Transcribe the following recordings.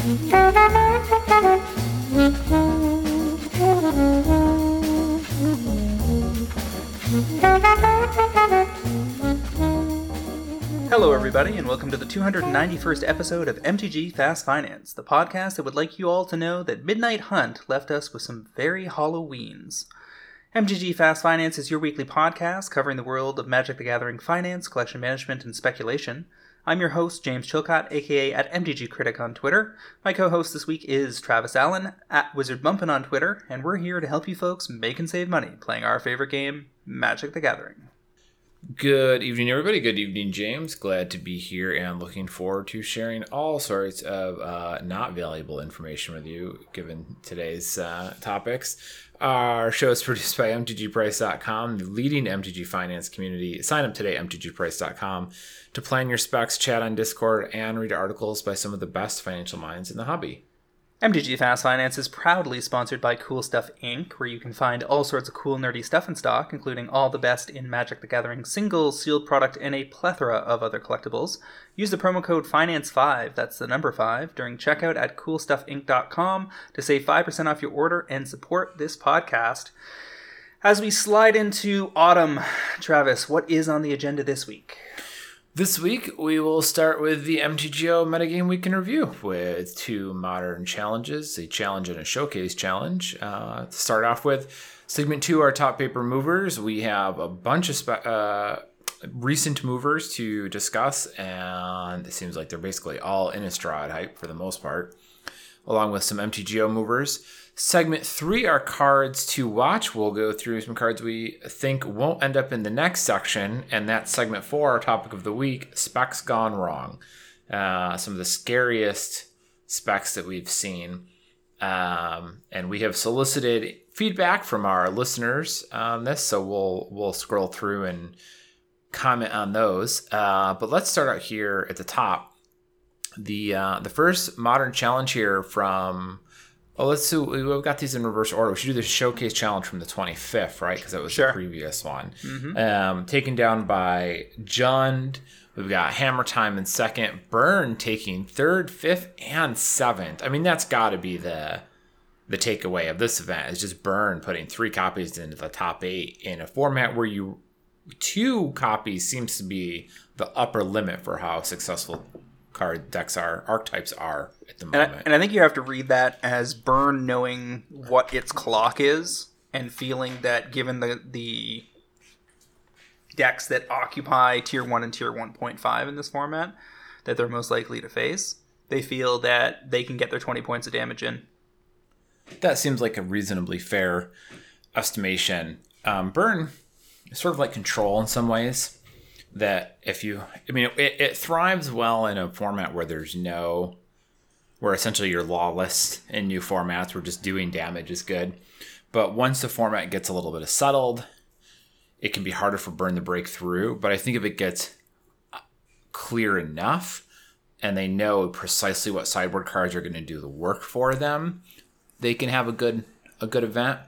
Hello, everybody, and welcome to the 291st episode of MTG Fast Finance, the podcast that would like you all to know that Midnight Hunt left us with some very Halloweens. MTG Fast Finance is your weekly podcast covering the world of Magic the Gathering finance, collection management, and speculation. I'm your host, James Chilcott, aka at MTG Critic on Twitter. My co host this week is Travis Allen, at Wizard Bumpin' on Twitter, and we're here to help you folks make and save money playing our favorite game, Magic the Gathering. Good evening, everybody. Good evening, James. Glad to be here and looking forward to sharing all sorts of uh, not valuable information with you, given today's uh, topics. Our show is produced by MTGPrice.com, the leading MTG finance community. Sign up today, at MTGPrice.com, to plan your specs, chat on Discord, and read articles by some of the best financial minds in the hobby. MTG Fast Finance is proudly sponsored by Cool Stuff Inc., where you can find all sorts of cool, nerdy stuff in stock, including all the best in Magic the Gathering singles, sealed product, and a plethora of other collectibles. Use the promo code FINANCE5, that's the number 5, during checkout at coolstuffinc.com to save 5% off your order and support this podcast. As we slide into autumn, Travis, what is on the agenda this week? This week, we will start with the MTGO Metagame Week in Review with two modern challenges a challenge and a showcase challenge. Uh, to start off with, segment two, our top paper movers. We have a bunch of spe- uh, recent movers to discuss, and it seems like they're basically all Innistrad hype for the most part, along with some MTGO movers. Segment three are cards to watch. We'll go through some cards we think won't end up in the next section. And that's segment four, our topic of the week specs gone wrong. Uh, some of the scariest specs that we've seen. Um, and we have solicited feedback from our listeners on this, so we'll we'll scroll through and comment on those. Uh, but let's start out here at the top. The uh, the first modern challenge here from Oh, let's see. We've got these in reverse order. We should do the showcase challenge from the 25th, right? Because that was Sure. the previous one. Um, taken down by Jund. We've got Hammer Time in second. Burn taking third, fifth, and seventh. I mean, that's got to be the the takeaway of this event. Is just Burn putting three copies into the top eight in a format where you two copies seems to be the upper limit for how successful card decks are archetypes are at the And moment. I, and I think you have to read that as Burn knowing what its clock is and feeling that given the the decks that occupy tier 1 and tier 1.5 in this format that they're most likely to face, they feel that they can get their 20 points of damage in. that seems like a reasonably fair estimation. Um, burn is sort of like control in some ways. That if you, I mean, it, it thrives well in a format where there's no, where essentially you're lawless in new formats where just doing damage is good. But once the format gets a little bit settled, it can be harder for Burn to break through. But I think if it gets uh, clear enough and they know precisely what sideboard cards are going to do the work for them, they can have a good a good event,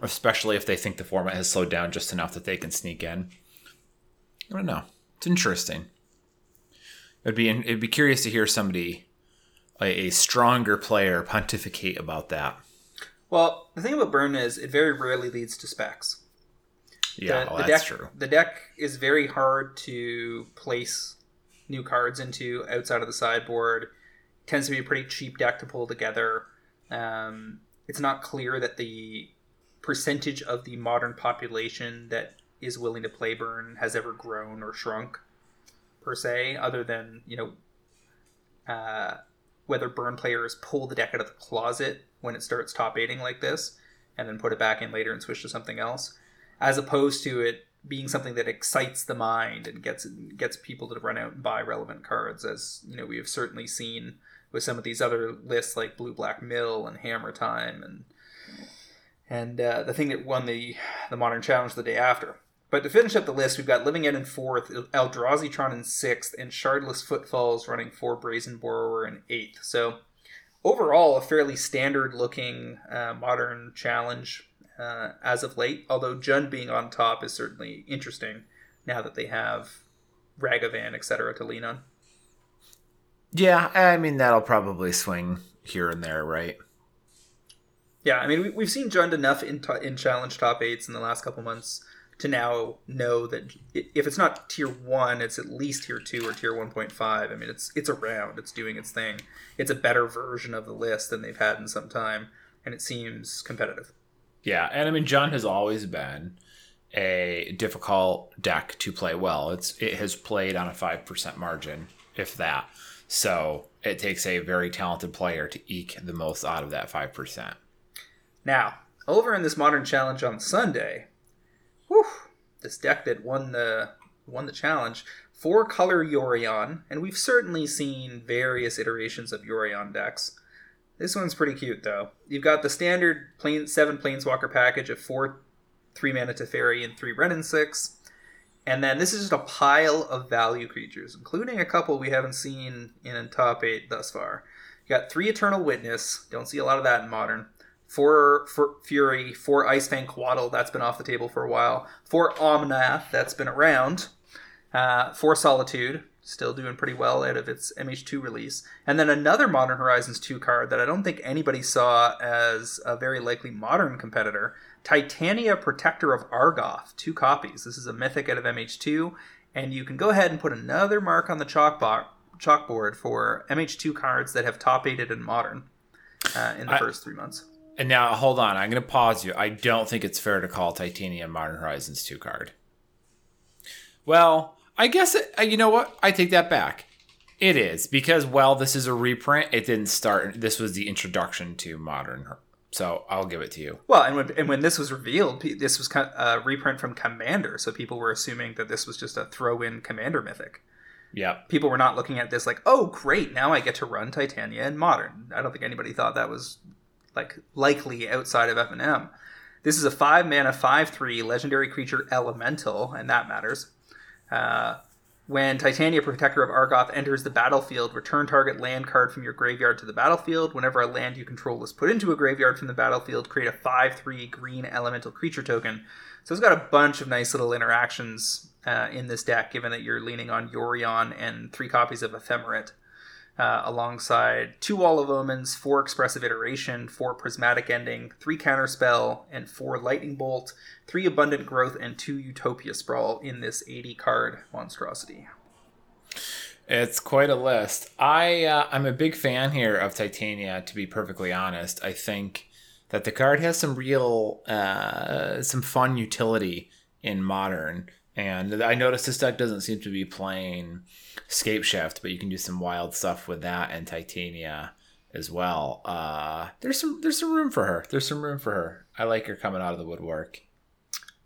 especially if they think the format has slowed down just enough that they can sneak in. I don't know. It's interesting. It'd be it'd be curious to hear somebody, a, a stronger player, pontificate about that. Well, the thing about Burn is it very rarely leads to specs. Yeah, the, well, the that's deck, true. The deck is very hard to place new cards into outside of the sideboard. Tends to be a pretty cheap deck to pull together. Um, it's not clear that the percentage of the modern population that is willing to play Burn has ever grown or shrunk, per se, other than you know uh, whether Burn players pull the deck out of the closet when it starts top eighting like this, and then put it back in later and switch to something else as opposed to it being something that excites the mind and gets gets people to run out and buy relevant cards, as you know we have certainly seen with some of these other lists like Blue Black Mill and Hammer Time and and uh, the thing that won the the Modern Challenge the day after. But to finish up the list, we've got Living End in fourth, Eldrazi in sixth, and Shardless Footfalls running for Brazen Borrower in eighth. So overall, a fairly standard looking uh, modern challenge uh, as of late. Although Jund being on top is certainly interesting now that they have Ragavan, etc., to lean on. Yeah, I mean that'll probably swing here and there, right? Yeah, I mean we, we've seen Jund enough in to, in challenge top eights in the last couple months to now know that if it's not tier one, it's at least tier two or tier one point five. I mean it's it's around, it's doing its thing. It's a better version of the list than they've had in some time, and it seems competitive. Yeah, and I mean Jund has always been a difficult deck to play well. It's it has played on a five percent margin, if that. So it takes a very talented player to eke the most out of that five percent. Now, over in this modern challenge on Sunday, whew, this deck that won the won the challenge, four color Yorion, and we've certainly seen various iterations of Yorion decks. This one's pretty cute though. You've got the standard plane seven planeswalker package of four three mana Teferi and three Wrenn and six. And then this is just a pile of value creatures, including a couple we haven't seen in top eight thus far. You got three Eternal Witness, don't see a lot of that in modern. Four, four Fury, Ice Icefang Coatl, that's been off the table for a while. for Omnath, that's been around. Uh, four Solitude, still doing pretty well out of its MH2 release. And then another Modern Horizons 2 card that I don't think anybody saw as a very likely modern competitor Titania Protector of Argoth, two copies. This is a mythic out of MH2, and you can go ahead and put another mark on the chalkboard chalkboard for MH2 cards that have top eighted in modern uh, in the I, first three months. And now, hold on, I'm going to pause you. I don't think it's fair to call Titania Modern Horizons 2 card. Well, I guess, it, uh, you know what? I take that back. It is because, well, this is a reprint. It didn't start. This was the introduction to modern so I'll give it to you. Well, and when, and when this was revealed, this was a reprint from Commander, so people were assuming that this was just a throw-in Commander mythic. Yeah. People were not looking at this like, oh, great, now I get to run Titania in Modern. I don't think anybody thought that was like likely outside of FNM. This is a five mana, five three legendary creature elemental, and that matters. Uh, when Titania, Protector of Argoth, enters the battlefield, return target land card from your graveyard to the battlefield. Whenever a land you control is put into a graveyard from the battlefield, create a 5 3 green elemental creature token. So it's got a bunch of nice little interactions uh, in this deck, given that you're leaning on Yorion and three copies of Ephemerate uh, alongside two Wall of Omens, four Expressive Iteration, four Prismatic Ending, three Counterspell, and four Lightning Bolt, three Abundant Growth, and two Utopia Sprawl in this 80 card monstrosity. It's quite a list. I uh, I'm a big fan here of Titania. To be perfectly honest, I think that the card has some real uh, some fun utility in modern, and I noticed this deck doesn't seem to be playing Scapeshift, but you can do some wild stuff with that and Titania as well. Uh, there's some there's some room for her. There's some room for her. I like her coming out of the woodwork.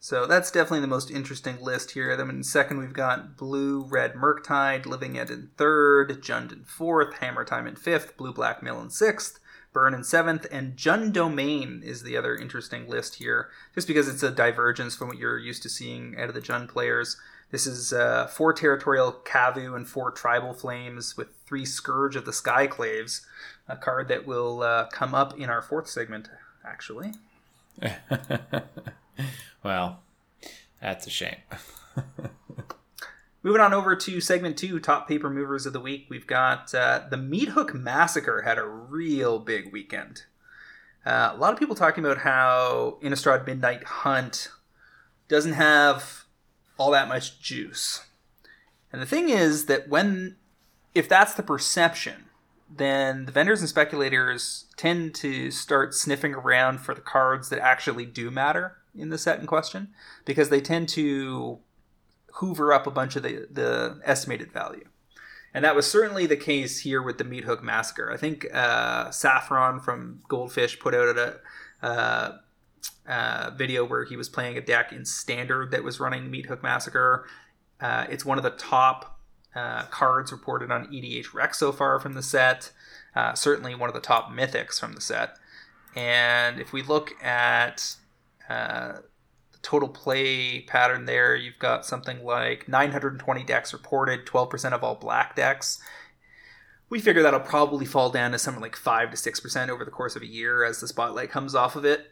So that's definitely the most interesting list here. Then in second, we've got Blue Red Murktide, Living End in third, Jund in fourth, Hammer Time in fifth, Blue Black Mill in sixth, Burn in seventh, and Jund Domain is the other interesting list here, just because it's a divergence from what you're used to seeing out of the Jund players. This is uh, four territorial Kavu and four tribal flames with three Scourge of the Skyclaves, a card that will uh, come up in our fourth segment, actually. well, that's a shame. Moving on over to segment two, top paper movers of the week, we've got uh, the Meathook Massacre had a real big weekend. Uh, a lot of people talking about how Innistrad Midnight Hunt doesn't have all that much juice. And the thing is that when, if that's the perception, then the vendors and speculators tend to start sniffing around for the cards that actually do matter in the set in question because they tend to hoover up a bunch of the, the estimated value. And that was certainly the case here with the Meathook Massacre. I think uh, Saffron from Goldfish put out a, uh, uh, video where he was playing a deck in standard that was running Meathook Massacre. Uh, it's one of the top uh, cards reported on EDH Rec so far from the set. Uh, certainly one of the top mythics from the set. And if we look at total play pattern there, you've got something like 920 decks reported, 12% of all black decks. We figure that'll probably fall down to something like 5 to 6% over the course of a year as the spotlight comes off of it.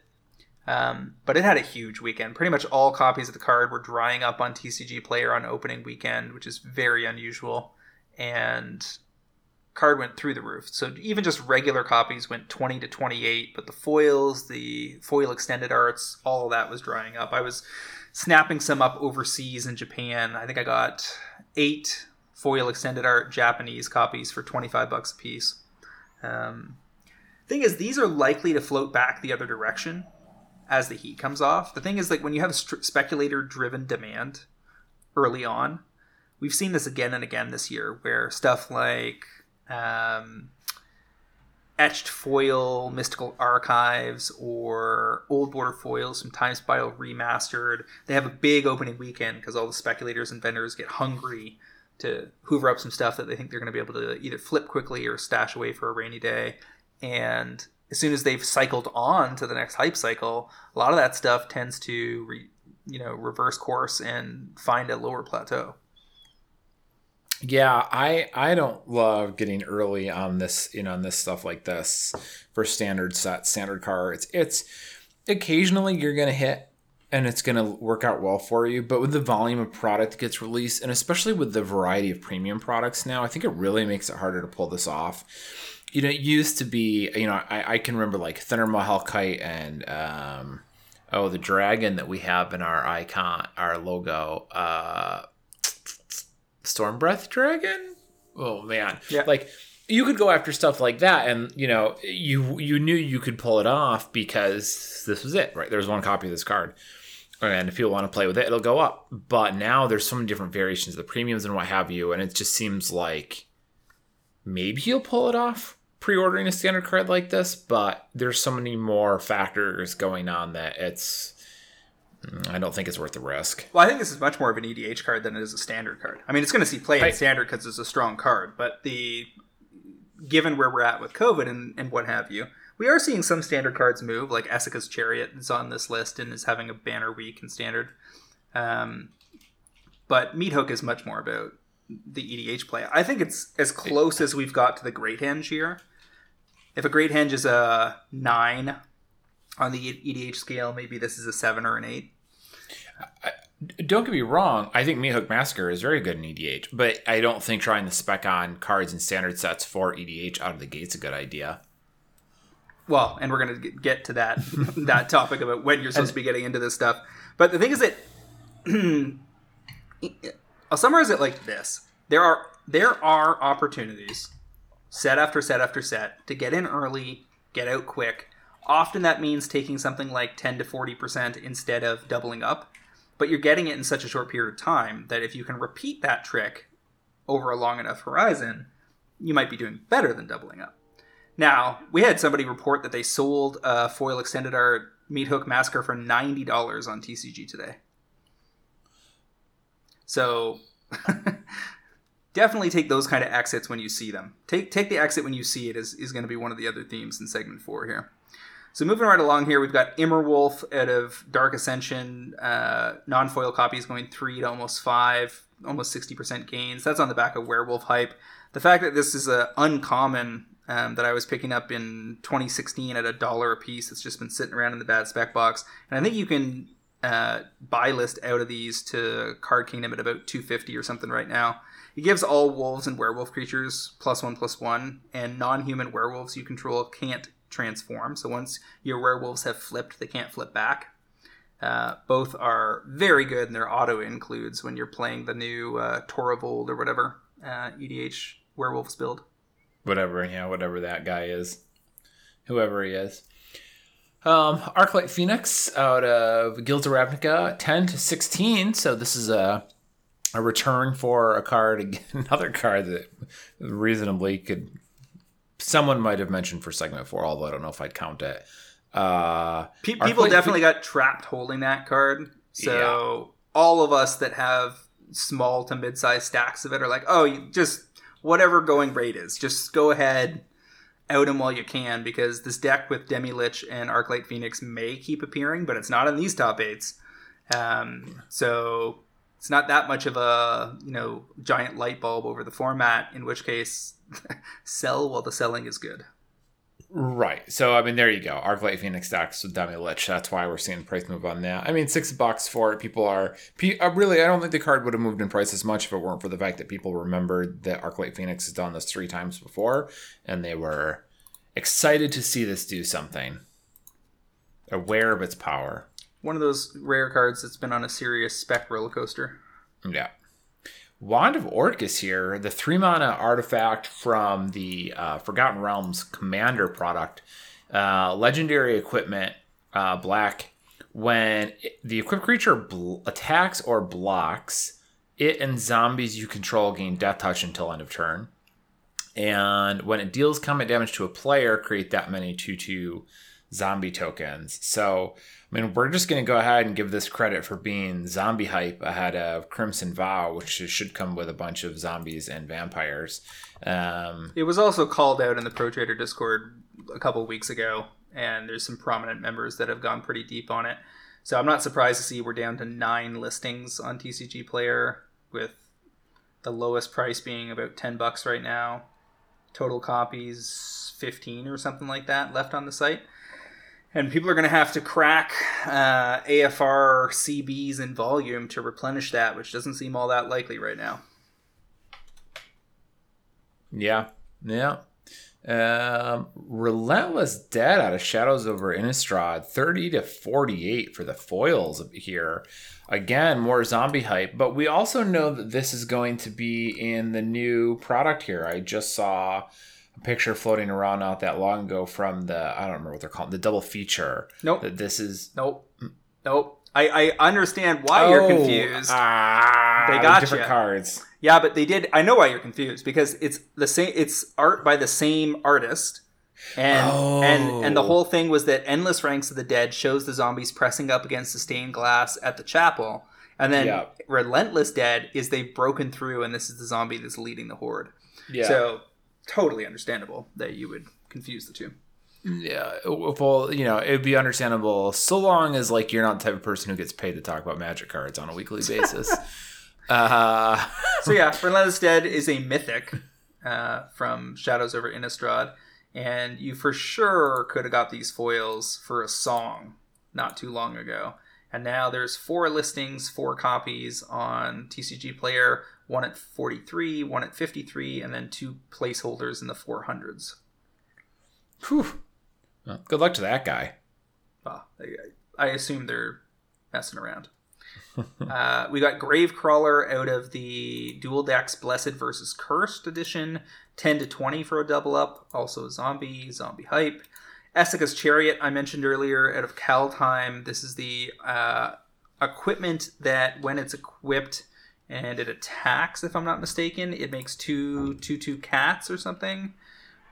Um, but it had a huge weekend. Pretty much all copies of the card were drying up on TCG Player on opening weekend, which is very unusual. And card went through the roof. So even just regular copies went 20 to 28, but the foils, the foil extended arts, all of that was drying up. I was snapping some up overseas in Japan. I think I got eight foil extended art Japanese copies for 25 bucks a piece. Um, thing is, these are likely to float back the other direction as the heat comes off. The thing is, like when you have st- speculator driven demand early on, we've seen this again and again this year, where stuff like um, etched foil mystical archives or old border foils from time spiral remastered. They have a big opening weekend because all the speculators and vendors get hungry to hoover up some stuff that they think they're going to be able to either flip quickly or stash away for a rainy day. And as soon as they've cycled on to the next hype cycle a lot of that stuff tends to re, you know reverse course and find a lower plateau yeah, I I don't love getting early on this, you know, on this stuff like this for standard set, standard car. It's it's occasionally you're gonna hit and it's gonna work out well for you, but with the volume of product that gets released, and especially with the variety of premium products now, I think it really makes it harder to pull this off. You know, it used to be, you know, I, I can remember like Thunder Kite and um, oh, the dragon that we have in our icon, our logo. Uh, Stormbreath Dragon. Oh man, yeah. Like you could go after stuff like that, and you know you you knew you could pull it off because this was it, right? There's one copy of this card, and if people want to play with it, it'll go up. But now there's so many different variations of the premiums and what have you, and it just seems like maybe you'll pull it off pre-ordering a standard card like this, but there's so many more factors going on that it's I don't think it's worth the risk. Well, I think this is much more of an EDH card than it is a standard card. I mean, it's going to see play in standard because it's a strong card, but the given where we're at with COVID and, and what have you, we are seeing some standard cards move. Like Esika's Chariot is on this list and is having a banner week in standard. Um, but Meathook is much more about the EDH play. I think it's as close as we've got to the Great Henge here. If a Great Henge is a nine on the EDH scale, maybe this is a seven or an eight. I, don't get me wrong. I think Meathook Massacre is very good in EDH, but I don't think trying to spec on cards and standard sets for EDH out of the gate is a good idea. Well, and we're going to get to that that topic about when you're supposed to be getting into this stuff. But the thing is that I'll summarize it like this: there are there are opportunities, set after set after set, to get in early, get out quick, Often that means taking something like 10 to 40% instead of doubling up, but you're getting it in such a short period of time that if you can repeat that trick over a long enough horizon, you might be doing better than doubling up. Now, we had somebody report that they sold a foil extended art Meathook Massacre for $90 on TCG today. So definitely take those kind of exits when you see them. Take take the exit when you see it is, is going to be one of the other themes in segment four here. So moving right along here, we've got Immerwolf out of Dark Ascension, uh, non-foil copies going three to almost five, almost sixty percent gains. That's on the back of Werewolf hype. The fact that this is a uncommon um, that I was picking up in 2016 at a dollar a piece. It's just been sitting around in the bad spec box, and I think you can uh, buy list out of these to Card Kingdom at about 250 or something right now. It gives all wolves and werewolf creatures plus one plus one, and non-human werewolves you control can't transform. So once your werewolves have flipped, they can't flip back. Uh, both are very good in their auto includes when you're playing the new uh, Torvald or whatever uh, EDH werewolves build. Whatever, yeah, whatever that guy is, whoever he is. Um, Arclight Phoenix out of Guilds of Ravnica, ten to sixteen. So this is a a return for a card, another card that reasonably could someone might have mentioned for segment four, although I don't know if I'd count it. Uh, Pe- people definitely got trapped holding that card. So yeah. all of us that have small to mid-sized stacks of it are like, oh, you just whatever going rate is, just go ahead, out them while you can, because this deck with Demi Lich and Arclight Phoenix may keep appearing, but it's not in these top eights. Um, so it's not that much of a you know giant light bulb over the format. In which case, sell while the selling is good. Right. So I mean, there you go. Arclight Phoenix decks with Demilich. That's why we're seeing price move on that. I mean, six bucks for it. People are uh, really. I don't think the card would have moved in price as much if it weren't for the fact that people remembered that Arclight Phoenix has done this three times before, and they were excited to see this do something. Aware of its power. One of those rare cards that's been on a serious spec roller coaster. Yeah. Wand of Orcus here, the three mana artifact from the uh, Forgotten Realms Commander product, uh, legendary equipment, uh, black. When it, the equipped creature bl- attacks or blocks, it and zombies you control gain death touch until end of turn. And when it deals combat damage to a player, create that many 2 2 zombie tokens. So, I mean, we're just going to go ahead and give this credit for being zombie hype ahead of Crimson Vow, which should come with a bunch of zombies and vampires. Um, It was also called out in the Pro Trader Discord a couple weeks ago, and there's some prominent members that have gone pretty deep on it. So I'm not surprised to see we're down to nine listings on TCG Player, with the lowest price being about 10 bucks right now. Total copies 15 or something like that left on the site. And people are going to have to crack uh, AFR CBs in volume to replenish that, which doesn't seem all that likely right now. yeah, yeah. Um, Relentless Dead out of Shadows over Innistrad, 30 to 48 for the foils here. Again, more zombie hype, but we also know that this is going to be in the new product here. I just saw picture floating around not that long ago from the, I don't remember what they're called, the double feature. Nope. That this is. Nope. Nope. I, I understand why you're Oh, confused. Ah, They got different ya. cards. Yeah, but they did. I know why you're confused because it's the same. It's art by the same artist, and and and the Oh. whole thing was that Endless Ranks of the Dead shows the zombies pressing up against the stained glass at the chapel, and then Yeah. Relentless Dead is they've broken through, and this is the zombie that's leading the horde. Yeah. So totally understandable that you would confuse the two. Yeah, well, you know, it'd be understandable so long as like you're not the type of person who gets paid to talk about magic cards on a weekly basis. uh, So yeah, Relentless Dead is a mythic uh, from Shadows over Innistrad, and you for sure could have got these foils for a song not too long ago. And now there's four listings, four copies on TCG Player, one at 43, one at 53, and then two placeholders in the 400s. whew. Well, good luck to that guy. Ah, I, I assume they're messing around. uh, we got Gravecrawler out of the Dual Decks Blessed versus Cursed edition, 10 to 20 for a double up. Also zombie, zombie hype. Esika's Chariot, I mentioned earlier, out of Kaldheim. This is the uh, equipment that, when it's equipped and it attacks, if I'm not mistaken, it makes two two two cats or something.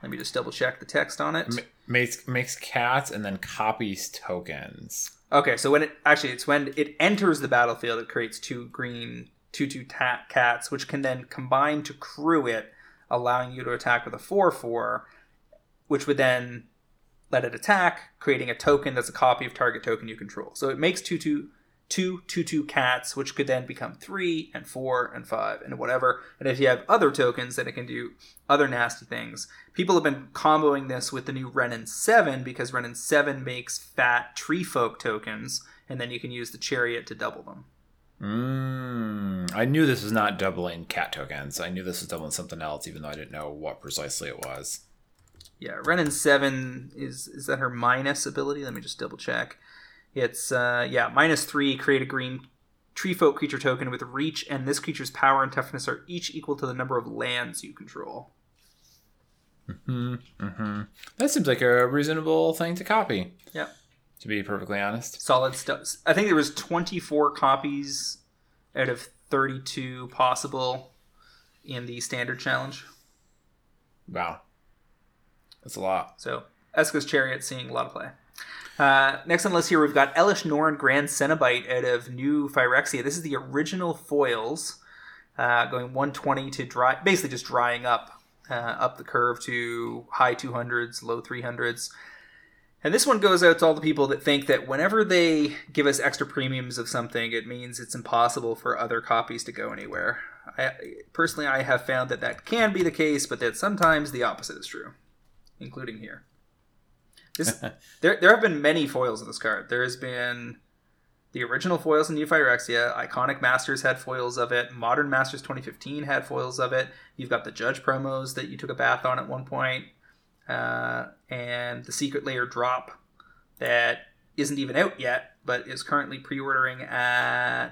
Let me just double check the text on it. Ma- makes makes cats and then copies tokens. Okay, so when it actually it's when it enters the battlefield, it creates two green two two ta- cats, which can then combine to crew it, allowing you to attack with a four four, which would then let it attack, creating a token that's a copy of target token you control. So it makes two two two two two cats, which could then become three and four and five and whatever. And if you have other tokens, then it can do other nasty things. People have been comboing this with the new Wrenn and 7 because Wrenn and 7 makes fat tree folk tokens, and then you can use the chariot to double them. Mm, I knew this was not doubling cat tokens. I knew this was doubling something else, even though I didn't know what precisely it was. Yeah, Wrenn and 7 is is that her minus ability? Let me just double check. It's uh yeah, minus 3 create a green tree folk creature token with reach and this creature's power and toughness are each equal to the number of lands you control. Mm-hmm. That seems like a reasonable thing to copy. Yeah. To be perfectly honest. Solid stuff. I think there was 24 copies out of 32 possible in the standard challenge. Wow. That's a lot. So Esika's Chariot seeing a lot of play. Uh, next on the list here, we've got Elesh Norn Grand Cenobite out of New Phyrexia. This is the original foils, uh, going 120 to dry, basically just drying up, uh, up the curve to high 200s, low 300s. And this one goes out to all the people that think that whenever they give us extra premiums of something, it means it's impossible for other copies to go anywhere. I, personally, I have found that that can be the case, but that sometimes the opposite is true, including here. This, there, there have been many foils of this card. There has been the original foils in New Phyrexia. Iconic Masters had foils of it. Modern Masters 2015 had foils of it. You've got the Judge promos that you took a bath on at one point, uh, and the Secret Lair drop that isn't even out yet, but is currently pre-ordering at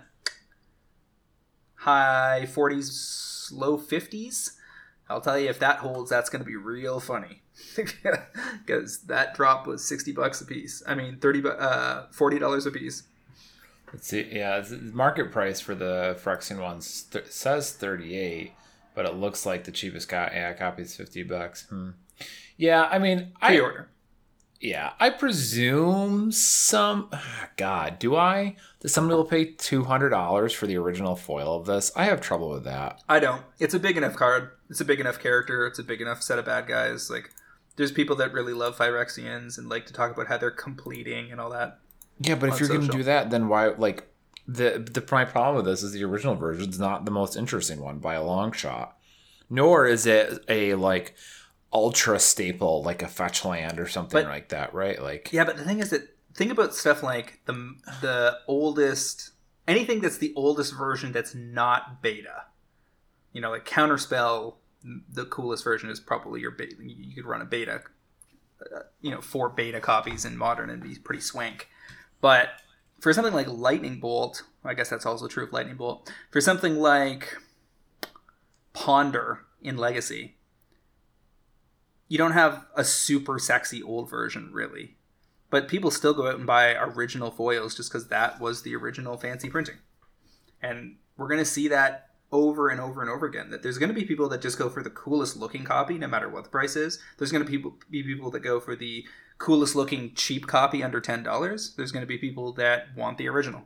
high 40s, low 50s. I'll tell you if that holds, that's going to be real funny because that drop was 60 bucks a piece. I mean, 30 bu- uh, $40 a piece. Let's see. Yeah, the market price for the Phyrexian ones th- says 38, but it looks like the cheapest co- yeah, copy is 50 bucks. Hmm. Yeah, I mean, I Pre-order. yeah, I presume some. God, do I? That somebody will pay two hundred dollars for the original foil of this? I have trouble with that. I don't. It's a big enough card. It's a big enough character. It's a big enough set of bad guys. Like, there's people that really love Phyrexians and like to talk about how they're completing and all that. Yeah, but if you're going to do that, then why? Like the the my problem with this is the original version is not the most interesting one by a long shot. Nor is it a like ultra staple like a fetch land or something But- like that, right? Like Yeah, but the thing is that think about stuff like the the oldest anything that's the oldest version that's not beta. You know, like Counterspell, the coolest version is probably your beta. You could run a beta, uh, you know, four beta copies in modern and be pretty swank. But for something like Lightning Bolt, I guess that's also true of Lightning Bolt. For something like Ponder in Legacy, you don't have a super sexy old version really but people still go out and buy original foils just because that was the original fancy printing and we're going to see that over and over and over again that there's going to be people that just go for the coolest looking copy no matter what the price is there's going to be people that go for the coolest looking cheap copy under $10 there's going to be people that want the original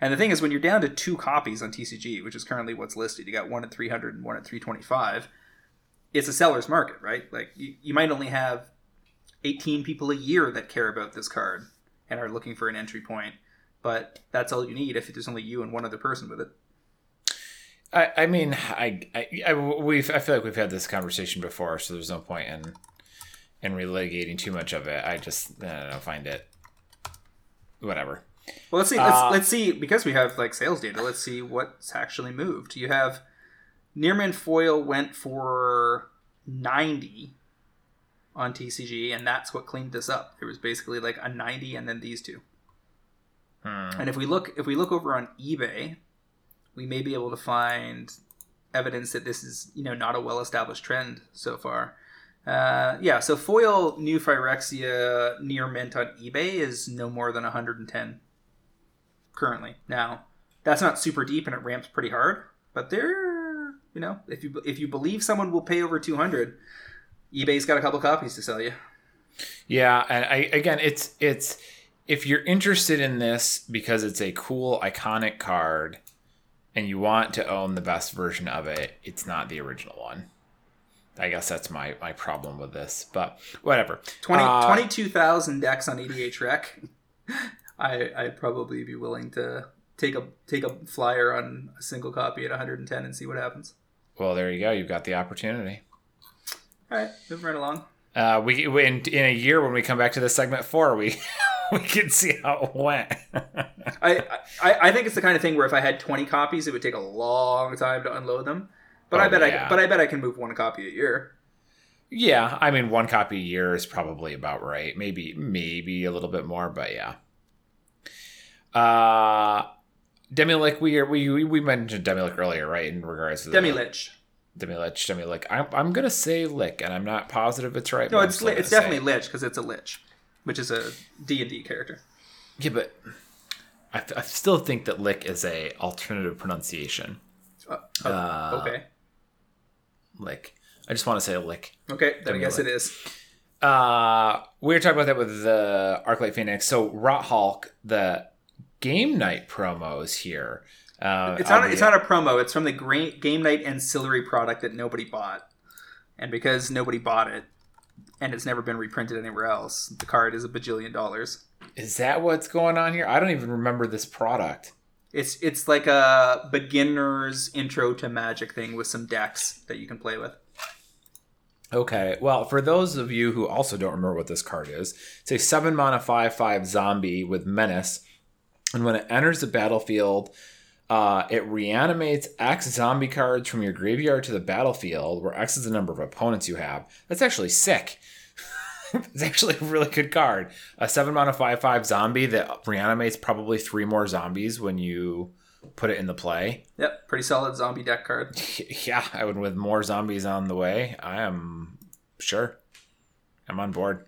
and the thing is when you're down to two copies on tcg which is currently what's listed you got one at 300 and one at 325 it's a seller's market right like you, you might only have 18 people a year that care about this card and are looking for an entry point. But that's all you need if there's only you and one other person with it. I, I mean, I, I, I, we've, I feel like we've had this conversation before, so there's no point in, in relitigating too much of it. I just, I don't know, find it, whatever. Well, let's see. Let's, Uh, let's see because we have like sales data. Let's see what's actually moved. You have Nearman foil went for 90 on TCG, and that's what cleaned this up. There was basically like a 90 and then these two. Hmm. And if we look if we look over on eBay, we may be able to find evidence that this is you know not a well established trend so far. Uh, yeah, so foil new Phyrexia near mint on eBay is no more than 110 currently. Now that's not super deep and it ramps pretty hard, but there, you know, if you if you believe someone will pay over 200, eBay's got a couple copies to sell you. Yeah, and I again, it's it's if you're interested in this because it's a cool iconic card, and you want to own the best version of it, it's not the original one. I guess that's my my problem with this, but whatever. 20, Uh, 22,000 decks on EDH Rec. I I'd probably be willing to take a take a flyer on a single copy at 110 and see what happens. Well, there you go. You've got the opportunity. All right, moving right along. Uh, we in in a year when we come back to the segment four, we we can see how it went. I, I I think it's the kind of thing where if I had 20 copies, it would take a long time to unload them. But I Oh, bet yeah. I but I bet I can move one copy a year. yeah, I mean, one copy a year is probably about right. Maybe maybe a little bit more, but yeah. Uh, Demilich, we we we we mentioned Demilich earlier, right? In regards to the- Demi Lich. Demilich, Demilich. I'm I'm gonna say lick, and I'm not positive it's right. No, it's li- it's definitely Lich because it's a Lich, which is a D and D character. Yeah, but I, I still think that lick is a alternative pronunciation. Uh, Uh, okay, Lick. I just want to say lick. okay, then I guess Demi-Lich. it is. Uh, we were talking about that with the Arclight Phoenix. So Rot Hulk, the game night promos here. Uh, It's not. albeit- It's not a promo. It's from the game night ancillary product that nobody bought, and because nobody bought it, and it's never been reprinted anywhere else, the card is a bajillion dollars. Is that what's going on here? I don't even remember this product. It's it's like a beginner's intro to Magic thing with some decks that you can play with. Okay, well, for those of you who also don't remember what this card is, it's a 7 mana 5 5 zombie with menace. And when it enters the battlefield, uh, it reanimates X zombie cards from your graveyard to the battlefield, where X is the number of opponents you have. That's actually sick. it's actually a really good card. A 7 mana 5 5 zombie that reanimates probably three more zombies when you put it in the play. Yep, pretty solid zombie deck card. Yeah, I would with more zombies on the way. I am sure. I'm on board.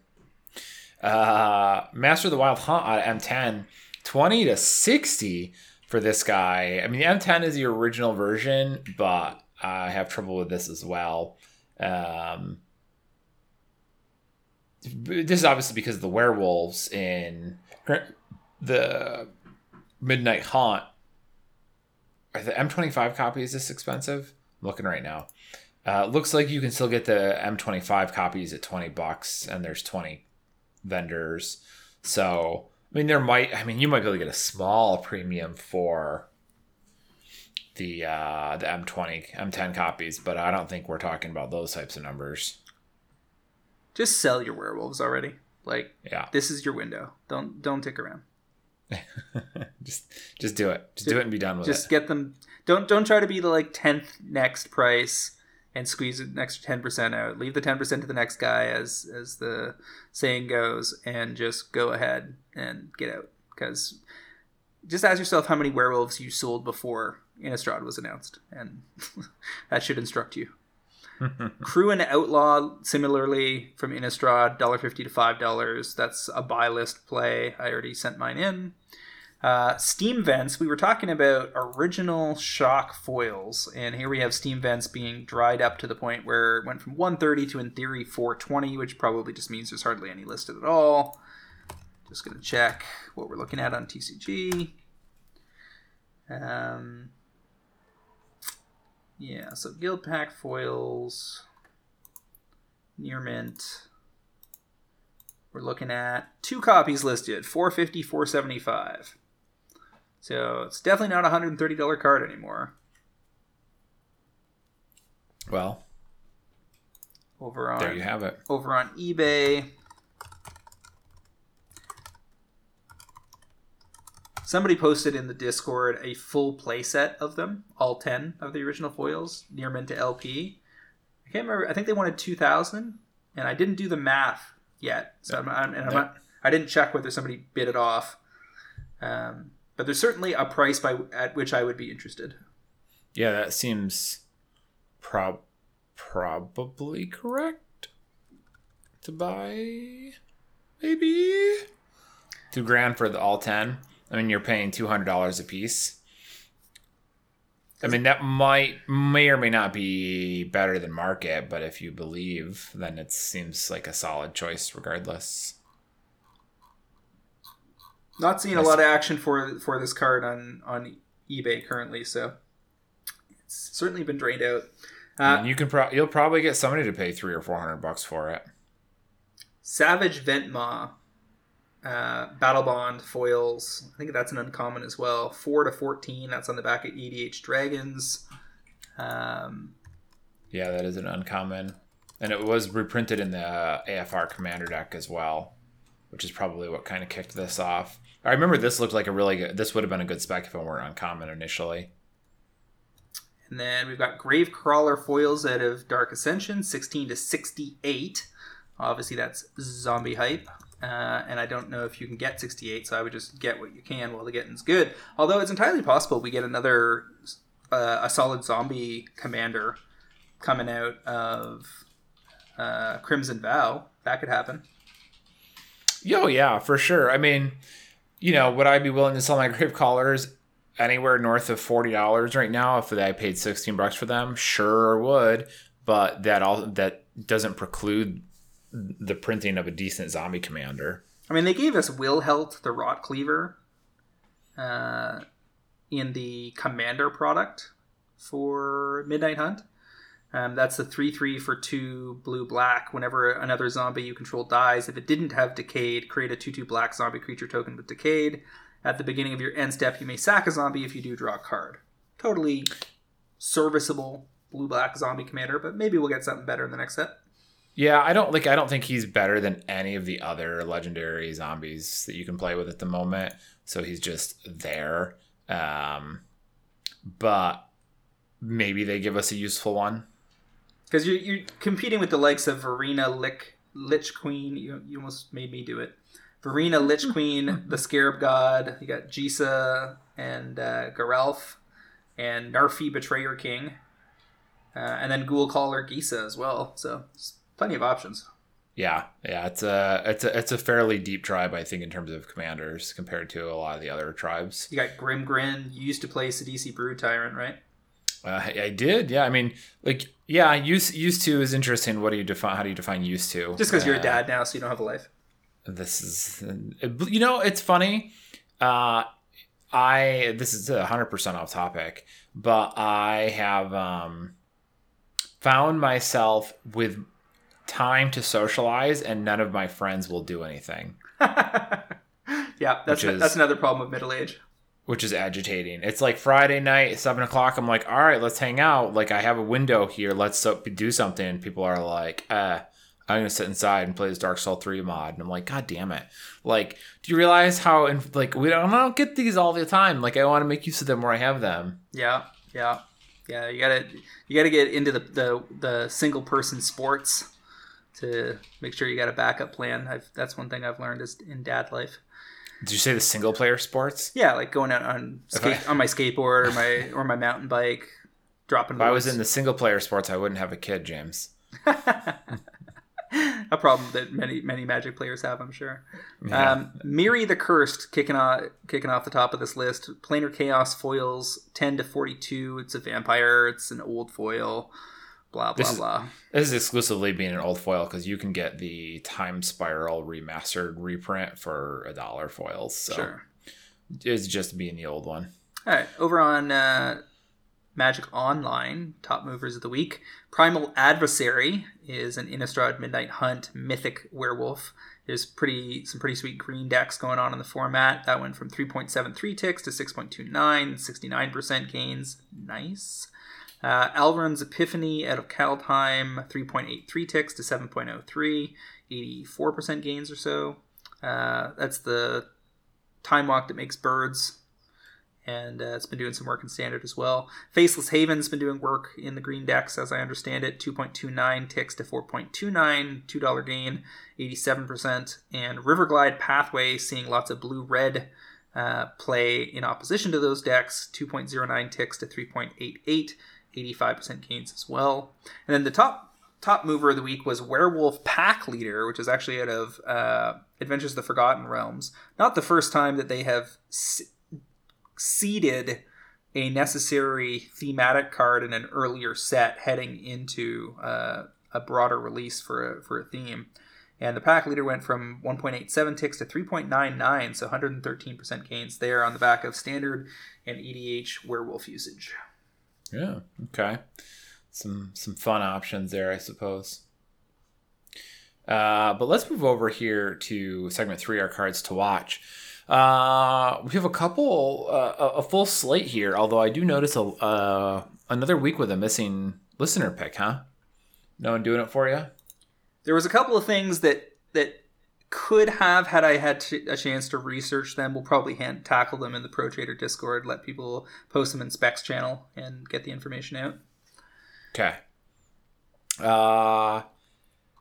Uh Master of the Wild Hunt out of M10, 20 to 60 for this guy. I mean, the M10 is the original version, but I have trouble with this as well. Um, this is obviously because of the werewolves in the Midnight Hunt. Are the M25 copies this expensive? I'm looking right now. Uh, looks like you can still get the M25 copies at 20 bucks, and there's 20 vendors. So, I mean, there might, I mean, you might be able to get a small premium for the uh, the M20, M10 copies, but I don't think we're talking about those types of numbers. Just sell your werewolves already. Like, Yeah, this is your window. Don't don't tick around. just just do it. Just do it and be done with Just it. Just get them. Don't don't try to be the like tenth next price and squeeze an extra ten percent out. Leave the ten percent to the next guy, as as the saying goes, and just go ahead and get out. Because just ask yourself how many werewolves you sold before Innistrad was announced, and that should instruct you. Kruin Outlaw, similarly from Innistrad, $1.50 to $5. That's a buy list play. I already sent mine in. Uh, Steam Vents, we were talking about original shock foils, and here we have Steam Vents being dried up to the point where it went from 130 to, in theory, 420, which probably just means there's hardly any listed at all. Just going to check what we're looking at on TCG. Um, yeah, so Guildpact foils, near mint. We're looking at two copies listed, 450, 475. So it's definitely not a $130 card anymore. well, Over on there you have it. over on eBay. Somebody posted in the Discord a full playset of them, all 10 of the original foils, near mint to LP. I can't remember. I think they wanted 2000 and I didn't do the math yet. So I'm, I'm, and I'm Yeah. not, I didn't check whether somebody bid it off. Um, but there's certainly a price by at which I would be interested. Yeah, that seems prob probably correct to buy. Maybe two grand for the all ten. I mean, you're paying two hundred dollars a piece. I mean, that might may or may not be better than market, but if you believe, then it seems like a solid choice, regardless. Not seeing a lot of action for for this card on on eBay currently, so it's certainly been drained out. Uh, you can pro- you'll probably get somebody to pay three or four hundred bucks for it. Savage Ventmaw, uh, Battle Bond foils. I think that's an uncommon as well. Four to fourteen. That's on the back of EDH Dragons. Um, Yeah, that is an uncommon, and it was reprinted in the AFR Commander deck as well, which is probably what kind of kicked this off. I remember this looked like a really good. This would have been a good spec if it weren't uncommon initially. and then we've got Grave Crawler foils out of Dark Ascension, sixteen to sixty-eight. Obviously, that's zombie hype. Uh, and I don't know if you can get 68, so I would just get what you can while the getting's good. Although it's entirely possible we get another uh, a solid zombie commander coming out of uh, Crimson Vow. That could happen. Yo, yeah, for sure. I mean, you know, would I be willing to sell my Gravecrawlers anywhere north of forty dollars right now if I paid sixteen bucks for them? Sure would, but that all that doesn't preclude the printing of a decent zombie commander. I mean, they gave us Wilhelt the Rot Cleaver uh, in the Commander product for Midnight Hunt. Um, that's the 3 3 for 2 blue black. Whenever another zombie you control dies, if it didn't have Decayed, create a 2 2 black zombie creature token with Decayed. At the beginning of your end step, you may sack a zombie if you do draw a card. Totally serviceable blue black zombie commander, but maybe we'll get something better in the next set. Yeah, I don't like. I don't think he's better than any of the other legendary zombies that you can play with at the moment. So he's just there. Um, but maybe they give us a useful one. Because you're, you're competing with the likes of Varina Lich, Lich Queen. You, you almost made me do it. Varina Lich Queen, the Scarab God. You got Gisa and uh, Geralf, and Narfi Betrayer King, uh, and then Ghoul Caller Gisa as well. So plenty of options. Yeah, yeah, it's a it's a it's a fairly deep tribe, I think, in terms of commanders compared to a lot of the other tribes. You got Grim Grin. You used to play Sidisi Brood Tyrant, right? Uh, I did, yeah. I mean, like, yeah, used used to is interesting. What do you define? How do you define used to? Just because uh, you're a dad now, so you don't have a life. This is, you know, it's funny. Uh, I this is hundred percent off topic, but I have um, found myself with time to socialize, and none of my friends will do anything. yeah, that's is- that's another problem of middle age. Which is agitating. It's like Friday night, seven o'clock. I'm like, all right, let's hang out. Like, I have a window here. Let's do something. People are like, uh, I'm gonna sit inside and play this Dark Soul three mod. And I'm like, God damn it! Like, do you realize how? In- like, we don't, I don't get these all the time. Like, I want to make use of them where I have them. Yeah, yeah, yeah. You gotta you gotta get into the the, the single person sports to make sure you got a backup plan. I've, that's one thing I've learned is in dad life. Did you say the single player sports? Yeah, like going out on skate, on my skateboard or my or my mountain bike, dropping. If I was in the single player sports, I wouldn't have a kid, James. a problem that many many Magic players have, I'm sure. Yeah. Um, Mirri the Cursed kicking off kicking off the top of this list. Planar Chaos foils ten to forty two. It's a vampire. It's an old foil. Blah blah This is- blah. This is exclusively being an old foil because you can get the Time Spiral remastered reprint for a dollar foils. So Sure. it's just being the old one. All right, over on uh, Magic Online, top movers of the week. Primal Adversary is an Innistrad Midnight Hunt mythic werewolf. There's pretty some pretty sweet green decks going on in the format. That went from 3.73 ticks to 6.29, 69% gains. Nice. Uh, Epiphany out of Kaldheim, 3.83 ticks to 7.03, 84% gains or so. Uh, that's the time walk that makes birds and uh, it's been doing some work in standard as well. Faceless Haven's been doing work in the green decks, as I understand it. 2.29 ticks to 4.29, $2 gain, 87%. And Riverglide Pathway, seeing lots of blue red uh, play in opposition to those decks. 2.09 ticks to 3.88, 85% gains as well. And then the top top mover of the week was Werewolf Pack Leader, which is actually out of uh, Adventures of the Forgotten Realms. Not the first time that they have seeded a necessary thematic card in an earlier set heading into uh, a broader release for a, for a theme. And the pack leader went from 1.87 ticks to 3.99, so 113% gains there on the back of standard and EDH werewolf usage. Yeah. Okay. Some some fun options there, I suppose. Uh, but let's move over here to segment three, our cards to watch. Uh, we have a couple, uh, a a full slate here. Although I do notice a uh, another week with a missing listener pick, huh? No one doing it for you? There was a couple of things that that could have had I had a chance to research them. We'll probably hand, tackle them in the Pro Trader Discord. Let people post them in Specs channel and get the information out. Okay. Uh,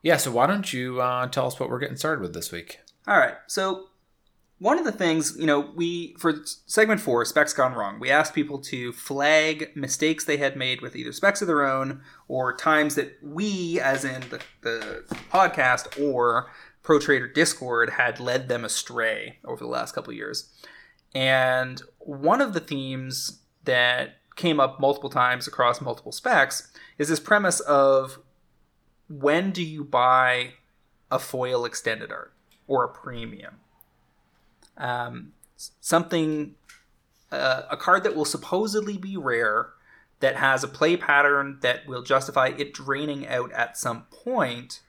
yeah. So why don't you uh, tell us what we're getting started with this week? All right. So one of the things, you know, we for segment four, specs gone wrong. We asked people to flag mistakes they had made with either specs of their own or times that we, as in the, the podcast or Pro Trader Discord, had led them astray over the last couple years. And one of the themes that came up multiple times across multiple specs is this premise of when do you buy a foil extended art or a premium? um, something uh, a card that will supposedly be rare that has a play pattern that will justify it draining out at some point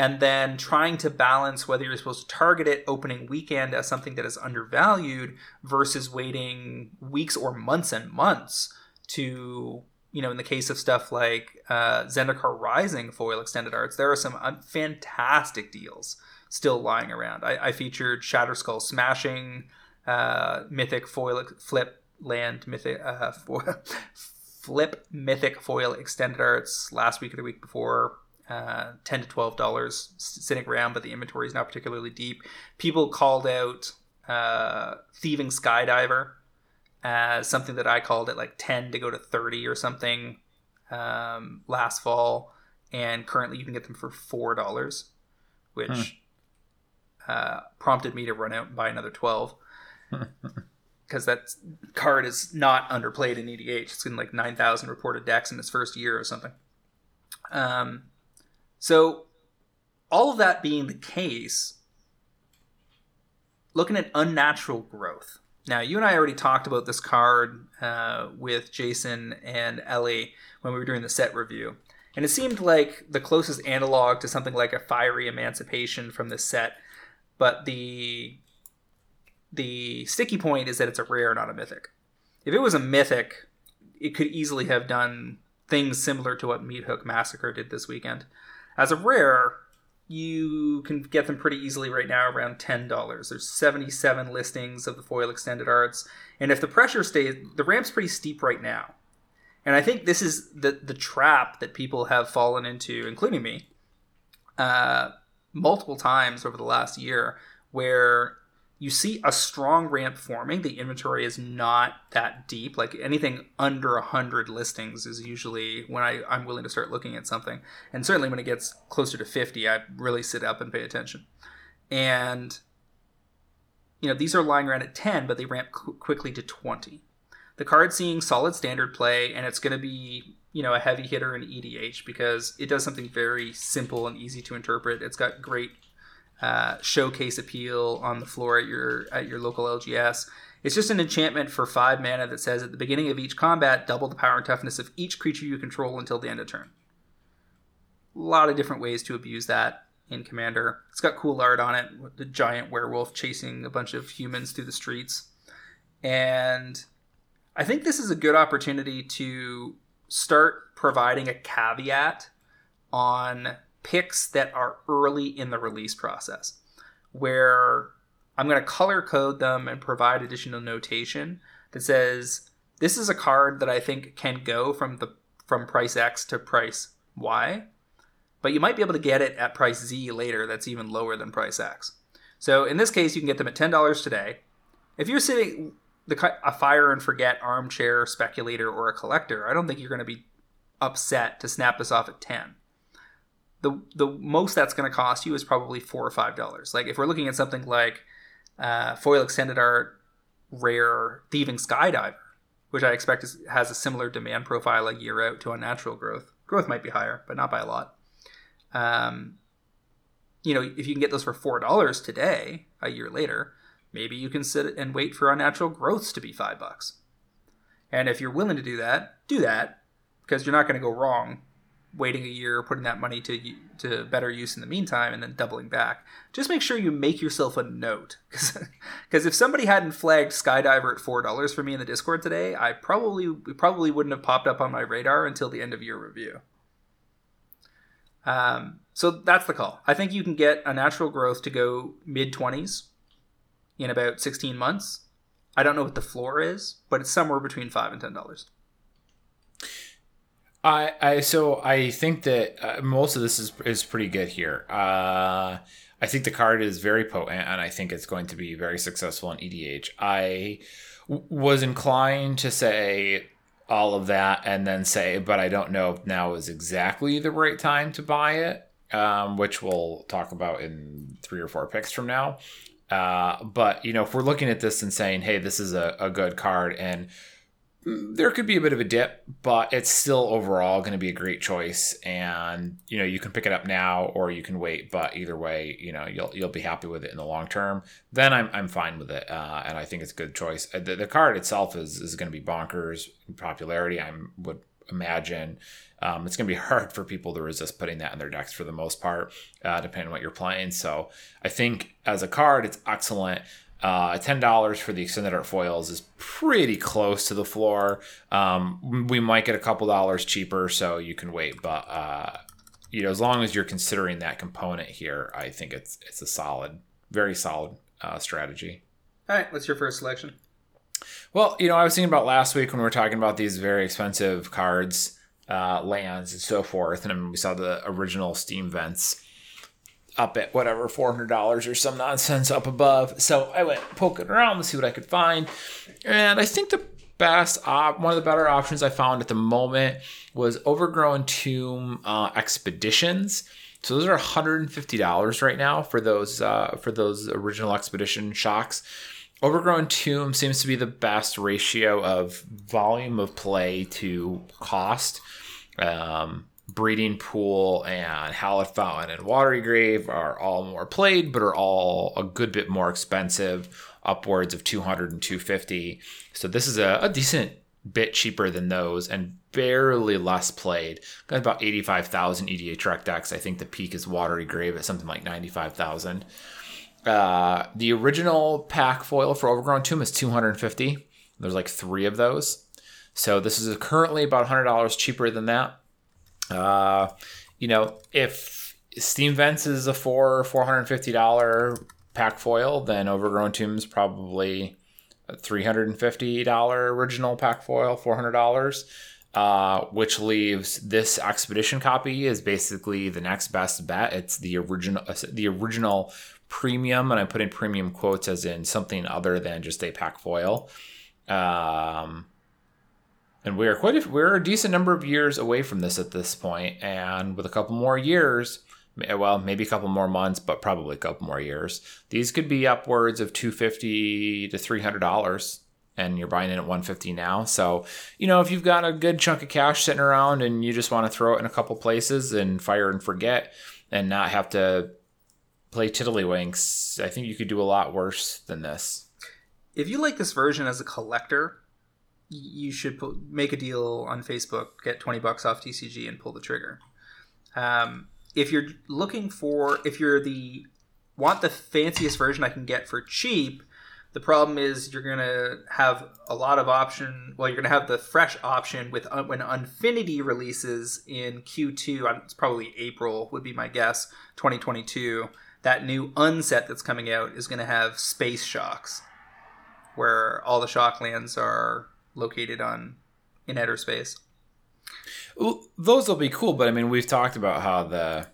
and then trying to balance whether you're supposed to target it opening weekend as something that is undervalued versus waiting weeks or months and months to you know, in the case of stuff like uh, Zendikar Rising foil extended arts, there are some uh, fantastic deals still lying around. I, I featured Shatterskull Smashing, uh, Mythic foil flip land mythic uh, flip mythic foil extended arts last week or the week before. Uh, 10 to 12 dollars sitting around but the inventory is not particularly deep people called out uh, thieving skydiver as something that i called it like 10 to go to 30 or something um, last fall and currently you can get them for four dollars which hmm. uh, prompted me to run out and buy another 12 because that card is not underplayed in EDH. It's in like 9,000 reported decks in its first year or something. Um, so, all of that being the case, looking at unnatural growth. Now, you and I already talked about this card uh, with Jason and Ellie when we were doing the set review. And it seemed like the closest analog to something like a fiery emancipation from this set. But the the sticky point is that it's a rare, not a mythic. If it was a mythic, it could easily have done things similar to what Meathook Massacre did this weekend. As a rare, you can get them pretty easily right now around $10. There's 77 listings of the foil extended arts. And if the pressure stays, the ramp's pretty steep right now. And I think this is the, the trap that people have fallen into, including me, uh, multiple times over the last year, where you see a strong ramp forming. The inventory is not that deep. Like anything under 100 listings is usually when I, I'm willing to start looking at something. And certainly when it gets closer to 50, I really sit up and pay attention. And, you know, these are lying around at 10, but they ramp qu- quickly to 20. The card's seeing solid standard play, and it's going to be, you know, a heavy hitter in EDH because it does something very simple and easy to interpret. It's got great uh, showcase appeal on the floor at your at your local LGS. It's just an enchantment for five mana that says at the beginning of each combat, double the power and toughness of each creature you control until the end of turn. A lot of different ways to abuse that in Commander. It's got cool art on it, the giant werewolf chasing a bunch of humans through the streets. And I think this is a good opportunity to start providing a caveat on picks that are early in the release process, where I'm going to color code them and provide additional notation that says this is a card that I think can go from the from price X to price Y, but you might be able to get it at price Z later that's even lower than price X. So in this case, you can get them at ten dollars today. If you're sitting the a fire and forget armchair speculator or a collector, I don't think you're going to be upset to snap this off at ten the the most that's going to cost you is probably four or five dollars. Like if we're looking at something like uh, foil extended art rare thieving skydiver, which I expect is, has a similar demand profile a year out to unnatural growth. Growth might be higher, but not by a lot. Um, you know, if you can get those for four dollars today, a year later, maybe you can sit and wait for unnatural growths to be five bucks. And if you're willing to do that, do that because you're not going to go wrong waiting a year, putting that money to to better use in the meantime, and then doubling back. Just make sure you make yourself a note, because if somebody hadn't flagged Skydiver at four dollars for me in the Discord today, I probably probably wouldn't have popped up on my radar until the end of year review. Um, so that's the call. I think you can get unnatural growth to go mid twenties in about sixteen months. I don't know what the floor is, but it's somewhere between five and ten dollars. I, I so I think that uh, most of this is is pretty good here. Uh, I think the card is very potent, and I think it's going to be very successful in EDH. I w- was inclined to say all of that, and then say, but I don't know if now is exactly the right time to buy it, um, which we'll talk about in three or four picks from now. Uh, but you know, if we're looking at this and saying, "Hey, this is a, a good card," and there could be a bit of a dip, but it's still overall going to be a great choice. And you know, you can pick it up now or you can wait. But either way, you know, you'll you'll be happy with it in the long term. Then I'm I'm fine with it, uh, and I think it's a good choice. Uh, the, the card itself is is going to be bonkers popularity. I would imagine. Um, it's going to be hard for people to resist putting that in their decks for the most part, uh, depending on what you're playing. So I think as a card, it's excellent. Uh, ten dollars for the extended art foils is pretty close to the floor. Um, we might get a couple dollars cheaper, so you can wait. But uh, you know, as long as you're considering that component here, I think it's it's a solid, very solid uh, strategy. All right, what's your first selection? Well, you know, I was thinking about last week when we were talking about these very expensive cards, uh, lands, and so forth, and I mean, we saw the original Steam vents up at whatever four hundred dollars or some nonsense up above. So I went poking around to see what I could find, and I think the best op- one of the better options I found at the moment was Overgrown Tomb uh, Expeditions. So those are $150 right now for those uh, for those original expedition shocks. Overgrown Tomb seems to be the best ratio of volume of play to cost. Um, Breeding Pool and Hallowed Fountain and Watery Grave are all more played, but are all a good bit more expensive, upwards of 200 and 250. So this is a, a decent bit cheaper than those and barely less played. Got about 85,000 EDH rec decks. I think the peak is Watery Grave at something like 95,000. Uh, the original pack foil for Overgrown Tomb is 250. There's like three of those. So this is currently about $100 cheaper than that. Uh, you know, if Steam Vents is a four four hundred fifty dollar pack foil, then Overgrown Tomb's probably a three hundred and fifty dollar original pack foil, four hundred dollars. Uh, which leaves this expedition copy is basically the next best bet. It's the original, the original premium, and I put in premium quotes as in something other than just a pack foil. Um, and we are quite a, we're a decent number of years away from this at this point and with a couple more years well maybe a couple more months but probably a couple more years these could be upwards of 250 to 300 dollars and you're buying it at 150 now. So you know if you've got a good chunk of cash sitting around and you just want to throw it in a couple places and fire and forget and not have to play tiddlywinks i think you could do a lot worse than this. If you like this version as a collector you should make a deal on Facebook, get 20 bucks off TCG and pull the trigger. Um, if you're looking for, if you're the, want the fanciest version I can get for cheap, the problem is you're going to have a lot of option. Well, you're going to have the fresh option with uh, when Unfinity releases in Q2. It's probably April would be my guess. 2022. That new unset that's coming out is going to have space shocks, where all the shock lands are located on in outer space. Well, those will be cool, but I mean, we've talked about how the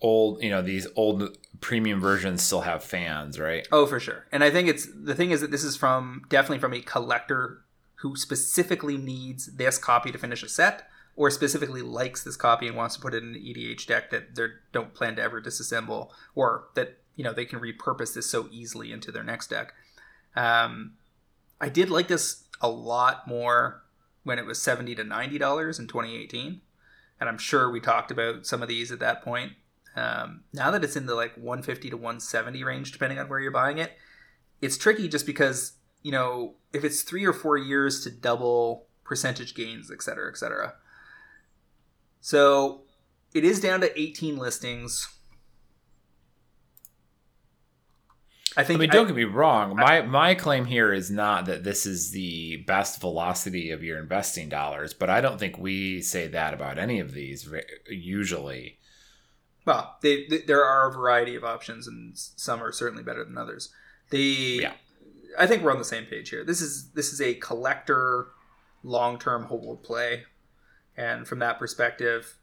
old, you know, these old premium versions still have fans, right? Oh, for sure. And I think it's the thing is that this is from definitely from a collector who specifically needs this copy to finish a set or specifically likes this copy and wants to put it in an EDH deck that they don't plan to ever disassemble or that, you know, they can repurpose this so easily into their next deck. Um, I did like this a lot more when it was 70 to 90 dollars in 2018 and i'm sure we talked about some of these at that point. Um, now that it's in the like 150 to 170 range depending on where you're buying it it's tricky just because you know if it's three or four years to double percentage gains et cetera et cetera. So it is down to 18 listings I think. I mean, don't I, get me wrong. My my claim here is not that this is the best velocity of your investing dollars, but I don't think we say that about any of these usually. Well, they, they, there are a variety of options, and some are certainly better than others. The yeah. I think we're on the same page here. This is this is a collector long term hold play, and from that perspective,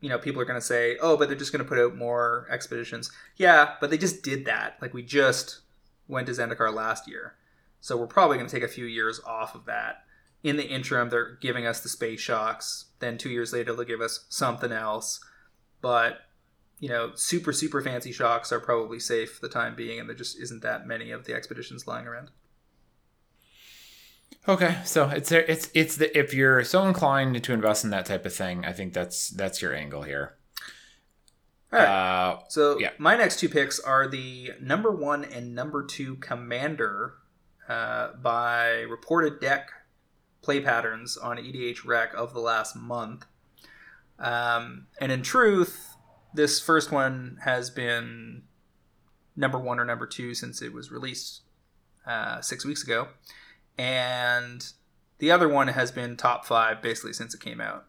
you know, people are going to say, oh, but they're just going to put out more expeditions. Yeah, but they just did that. Like, we just went to Zendikar last year. So we're probably going to take a few years off of that. In the interim, they're giving us the space shocks. Then two years later, they'll give us something else. But, you know, super, super fancy shocks are probably safe for the time being, and there just isn't that many of the expeditions lying around. Okay, so it's it's it's the if you're so inclined to invest in that type of thing, I think that's that's your angle here. All right. Uh, so yeah. my next two picks are the number one and number two commander uh, by reported deck play patterns on EDH Rec of the last month. Um, and in truth, this first one has been number one or number two since it was released uh, six weeks ago, and the other one has been top five basically since it came out.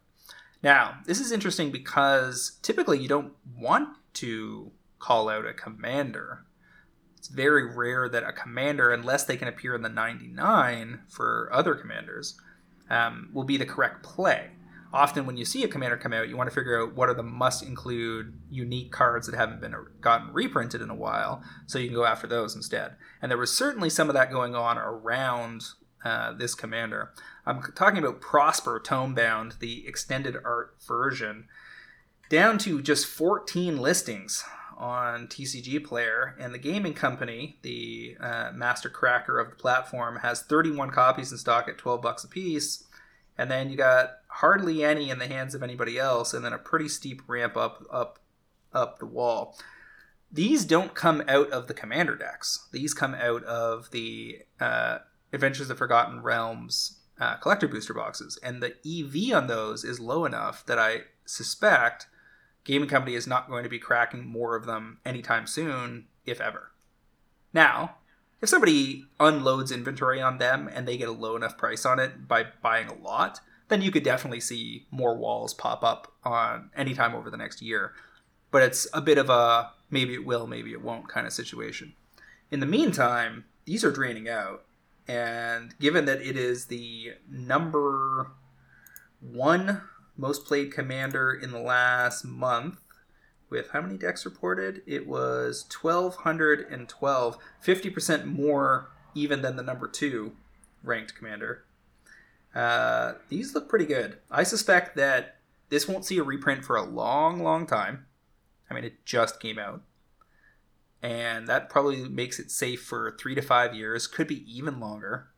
Now, this is interesting because typically you don't want to call out a commander. It's very rare that a commander, unless they can appear in the 99 for other commanders, um, will be the correct play. Often, when you see a commander come out, you want to figure out what are the must include unique cards that haven't been gotten reprinted in a while, so you can go after those instead. And there was certainly some of that going on around uh, this commander. I'm talking about Prosper Tomebound, the extended art version, down to just 14 listings on TCG Player, and the gaming company, the uh, master cracker of the platform, has 31 copies in stock at 12 bucks a piece. And then you got hardly any in the hands of anybody else, and then a pretty steep ramp up up up the wall. These don't come out of the commander decks. These come out of the uh, Adventures of Forgotten Realms uh, collector booster boxes, and the EV on those is low enough that I suspect gaming company is not going to be cracking more of them anytime soon, if ever. Now, if somebody unloads inventory on them and they get a low enough price on it by buying a lot, then you could definitely see more walls pop up on anytime over the next year. But it's a bit of a maybe it will, maybe it won't kind of situation. In the meantime, these are draining out. And given that it is the number one most played commander in the last month, with how many decks reported? It was 1,212, 50% more even than the number two ranked commander. Uh, these look pretty good. I suspect that this won't see a reprint for a long, long time. I mean, it just came out. And that probably makes it safe for three to five years, could be even longer.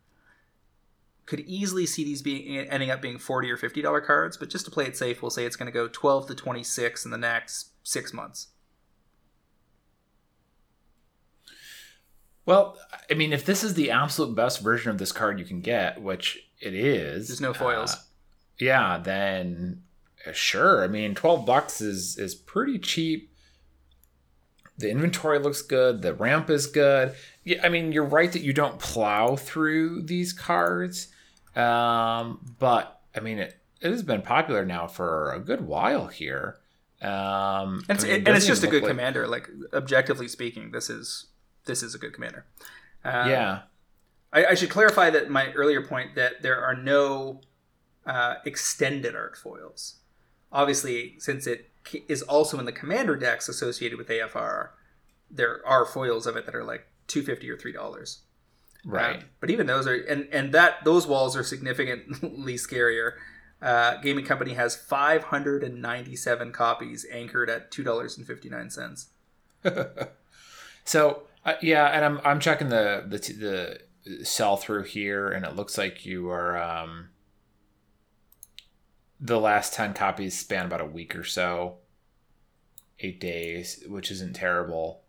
Could easily see these being ending up being forty or fifty dollar cards, but just to play it safe, we'll say it's going to go twelve to twenty six in the next six months. Well, I mean, if this is the absolute best version of this card you can get, which it is, there's no foils. Uh, yeah, then uh, sure. I mean, twelve bucks is is pretty cheap. The inventory looks good. The ramp is good. Yeah, I mean, you're right that you don't plow through these cards, um, but I mean, it it has been popular now for a good while here. Um, and it's, I mean, it, and it's just a good like... commander. Like objectively speaking, this is this is a good commander. Um, yeah. I, I, should clarify that my earlier point that there are no uh, extended art foils. Obviously, since it is also in the commander decks associated with AFR, there are foils of it that are like two fifty or three dollars. Right. Um, but even those are and and that those walls are significantly scarier uh, gaming company has 597 copies anchored at $2.59 so uh, yeah and i'm i'm checking the the the sell through here and it looks like you are um the last 10 copies span about a week or so. Eight days which isn't terrible.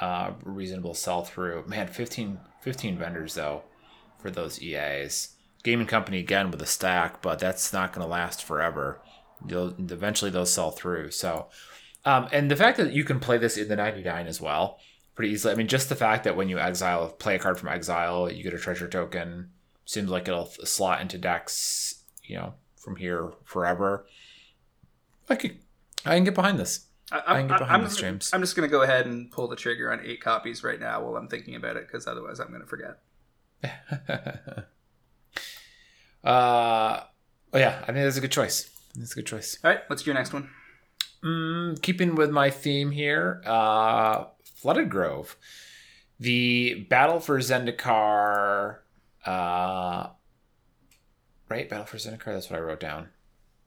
Uh reasonable sell through man 15 15 vendors though for those eas gaming company again with a stack, but that's not going to last forever. You'll eventually they'll sell through. So, um, and the fact that you can play this in the 99 as well, pretty easily. I mean, just the fact that when you exile, play a card from exile, you get a treasure token. Seems like it'll slot into decks, you know, from here forever. I could, I can get behind this. I, I, can get behind I'm, this, James. I'm just going to go ahead and pull the trigger on eight copies right now while I'm thinking about it, because otherwise I'm going to forget. Uh, oh yeah, I think that's a good choice. That's a good choice. All right, what's your next one? Mm, keeping with my theme here, uh, Flooded Grove, the Battle for Zendikar, uh, right? Battle for Zendikar. That's what I wrote down.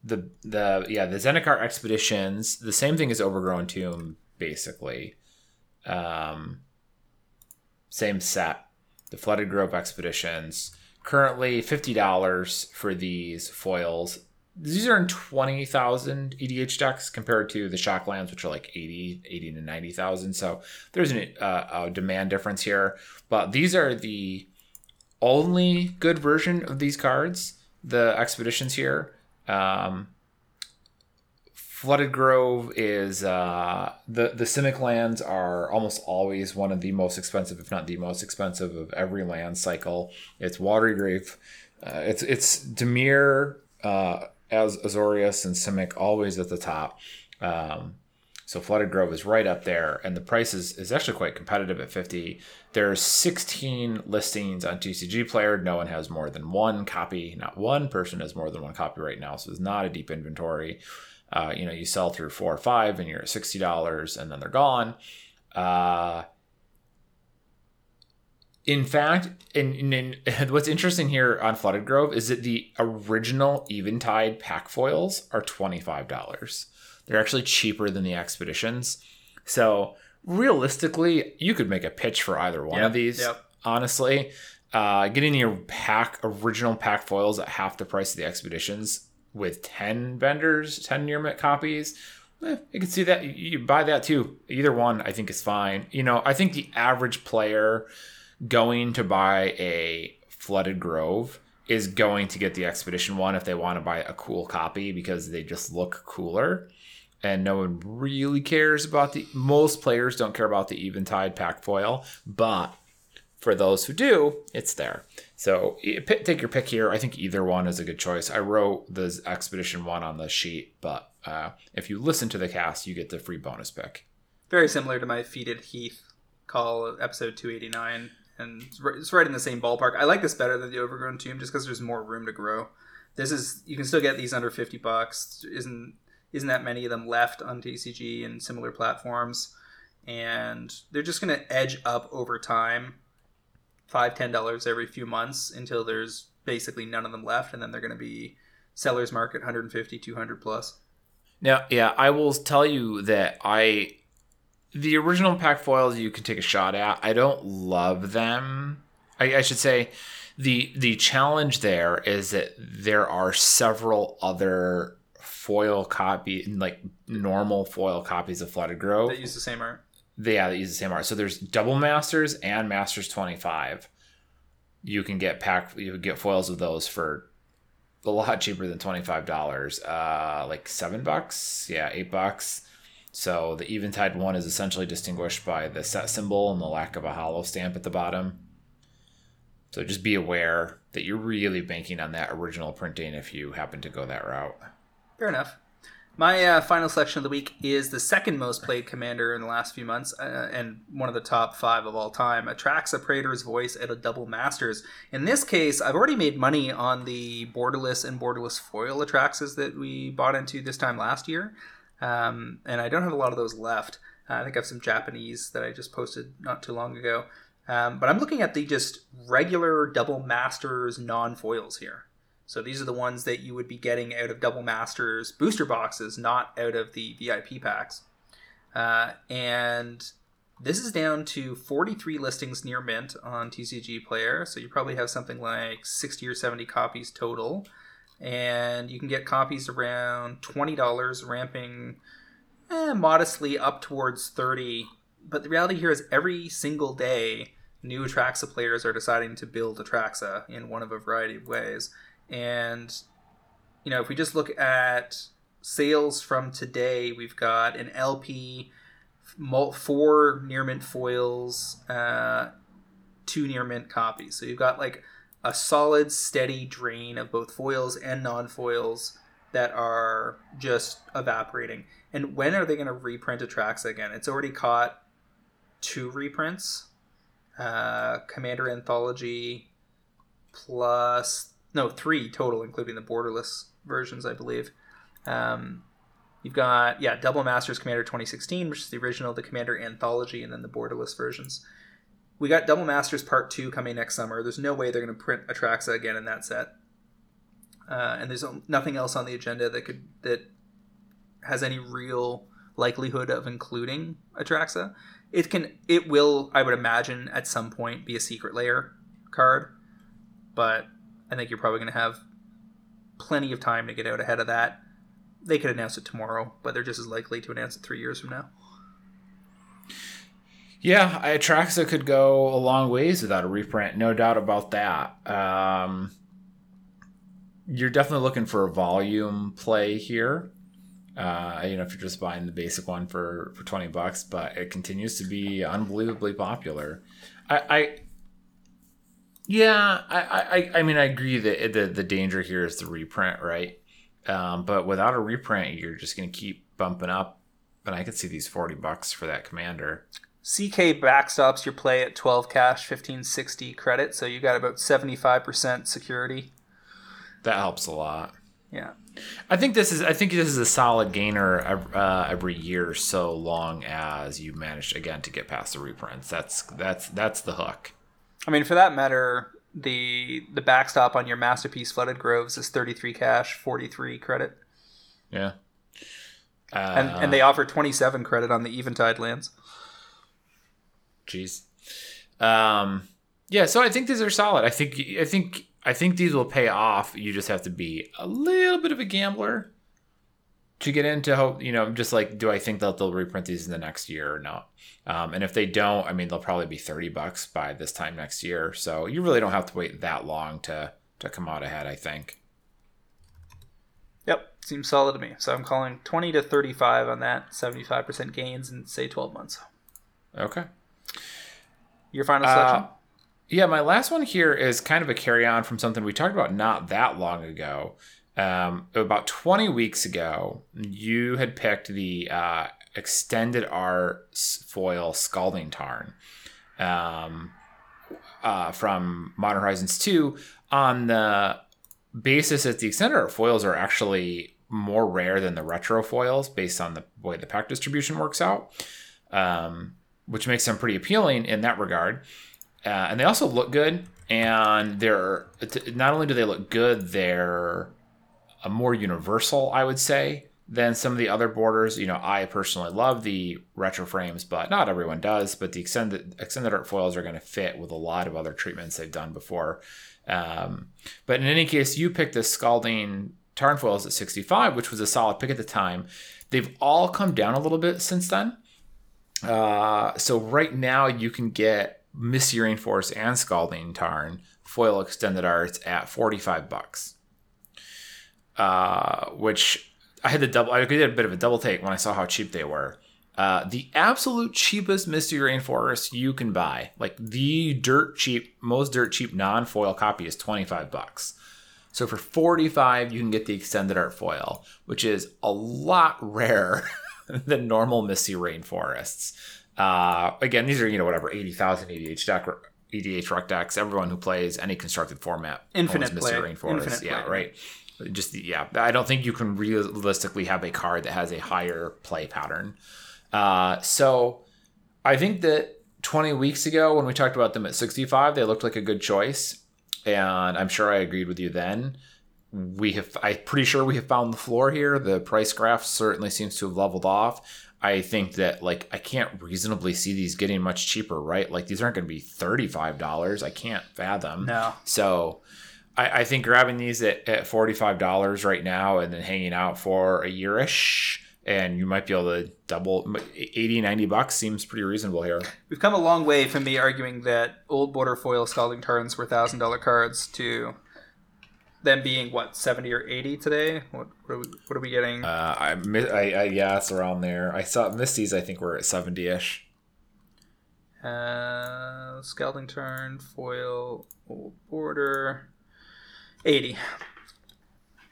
The the yeah the Zendikar expeditions. The same thing as Overgrown Tomb, basically. Um, same set. The Flooded Grove expeditions Currently, fifty dollars for these foils. These are in twenty thousand EDH decks compared to the Shocklands, which are like 80, 80 to ninety thousand. So there's an, uh, a demand difference here. But these are the only good version of these cards. The expeditions here. Um, Flooded Grove is uh, the the Simic lands are almost always one of the most expensive, if not the most expensive, of every land cycle. It's Watery Grave, uh, it's it's Dimir, uh, as Azorius and Simic always at the top. Um, so Flooded Grove is right up there, and the price is, is actually quite competitive at 50. There's 16 listings on TCG Player. No one has more than one copy. Not one person has more than one copy right now, so it's not a deep inventory. Uh, you know, you sell through four or five, and you're at sixty dollars, and then they're gone. Uh, in fact, and, and, and, what's interesting here on Flooded Grove is that the original Eventide pack foils are twenty five dollars. They're actually cheaper than the expeditions. So realistically, you could make a pitch for either one Yep, of these. yep. Honestly, uh, getting your pack original pack foils at half the price of the expeditions with ten vendors, ten near mint copies. Eh, you can see that you buy that too. Either one, I think is fine. You know, I think the average player going to buy a flooded grove is going to get the expedition one if they want to buy a cool copy because they just look cooler and no one really cares about the most players don't care about the eventide pack foil but for those who do it's there so take your pick here i think either one is a good choice i wrote the expedition one on the sheet but uh, if you listen to the cast you get the free bonus pick Very similar to my Fetid Heath call episode 289, and it's right in the same ballpark. I like this better than the Overgrown Tomb just because there's more room to grow. This is you can still get these under 50 bucks. Isn't isn't that many of them left on TCG and similar platforms, and they're just going to edge up over time, five ten dollars every few months until there's basically none of them left, and then they're going to be sellers market 150 200 plus. Now, yeah, I will tell you that I the original pack foils you can take a shot at. I don't love them. I, I should say the the challenge there is that there are several other foil copy like normal foil copies of Flooded Grove. That use the same art. Yeah, they use the same art. So there's double masters and masters 25. You can get pack you can get foils of those for a lot cheaper than $25. Uh like 7 bucks. Yeah, 8 bucks. So the Eventide one is essentially distinguished by the set symbol and the lack of a holo stamp at the bottom. So just be aware that you're really banking on that original printing if you happen to go that route. Fair enough. My uh, final selection of the week is the second most played commander in the last few months, uh, and one of the top five of all time. Atraxa Praetor's voice at a double masters. In this case, I've already made money on the borderless and borderless foil Atraxas that we bought into this time last year, um, and I don't have a lot of those left. I think I have some Japanese that I just posted not too long ago. Um, but I'm looking at the just regular double masters non foils here. So these are the ones that you would be getting out of Double Masters booster boxes, not out of the VIP packs. Uh, and this is down to 43 listings near mint on TCG Player. So you probably have something like 60 or 70 copies total. And you can get copies around $20, ramping eh, modestly up towards 30 But the reality here is every single day, new Atraxa players are deciding to build Atraxa in one of a variety of ways. And you know, if we just look at sales from today, we've got an LP, four near mint foils, uh, two near mint copies. So you've got like a solid, steady drain of both foils and non foils that are just evaporating. And when are they going to reprint Atraxa again? It's already caught two reprints uh, Commander Anthology plus no three total, including the borderless versions, I believe. Um, you've got yeah, Double Masters Commander 2016, which is the original, the Commander Anthology, and then the borderless versions. We got Double Masters Part Two coming next summer. There's no way they're going to print Atraxa again in that set, uh, and there's nothing else on the agenda that could that has any real likelihood of including Atraxa. It can, it will, I would imagine, at some point be a Secret Lair card, but I think you're probably going to have plenty of time to get out ahead of that. They could announce it tomorrow, but they're just as likely to announce it three years from now. Yeah, I Atraxa could go a long ways without a reprint, no doubt about that. Um, you're definitely looking for a volume play here. Uh, you know, if you're just buying the basic one for for twenty bucks, but it continues to be unbelievably popular. I, I yeah, I, I, I mean, I agree that the the danger here is the reprint, right? Um, but without a reprint, you're just going to keep bumping up. But I could see these forty bucks for that commander. CK backstops your play at 12 cash, 1560 credit, so you got about 75% security. That helps a lot. Yeah. I think this is I think this is a solid gainer uh, every year, so long as you manage again to get past the reprints. That's that's that's the hook. I mean, for that matter, the the backstop on your masterpiece flooded groves is 33 cash, 43 credit. Yeah. Uh, and and they offer 27 credit on the eventide lands. Jeez. Um yeah, so I think these are solid. I think I think I think these will pay off. You just have to be a little bit of a gambler to get into hope, you know, just like, do I think that they'll reprint these in the next year or not? Um, and if they don't, I mean, they'll probably be 30 bucks by this time next year. So you really don't have to wait that long to, to come out ahead, I think. Yep, seems solid to me. So I'm calling 20 to 35 on that, 75% gains in, say, 12 months. Okay. Your final selection? Uh, yeah, my last one here is kind of a carry on from something we talked about not that long ago. Um, about 20 weeks ago, you had picked the uh, extended art foil Scalding Tarn um, uh, from Modern Horizons 2 on the basis that the extended art foils are actually more rare than the retro foils based on the way the pack distribution works out, um, which makes them pretty appealing in that regard uh, and they also look good. And they're not only do they look good, they're more universal, I would say, than some of the other borders. You know, I personally love the retro frames, but not everyone does. But the extended extended art foils are going to fit with a lot of other treatments they've done before. Um, but in any case, you picked the scalding tarn foils at 65, which was a solid pick at the time. They've all come down a little bit since then. Uh, so right now you can get Misty Rainforest and Scalding Tarn foil extended arts at 45 bucks. Uh, which I had the double, I did a bit of a double take when I saw how cheap they were. Uh, the absolute cheapest Misty Rainforest you can buy, like the dirt cheap, most dirt cheap non foil copy is 25 bucks. So for 45, you can get the extended art foil, which is a lot rarer than normal Misty Rainforests. Uh, again, these are you know whatever eighty thousand EDH deck EDH rec decks. Everyone who plays any constructed format infinite Misty Rainforest. Infinite yeah, play. right. Just yeah, I don't think you can realistically have a card that has a higher play pattern. Uh, so I think that 20 weeks ago when we talked about them at 65, they looked like a good choice, and I'm sure I agreed with you then. We have, I'm pretty sure we have found the floor here. The price graph certainly seems to have leveled off. I think that like I can't reasonably see these getting much cheaper, right? Like these aren't going to be thirty five dollars. I can't fathom. No. So, I, I think grabbing these at, at forty five dollars right now and then hanging out for a yearish, and you might be able to double 80 90 bucks seems pretty reasonable here. We've come a long way from me arguing that old border foil scalding tarns were thousand dollar cards to them being what 70 or 80 today? What, what, are, we, what are we getting? Uh, I, I, I yeah it's around there. I saw misty's i think we're at 70ish uh scalding tarn foil old border 80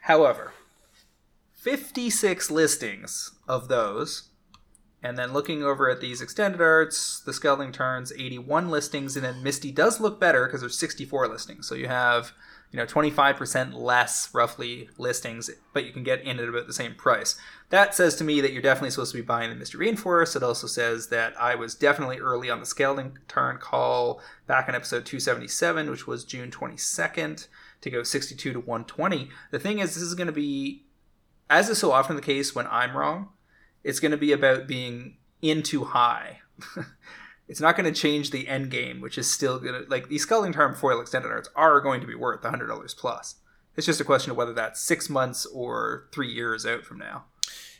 however 56 listings of those and then looking over at these extended arts, the Scalding Tarns 81 listings, and then Misty does look better because there's 64 listings. So you have you know 25% less roughly listings but you can get in at about the same price. That says to me that you're definitely supposed to be buying the Misty Rainforest it also says that i was definitely early on the Scalding Tarn call back in episode 277 which was june 22nd to go 62 to 120 the thing is this is going to be as is so often the case when i'm wrong it's going to be about being in too high it's not going to change the end game, which is still going to like these Scalding Tarn foil extended arts are going to be worth hundred dollars plus. It's just a question of whether that's six months or three years out from now.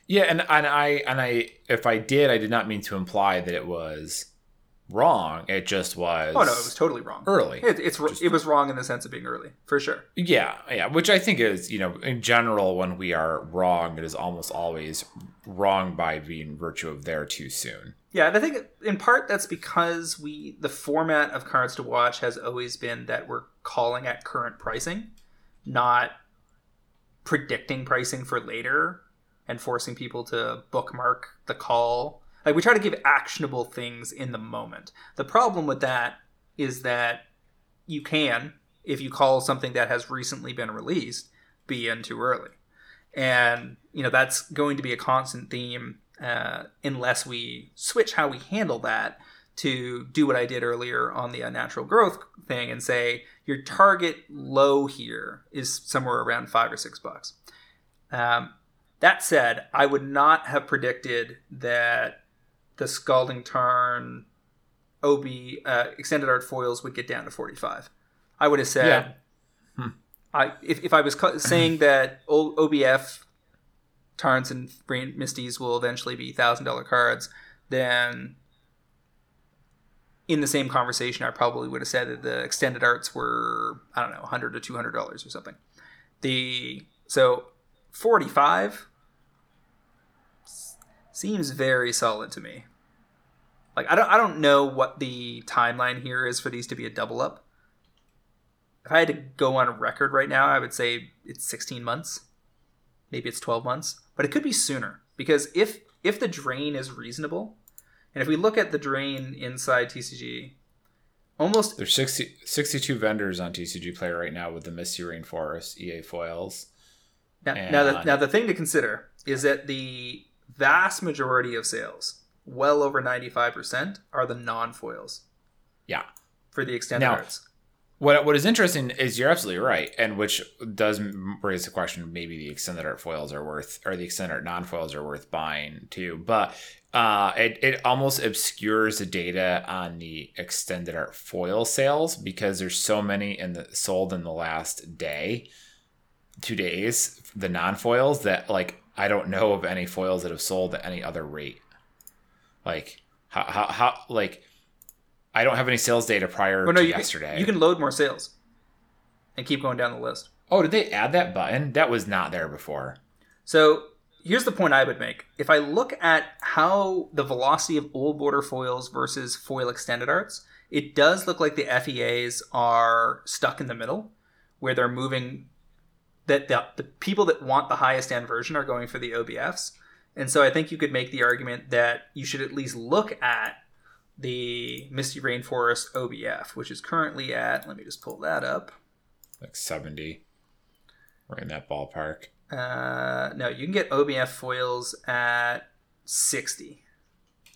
Yeah, and and I and I if I did, I did not mean to imply that it was wrong. It just was. Oh no, it was totally wrong. early. It, it's it was wrong in the sense of being early, for sure. Yeah, yeah, which I think is, you know, in general, when we are wrong, it is almost always wrong by being virtue of there too soon. Yeah, and I think in part that's because we the format of cards to watch has always been that we're calling at current pricing, not predicting pricing for later and forcing people to bookmark the call. Like we try to give actionable things in the moment. The problem with that is that you can, if you call something that has recently been released, be in too early. And, you know, that's going to be a constant theme uh, unless we switch how we handle that to do what I did earlier on the unnatural growth thing and say your target low here is somewhere around five or six bucks. Um, that said, I would not have predicted that the Scalding Tarn OB uh, extended art foils would get down to 45. I would have said, Yeah. Hmm. I if, if I was ca- saying that O- OBF Tarns and Misties will eventually be thousand dollar cards, then in the same conversation, I probably would have said that the extended arts were I don't know, hundred to two hundred dollars or something. The so forty five seems very solid to me. Like I don't I don't know what the timeline here is for these to be a double up. If I had to go on record right now, I would say it's 16 months. Maybe it's 12 months, but it could be sooner because if if the drain is reasonable, and if we look at the drain inside TCG, almost There's 60, 62 vendors on TCG Player right now with the Misty Rainforest EA foils. Now, now, the, now the thing to consider is that the vast majority of sales, well over 95%, are the non-foils Yeah. for the extended Now- arts. What what is interesting is you're absolutely right, and which does raise the question: maybe the extended art foils are worth, or the extended art non foils are worth buying too. But uh, it it almost obscures the data on the extended art foil sales because there's so many in the sold in the last day, two days, the non foils that like I don't know of any foils that have sold at any other rate. Like how how, how like. I don't have any sales data prior Well, no, to you yesterday. Can, you can load more sales and keep going down the list. Oh, did they add that button? That was not there before. So here's the point I would make. If I look at how the velocity of old border foils versus foil extended arts, it does look like the FEAs are stuck in the middle, where they're moving. That the, the people that want the highest end version are going for the OBFs, and so I think you could make the argument that you should at least look at the Misty Rainforest OBF, which is currently at. Let me just pull that up. Like 70. Right in that ballpark. Uh, no, you can get OBF foils at 60,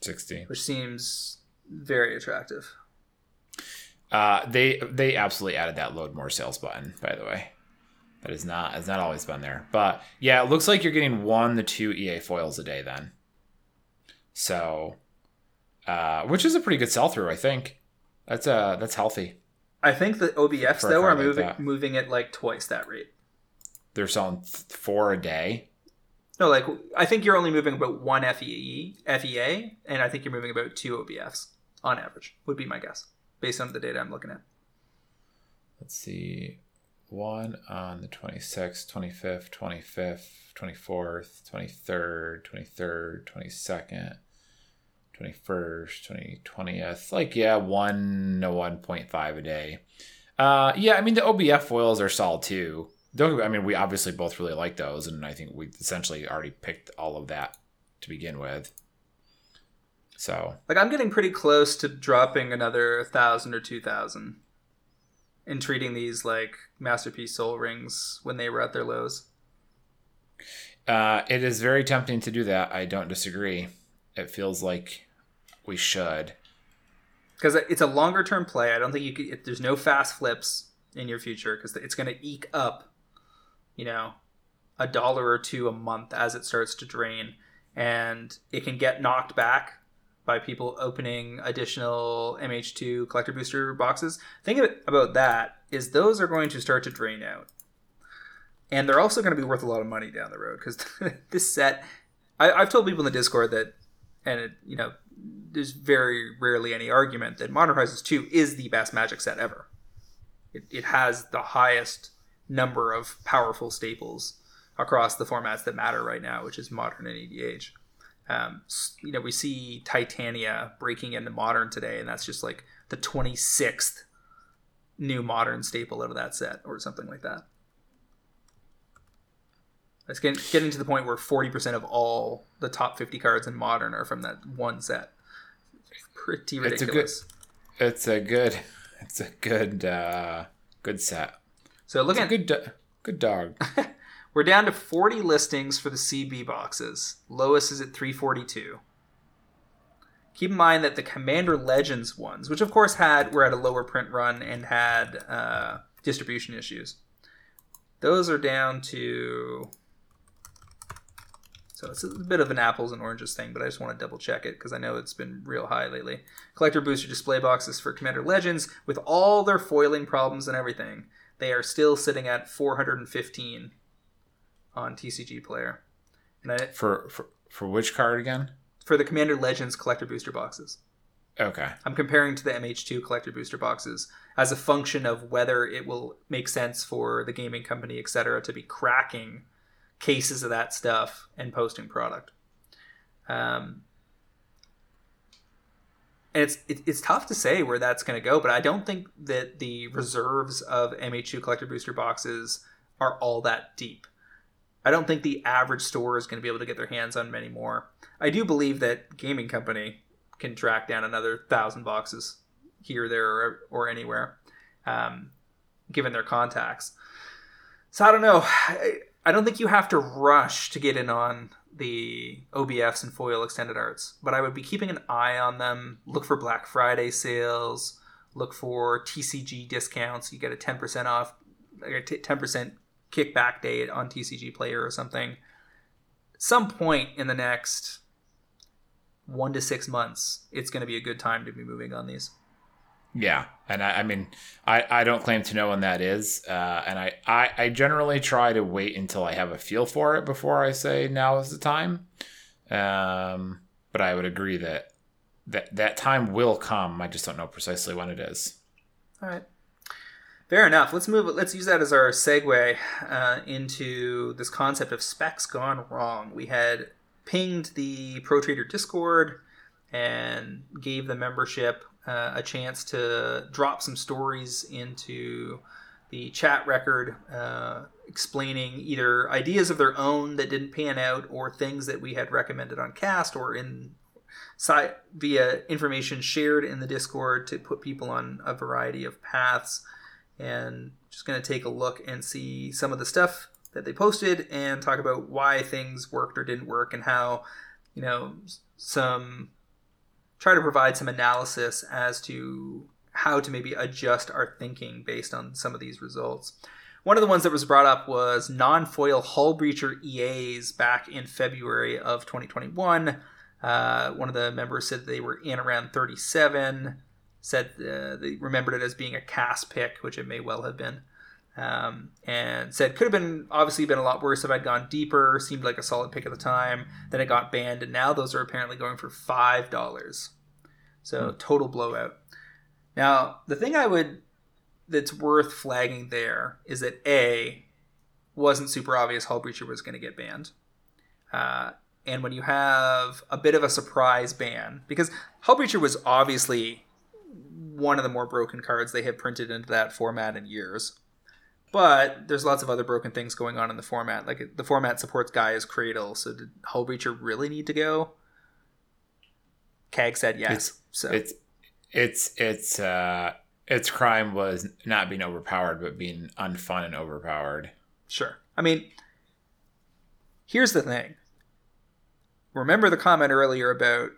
60. which seems very attractive. Uh, they they absolutely added that load more sales button, by the way. That is not has not always been there. But yeah, it looks like you're getting one to two EA foils a day then. So uh, which is a pretty good sell through, I think. That's uh that's healthy. I think the OBFs though are card like moving moving at like twice that rate. They're selling th- four a day. No, like I think you're only moving about one FEE, FEA, and I think you're moving about two OBFs on average. Would be my guess based on the data I'm looking at. Let's see. One on the 26th, 25th, 25th, 24th, 23rd, 23rd, 22nd, 21st, 20, 20th. Like, yeah, 1 to 1.5 a day. Uh, yeah, I mean, the OBF foils are solid too. Don't, I mean, we obviously both really like those, and I think we essentially already picked all of that to begin with. So, Like I'm getting pretty close to dropping another thousand or two thousand, and treating these like masterpiece Sol Rings when they were at their lows. Uh, it is very tempting to do that. I don't disagree. It feels like we should. because it's a longer term play. I don't think you could. If there's no fast flips in your future because it's going to eke up, you know, a dollar or two a month as it starts to drain, and it can get knocked back by people opening additional MH2 collector booster boxes. Think about that is those are going to start to drain out, and they're also going to be worth a lot of money down the road because this set. I, I've told people in the Discord that and it, you know there's very rarely any argument that Modern Horizons 2 is the best Magic set ever. It, it has the highest number of powerful staples across the formats that matter right now, which is Modern and EDH. Um, you know, we see Titania breaking into Modern today, and that's just like the 26th new Modern staple out of that set, or something like that. It's getting, getting to the point where 40% of all the top 50 cards in Modern are from that one set. Pretty ridiculous. It's a good, it's a good, it's a good, uh, good set. So looking at good, do- good dog. We're down to 40 listings for the CB boxes. Lowest is at 342. Keep in mind that the Commander Legends ones, which of course had were at a lower print run and had uh, distribution issues, those are down to so it's a bit of an apples and oranges thing, but I just want to double check it because I know it's been real high lately. Collector booster display boxes for Commander Legends with all their foiling problems and everything. They are still sitting at 415 on TCG Player. And I, for, for for which card again? For the Commander Legends collector booster boxes. Okay. I'm comparing to the MH2 collector booster boxes as a function of whether it will make sense for the gaming company, etc., to be cracking cases of that stuff and posting product. Um, and it's it, it's tough to say where that's going to go, but I don't think that the reserves of MH2 collector booster boxes are all that deep. I don't think the average store is going to be able to get their hands on many more. I do believe that gaming company can track down another thousand boxes here, there, or, or anywhere, um, given their contacts. So I don't know. I, I don't think you have to rush to get in on the OBFs and foil extended arts, but I would be keeping an eye on them. Look for Black Friday sales. Look for TCG discounts. You get a ten percent off, ten percent kickback date on TCG Player or something. Some point in the next one to six months, it's going to be a good time to be moving on these. Yeah, and I, I mean, I, I don't claim to know when that is, uh, and I, I, I generally try to wait until I have a feel for it before I say now is the time. Um, but I would agree that that that time will come. I just don't know precisely when it is. All right, fair enough. Let's move. Let's use that as our segue uh, into this concept of specs gone wrong. We had pinged the Pro Trader Discord and gave the membership uh, a chance to drop some stories into the chat record, uh, explaining either ideas of their own that didn't pan out or things that we had recommended on cast or in via information shared in the discord to put people on a variety of paths and just going to take a look and see some of the stuff that they posted and talk about why things worked or didn't work and how you know some try to provide some analysis as to how to maybe adjust our thinking based on some of these results. One of the ones that was brought up was non foil Hullbreacher EAs back in February of 2021. Uh, one of the members said they were in around 37, said uh, they remembered it as being a cast pick, which it may well have been. Um, and said could have been obviously been a lot worse if I'd gone deeper. Seemed like a solid pick at the time. Then it got banned, and now those are apparently going for five dollars. So hmm. total blowout. Now the thing I would that's worth flagging there is that a wasn't super obvious Hullbreacher was going to get banned. Uh, and when you have a bit of a surprise ban, because Hullbreacher was obviously one of the more broken cards they have printed into that format in years. But there's lots of other broken things going on in the format. Like the format supports Gaea's Cradle, so did Hullbreacher really need to go? CAG said yes. It's, so it's it's it's uh its crime was not being overpowered, but being unfun and overpowered. Sure. I mean, here's the thing. Remember the comment earlier about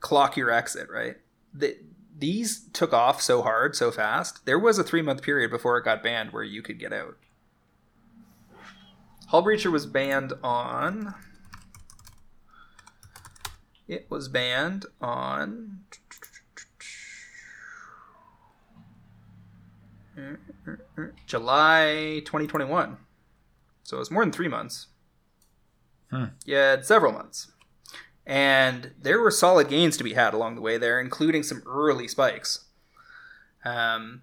clock your exit, right? The, these took off so hard, so fast. There was a three month period before it got banned where you could get out. Hullbreacher was banned on. It was banned on. July 2021. So it was more than three months. Hmm. Had several months. And there were solid gains to be had along the way there, including some early spikes. Um,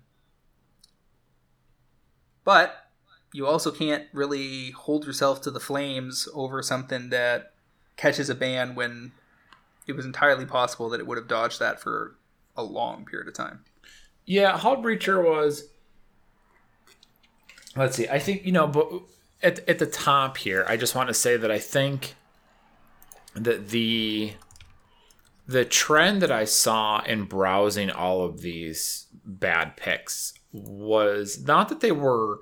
but you also can't really hold yourself to the flames over something that catches a ban when it was entirely possible that it would have dodged that for a long period of time. Yeah, Hullbreacher was. Let's see. I think you know, but at at the top here, I just want to say that I think that the the trend that I saw in browsing all of these bad picks was not that they were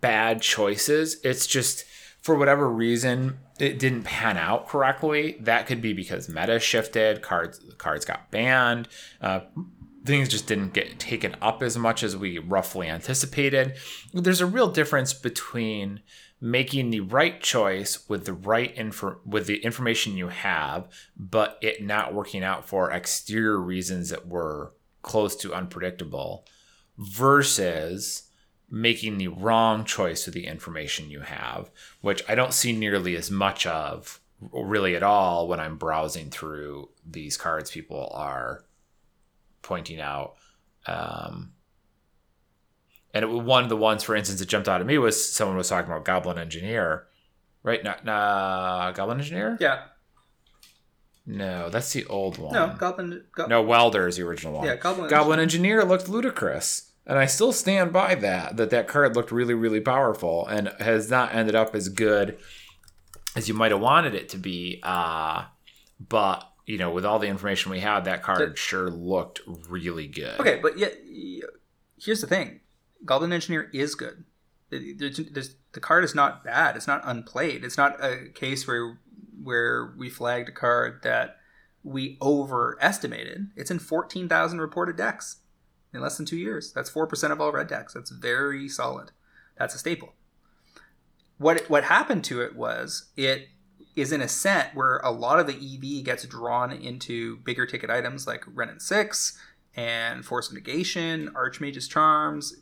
bad choices. It's just for whatever reason it didn't pan out correctly. That could be because meta shifted, cards cards got banned, uh, things just didn't get taken up as much as we roughly anticipated. There's a real difference between making the right choice with the right info with the information you have, but it not working out for exterior reasons that were close to unpredictable, versus making the wrong choice with the information you have, which I don't see nearly as much of really at all when I'm browsing through these cards people are pointing out. Um, and it, one of the ones, for instance, that jumped out at me was someone was talking about Goblin Engineer, right? Not nah, Goblin Engineer. Yeah. No, that's the old one. No, Goblin. Go- No, Welder is the original one. Yeah, Goblin. Goblin Engineer looked ludicrous. And I still stand by that, that that card looked really, really powerful and has not ended up as good as you might have wanted it to be. Uh, but, you know, with all the information we had, that card sure looked really good. Okay, but yet y- here's the thing: Goblin Engineer is good. There's, there's, the card is not bad. It's not unplayed. It's not a case where where we flagged a card that we overestimated. It's in fourteen thousand reported decks in less than two years. That's four percent of all red decks. That's very solid. That's a staple. What what happened to it was it is in a set where a lot of the EV gets drawn into bigger ticket items like Wrenn and Six and Force Negation, Archmage's Charms,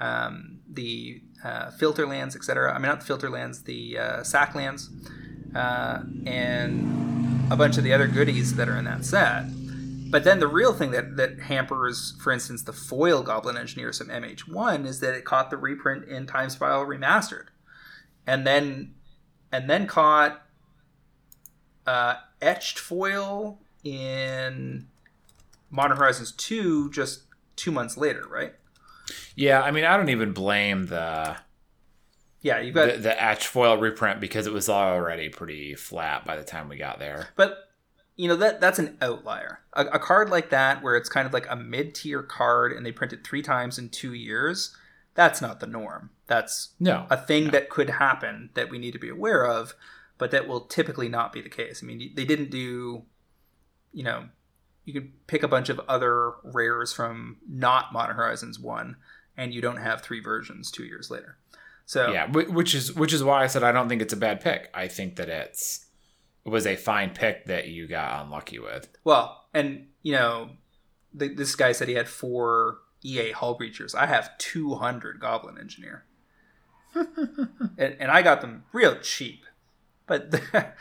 um, the uh, filter lands, etc. I mean, not the filter lands, the uh, sack lands, uh, and a bunch of the other goodies that are in that set. But then the real thing that, that hampers, for instance, the foil Goblin Engineer some MH1 is that it caught the reprint in Time Spiral Remastered, and then and then caught uh, etched foil in Modern Horizons 2 just two months later, right? Yeah, I mean, I don't even blame the Yeah, you've got the, the etch foil reprint because it was already pretty flat by the time we got there. But you know that that's an outlier. A, a card like that, where it's kind of like a mid-tier card, and they print it three times in two years. That's not the norm. That's No, a thing that could happen that we need to be aware of, but that will typically not be the case. I mean, they didn't do, you know, you could pick a bunch of other rares from not Modern Horizons one, and you don't have three versions two years later. So yeah, which is which is why I said I don't think it's a bad pick. I think that it's it was a fine pick that you got unlucky with. Well, and you know, th this guy said he had four EA Hullbreachers. I have two hundred Goblin Engineer, and, and I got them real cheap. But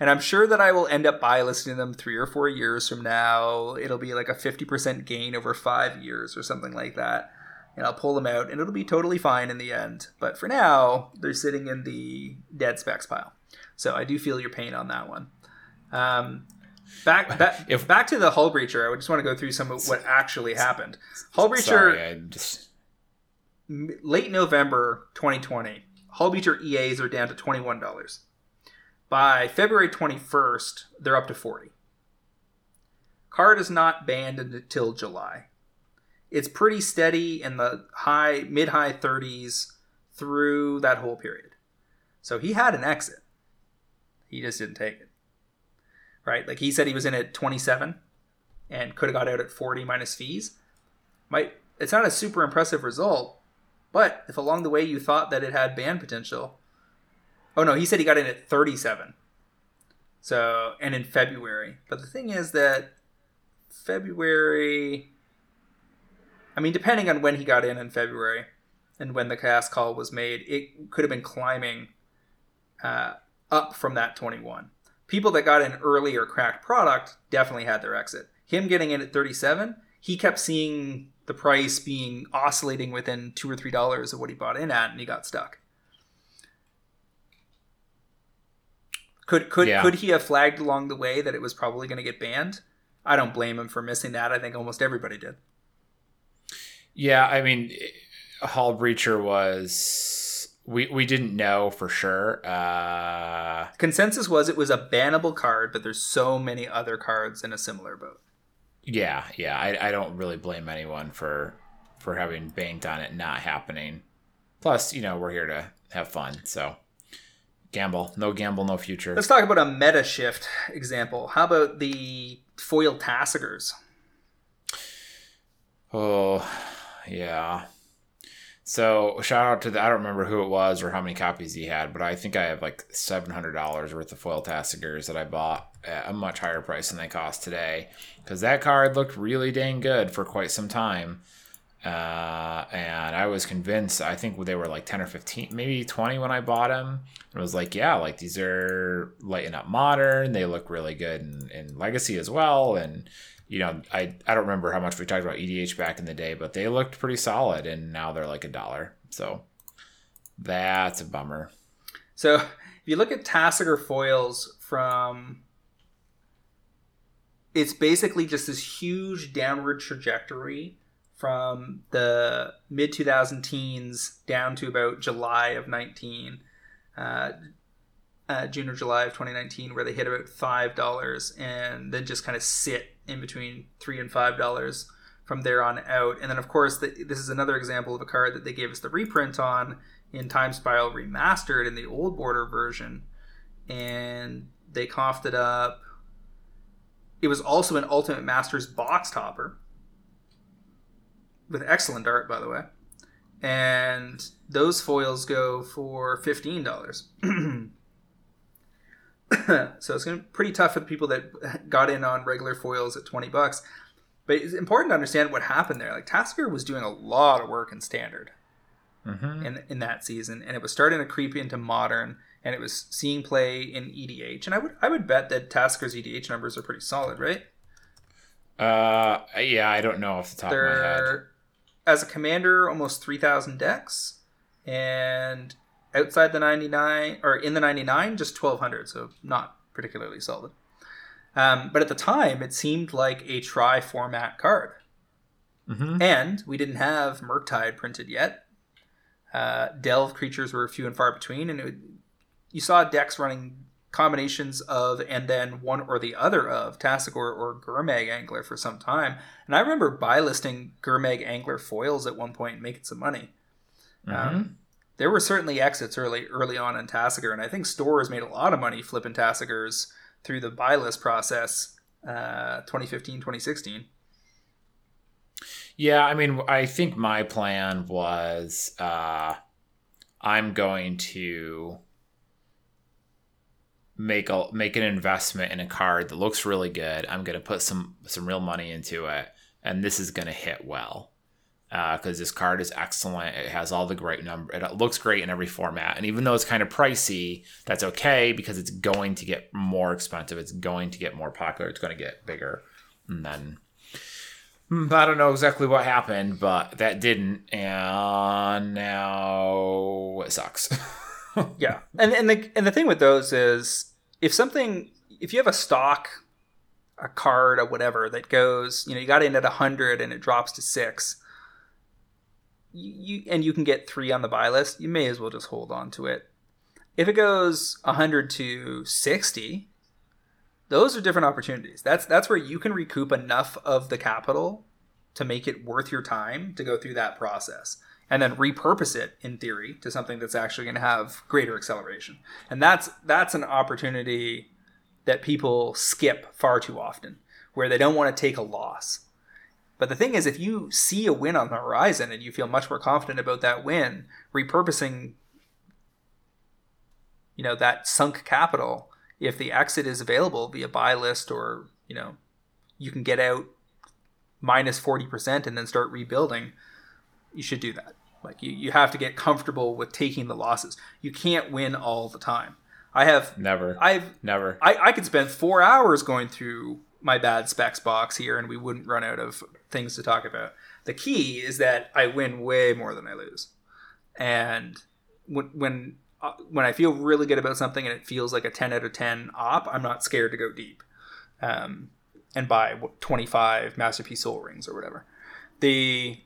and I'm sure that I will end up buy listing them three or four years from now. It'll be like a fifty percent gain over five years or something like that. And I'll pull them out, and it'll be totally fine in the end. But for now, they're sitting in the dead specs pile. So I do feel your pain on that one. Um, back back If- back to the Hullbreacher. I just want to go through some of what actually happened. Hullbreacher Sorry, I just late November 2020. Hullbreacher EAs are down to twenty one dollars. By February 21st, they're up to 40. Card is not banned until July. It's pretty steady in the high mid high 30s through that whole period. So he had an exit. He just didn't take it. Right? Like he said he was in at 27 and could have got out at 40 minus fees. Might it's not a super impressive result, but if along the way you thought that it had ban potential, oh no, he said he got in at 37. So, and in February. But the thing is that February, I mean, depending on when he got in in February and when the cast call was made, it could have been climbing uh, up from that 21. people that got in early or cracked product definitely had their exit. Him getting in at 37, he kept seeing the price being oscillating within two or three dollars of what he bought in at, and he got stuck. Could could Yeah. could he have flagged along the way that it was probably going to get banned? I don't blame him for missing that. I think almost everybody did. Yeah, I mean, Hullbreacher was we we didn't know for sure. Uh, Consensus was it was a bannable card, but there's so many other cards in a similar boat. yeah, yeah, I, I don't really blame anyone for for having banked on it not happening. Plus, you know, we're here to have fun, so gamble, no gamble, no future. Let's talk about a meta shift example. How about the foil Tasigurs? Oh, yeah. So shout out to the I don't remember who it was or how many copies he had, but I think I have like seven hundred dollars worth of foil Tasigurs that I bought at a much higher price than they cost today because that card looked really dang good for quite some time. Uh, and I was convinced. I think they were like ten or fifteen, maybe twenty when I bought them. And I was like, yeah, like these are lighting up modern. They look really good in, in legacy as well. And you know, I I don't remember how much we talked about EDH back in the day, but they looked pretty solid, and now they're like a dollar. So that's a bummer. So if you look at Tasigur foils from it's basically just this huge downward trajectory from the mid 2000 teens down to about July of 19, uh, uh, June or July of 2019, where they hit about five dollars and then just kind of sit in between three and five dollars from there on out. And then, of course, the, this is another example of a card that they gave us the reprint on in Time Spiral Remastered in the old border version, and they coughed it up. It was also an Ultimate Masters box topper with excellent art, by the way. And those foils go for fifteen dollars. so it's going to be pretty tough for the people that got in on regular foils at twenty bucks. But it's important to understand what happened there. Like Tasigur was doing a lot of work in standard Mm-hmm. in in that season, and it was starting to creep into modern, and it was seeing play in EDH. And I would I would bet that Tasigur's EDH numbers are pretty solid, right? Uh, yeah, I don't know off the top of my head. As a commander almost three thousand decks, and outside the ninety nine or in the ninety nine just twelve hundred, so not particularly solid. Um, but at the time, it seemed like a tri format card. Mm-hmm. And we didn't have Murktide printed yet. Uh, Delve creatures were few and far between, and it would, you saw decks running combinations of and then one or the other of Tasigur or Gurmag Angler for some time. And I remember buy listing Gurmag Angler foils at one point and making some money. Um, there were certainly exits early early on in Tasigur, and I think stores made a lot of money flipping Tasigurs through the buy list process uh, 2015, 2016. Yeah, I mean, I think my plan was uh, I'm going to make a make an investment in a card that looks really good. I'm going to put some some real money into it, and this is going to hit well uh, because this card is excellent. It has all the great number. It looks great in every format, and even though it's kind of pricey, that's okay because it's going to get more expensive. It's going to get more popular. It's going to get bigger, and then I don't know exactly what happened, but that didn't, and now it sucks. Yeah, and and the and the thing with those is if something if you have a stock, a card or whatever that goes, you know, you got in at hundred and it drops to six, you, you and you can get three on the buy list, you may as well just hold on to it. If it goes hundred to sixty, those are different opportunities. That's that's where you can recoup enough of the capital to make it worth your time to go through that process and then repurpose it in theory to something that's actually going to have greater acceleration. And that's that's an opportunity that people skip far too often where they don't want to take a loss. But the thing is if you see a win on the horizon and you feel much more confident about that win, repurposing you know that sunk capital if the exit is available via buy list or, you know, you can get out minus 40% and then start rebuilding, you should do that. Like you, you have to get comfortable with taking the losses. You can't win all the time. I have Never. I've Never. I, I could spend four hours going through my bad specs box here and we wouldn't run out of things to talk about. The key is that I win way more than I lose. And when when uh, when I feel really good about something and it feels like a 10 out of 10 op, I'm not scared to go deep. Um, and buy what, 25 masterpiece Sol Rings or whatever. The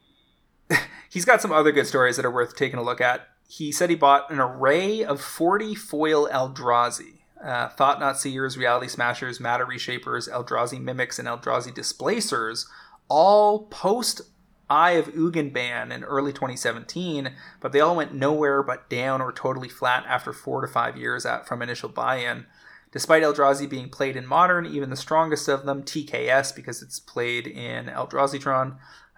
he's got some other good stories that are worth taking a look at. He said he bought an array of 40 foil Eldrazi. Uh, Thought-Knot Seers, Reality Smashers, Matter Reshapers, Eldrazi Mimics, and Eldrazi Displacers, all post Eye of Ugin in early 2017, but they all went nowhere but down or totally flat after four to five years at, from initial buy in. Despite Eldrazi being played in Modern, even the strongest of them, TKS, because it's played in Eldrazi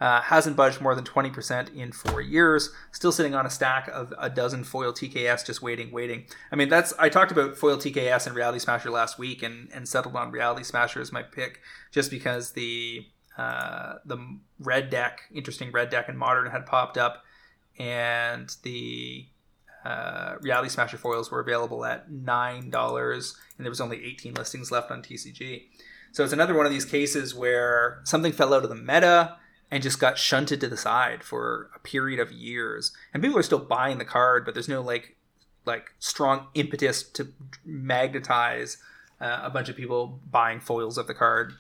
uh, hasn't budged more than 20% in four years. Still sitting on a stack of a dozen foil TKS, just waiting, waiting. I mean, that's I talked about foil TKS and Reality Smasher last week, and and settled on Reality Smasher as my pick, just because the uh, the red deck, interesting red deck in Modern had popped up, and the uh, Reality Smasher foils were available at nine dollars, and there was only 18 listings left on TCG. So it's another one of these cases where something fell out of the meta and just got shunted to the side for a period of years. And people are still buying the card, but there's no like like strong impetus to magnetize uh, a bunch of people buying foils of the card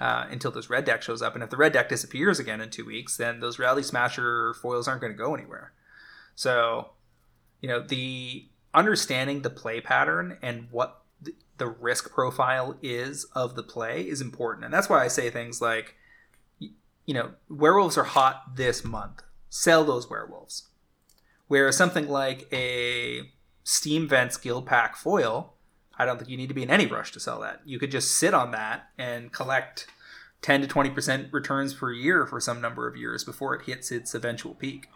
uh, until this red deck shows up. And if the red deck disappears again in two weeks, then those Reality Smasher foils aren't going to go anywhere. So, you know, the understanding the play pattern and what the risk profile is of the play is important. And that's why I say things like, you know, werewolves are hot this month. Sell those werewolves. Whereas something like a Steam Vents Guildpact foil, I don't think you need to be in any rush to sell that. You could just sit on that and collect 10 to 20% returns per year for some number of years before it hits its eventual peak.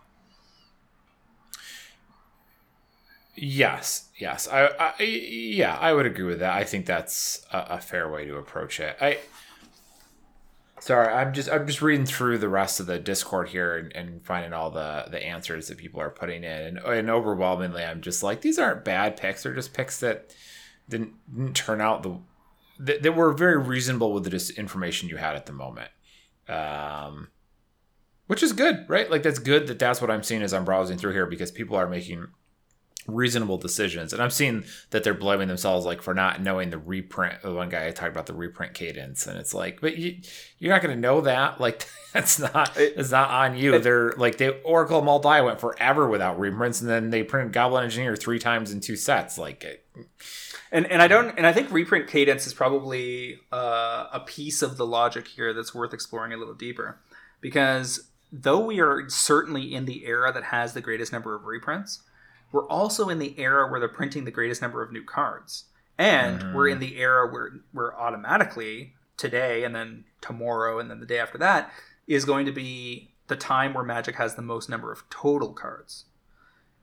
Yes, yes, I, I, yeah, I would agree with that. I think that's a, a, fair way to approach it. I, sorry, I'm just I'm just reading through the rest of the Discord here and, and finding all the the answers that people are putting in, and, and overwhelmingly, I'm just like these aren't bad picks; they're just picks that didn't, didn't turn out the that, that were very reasonable with the information you had at the moment. Um, which is good, right? Like that's good that that's what I'm seeing as I'm browsing through here because people are making reasonable decisions. And I've seen that they're blaming themselves like for not knowing the reprint. The one guy I talked about the reprint cadence, and it's like, but you you're not going to know that. Like that's not it's not on you. They're like they Oracle Multi went forever without reprints, and then they printed Goblin Engineer three times in two sets. Like. It, and and I don't and I think reprint cadence is probably uh, a piece of the logic here that's worth exploring a little deeper, because though we are certainly in the era that has the greatest number of reprints, we're also in the era where they're printing the greatest number of new cards. And mm-hmm. we're in the era where we're automatically today and then tomorrow and then the day after that is going to be the time where Magic has the most number of total cards.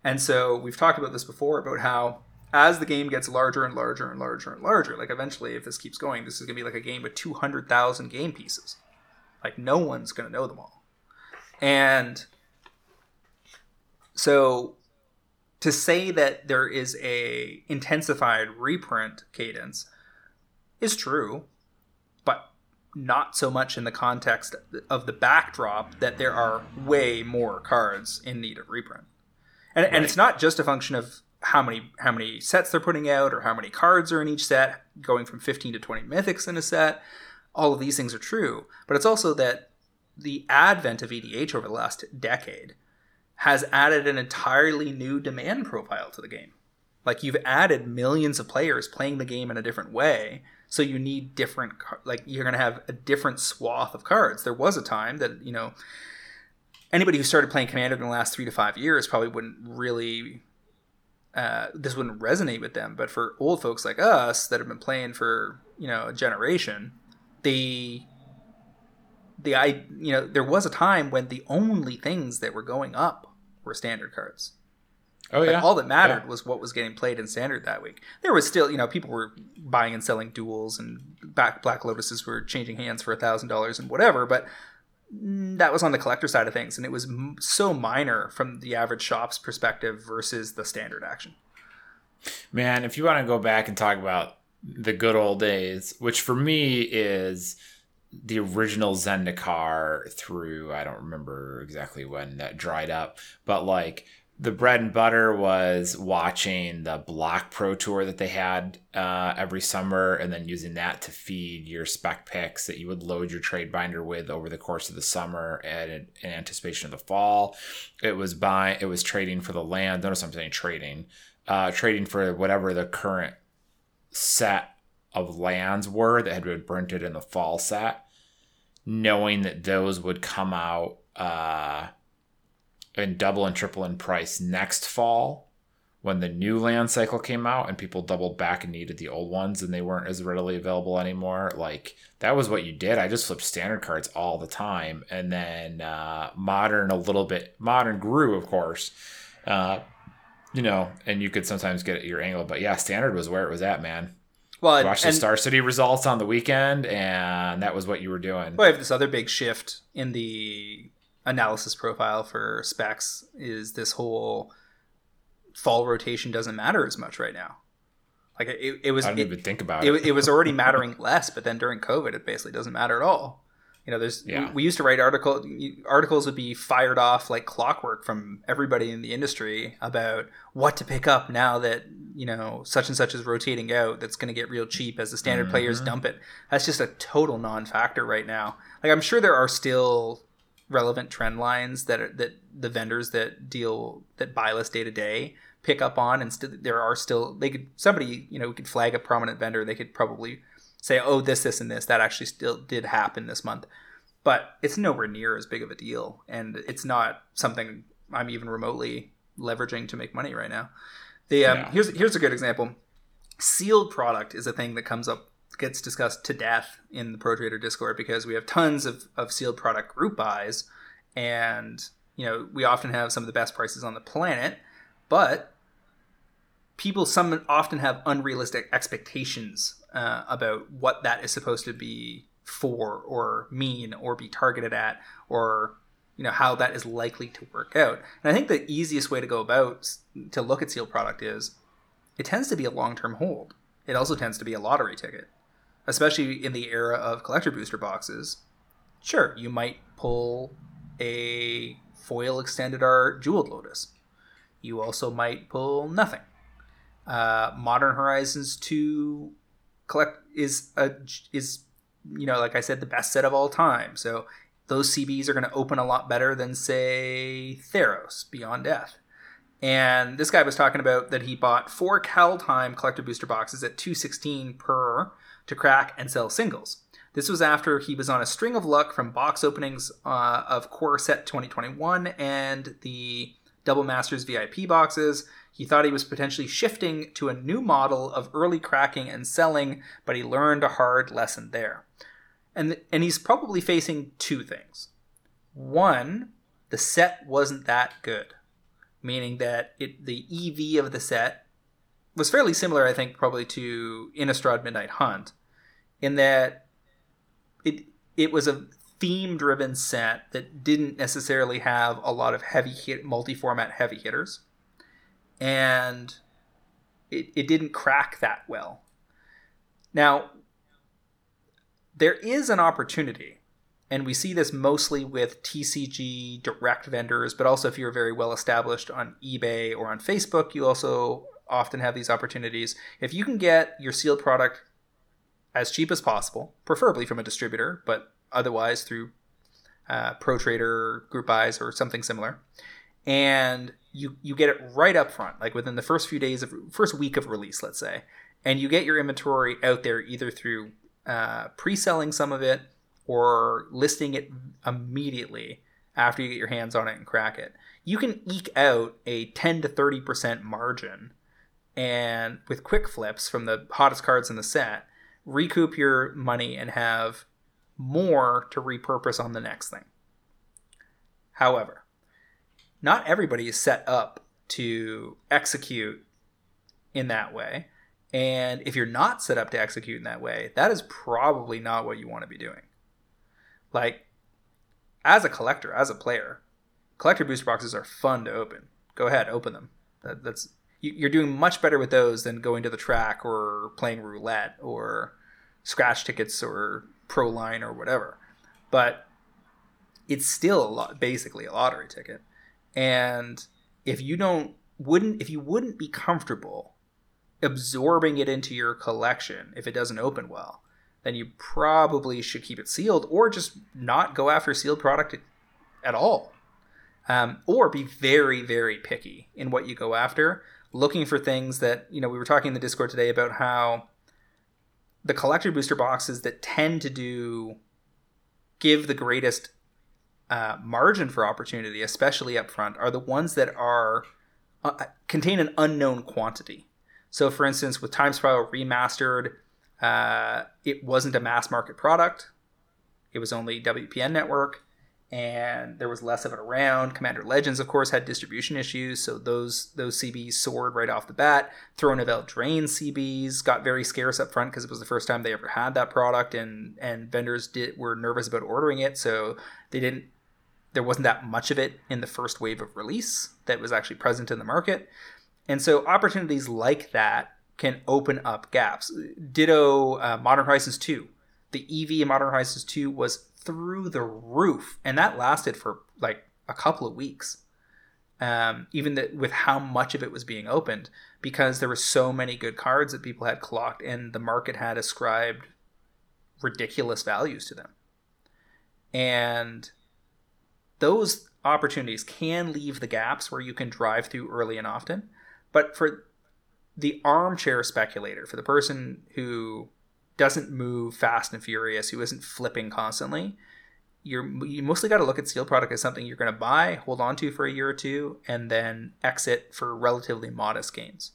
And so we've talked about this before about how as the game gets larger and larger and larger and larger, like eventually if this keeps going, this is going to be like a game with 200,000 game pieces. Like no one's going to know them all. And so to say that there is a intensified reprint cadence is true, but not so much in the context of the backdrop that there are way more cards in need of reprint. And, right. and it's not just a function of how many how many sets they're putting out or how many cards are in each set, going from 15 to 20 mythics in a set. All of these things are true, but it's also that the advent of EDH over the last decade has added an entirely new demand profile to the game. Like you've added millions of players playing the game in a different way, so you need different like you're going to have a different swath of cards. There was a time that, you know, anybody who started playing Commander in the last 3 to 5 years probably wouldn't really uh, this wouldn't resonate with them, but for old folks like us that have been playing for, you know, a generation, the the I you know there was a time when the only things that were going up were standard cards. Oh yeah. Like, all that mattered yeah. was what was getting played in standard that week. There was still, you know, people were buying and selling duels, and back Black Lotuses were changing hands for a thousand dollars and whatever. But that was on the collector side of things, and it was so minor from the average shop's perspective versus the standard action. Man, if you want to go back and talk about the good old days, which for me is the original Zendikar through I don't remember exactly when that dried up, but like the bread and butter was watching the block pro tour that they had uh, every summer and then using that to feed your spec picks that you would load your trade binder with over the course of the summer and in, anticipation of the fall. It was buying it was trading for the land. Notice i'm saying trading uh, trading for whatever the current set of lands were that had been printed in the fall set knowing that those would come out uh, and double and triple in price next fall when the new land cycle came out and people doubled back and needed the old ones and they weren't as readily available anymore. Like that was what you did. I just flipped standard cards all the time. And then uh, modern a little bit modern grew of course uh, you know and you could sometimes get your angle but yeah standard was where it was at man well watch the star city results on the weekend and that was what you were doing well i have this other big shift in the analysis profile for specs is this whole fall rotation doesn't matter as much right now. Like it, it was. I didn't it, even think about it. It, it was already mattering less, but then during COVID, it basically doesn't matter at all. You know, there's yeah. we, we, used to write article articles would be fired off like clockwork from everybody in the industry about what to pick up now that you know such and such is rotating out. That's going to get real cheap as the standard mm-hmm. players dump it. That's just a total non-factor right now. Like I'm sure there are still relevant trend lines that are, that the vendors that deal that buy list day to day pick up on and st- there are still they could somebody you know could flag a prominent vendor they could probably say oh this this and this. That actually still did happen this month. But it's nowhere near as big of a deal and it's not something i'm even remotely leveraging to make money right now. The um, yeah. here's here's a good example. Sealed product is a thing that comes up gets discussed to death in the Pro Trader Discord because we have tons of, of sealed product group buys, and you know we often have some of the best prices on the planet, but people some often have unrealistic expectations uh, about what that is supposed to be for or mean or be targeted at or you know how that is likely to work out and i think the easiest way to go about to look at sealed product is it tends to be a long-term hold it also tends to be a lottery ticket especially in the era of collector booster boxes, sure, you might pull a foil extended art jeweled lotus. You also might pull nothing. Uh, Modern Horizons 2 collect is a is you know like I said the best set of all time. So those CBs are going to open a lot better than say Theros Beyond Death. And this guy was talking about that he bought four Kaldheim collector booster boxes at 216 per to crack and sell singles. This was after he was on a string of luck from box openings uh, of Core Set 2021 and the Double Masters VIP boxes. He thought he was potentially shifting to a new model of early cracking and selling, but he learned a hard lesson there. And, and he's probably facing two things. One, the set wasn't that good, meaning that it, the EV of the set was fairly similar, I think, probably to Innistrad Midnight Hunt, in that it it was a theme driven set that didn't necessarily have a lot of heavy hit multi format heavy hitters, and it, it didn't crack that well. Now, there is an opportunity, and we see this mostly with TCG direct vendors, but also if you're very well established on eBay or on Facebook, you also often have these opportunities. If you can get your sealed product as cheap as possible, preferably from a distributor, but otherwise through uh, Pro Trader, Group Buys, or something similar, and you you get it right up front, like within the first few days of first week of release, let's say, and you get your inventory out there either through uh, pre-selling some of it or listing it immediately after you get your hands on it and crack it. You can eke out a 10 to 30% margin and with quick flips from the hottest cards in the set, recoup your money and have more to repurpose on the next thing. However, not everybody is set up to execute in that way. And if you're not set up to execute in that way, that is probably not what you want to be doing. Like, as a collector, as a player, collector booster boxes are fun to open. Go ahead, open them. That, that's you- you're doing much better with those than going to the track or playing roulette or scratch tickets or pro line or whatever. But it's still a lot, basically a lottery ticket. And if you don't wouldn't if you wouldn't be comfortable absorbing it into your collection if it doesn't open well, then you probably should keep it sealed or just not go after sealed product at all. Um, or be very, very picky in what you go after, looking for things that, you know, we were talking in the Discord today about how the collector booster boxes that tend to do give the greatest uh, margin for opportunity, especially up front, are the ones that are uh, contain an unknown quantity. So, for instance, with Time Spiral Remastered, uh, it wasn't a mass market product. It was only WPN network, and there was less of it around. Commander Legends, of course, had distribution issues, so those those CBs soared right off the bat. Throne of Eldraine CBs got very scarce up front because it was the first time they ever had that product, and and vendors did were nervous about ordering it, so they didn't. There wasn't that much of it in the first wave of release that was actually present in the market. And so opportunities like that can open up gaps. Ditto uh, Modern Horizons 2. The EV in Modern Horizons 2 was through the roof, and that lasted for like a couple of weeks. Um, even the, with how much of it was being opened, because there were so many good cards that people had clocked, and the market had ascribed ridiculous values to them. And those opportunities can leave the gaps where you can drive through early and often. But for the armchair speculator, for the person who doesn't move fast and furious, who isn't flipping constantly, you're you mostly got to look at sealed product as something you're going to buy, hold on to for a year or two, and then exit for relatively modest gains.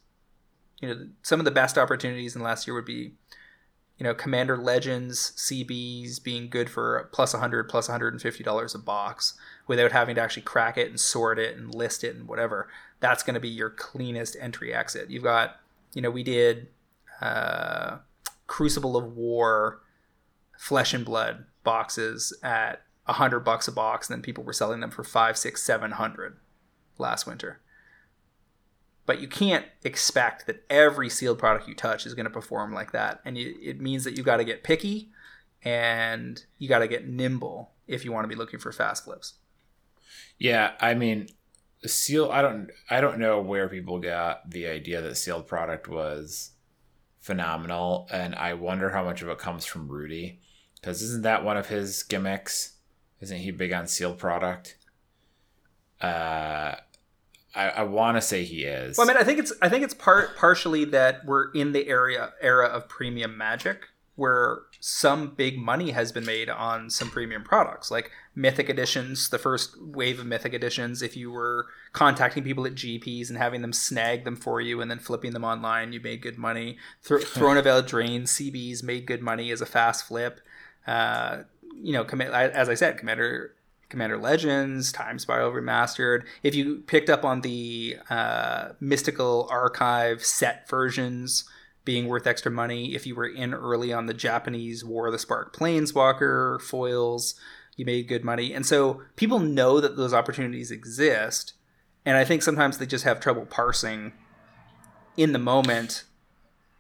You know, some of the best opportunities in the last year would be, you know, Commander Legends CBs being good for plus 100, plus 150 dollars a box without having to actually crack it and sort it and list it and whatever. That's going to be your cleanest entry exit. You've got, you know, we did uh, Crucible of War, Flesh and Blood boxes at a hundred bucks a box, and then people were selling them for five, six, seven hundred last winter. But you can't expect that every sealed product you touch is going to perform like that, and it means that you got to get picky and you got to get nimble if you want to be looking for fast flips. Yeah, I mean, seal. I don't. I don't know where people got the idea that sealed product was phenomenal, and I wonder how much of it comes from Rudy, because isn't that one of his gimmicks? Isn't he big on sealed product? Uh, I, I want to say he is. Well, I mean, I think it's I think it's part partially that we're in the area era of premium magic where some big money has been made on some premium products like mythic editions the first wave of mythic editions. If you were contacting people at gps and having them snag them for you and then flipping them online you made good money. Th- throne of eldraine cbs made good money as a fast flip. Uh, you know commit as i said commander commander legends time spiral remastered if you picked up on the uh, mystical archive set versions being worth extra money. If you were in early on the Japanese War of the Spark Planeswalker foils, you made good money. And so people know that those opportunities exist. And I think sometimes they just have trouble parsing in the moment.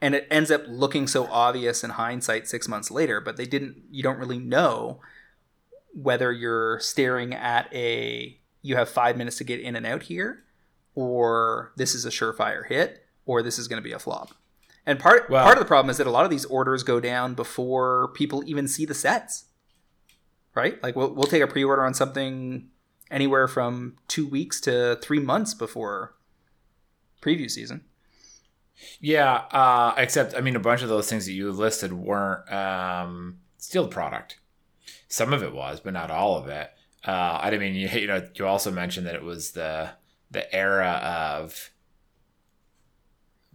And it ends up looking so obvious in hindsight six months later, but they didn't, you don't really know whether you're staring at a, you have five minutes to get in and out here, or this is a surefire hit, or this is going to be a flop. And part part of the problem is that a lot of these orders go down before people even see the sets. Right? Like we'll we'll take a pre-order on something anywhere from 2 weeks to 3 months before preview season. Yeah, uh, except I mean, a bunch of those things that you listed weren't um, sealed product. Some of it was, but not all of it. Uh, I mean, you, you know, you also mentioned that it was the the era of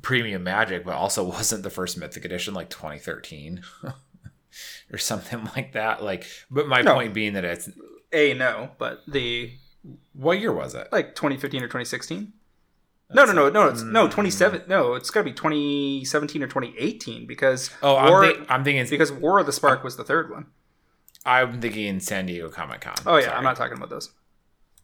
premium magic, but also wasn't the first Mythic edition like 2013 or something like that. Like, but my No. point being that it's A no, but the what year was it? like 2015 or 2016? No, no, no, no, it's no 27 no, it's got to be 2017 or 2018 because Oh, War, I'm, I'm thinking because War of the Spark was the third one. I'm thinking San Diego Comic Con. Oh yeah, I'm not talking about those.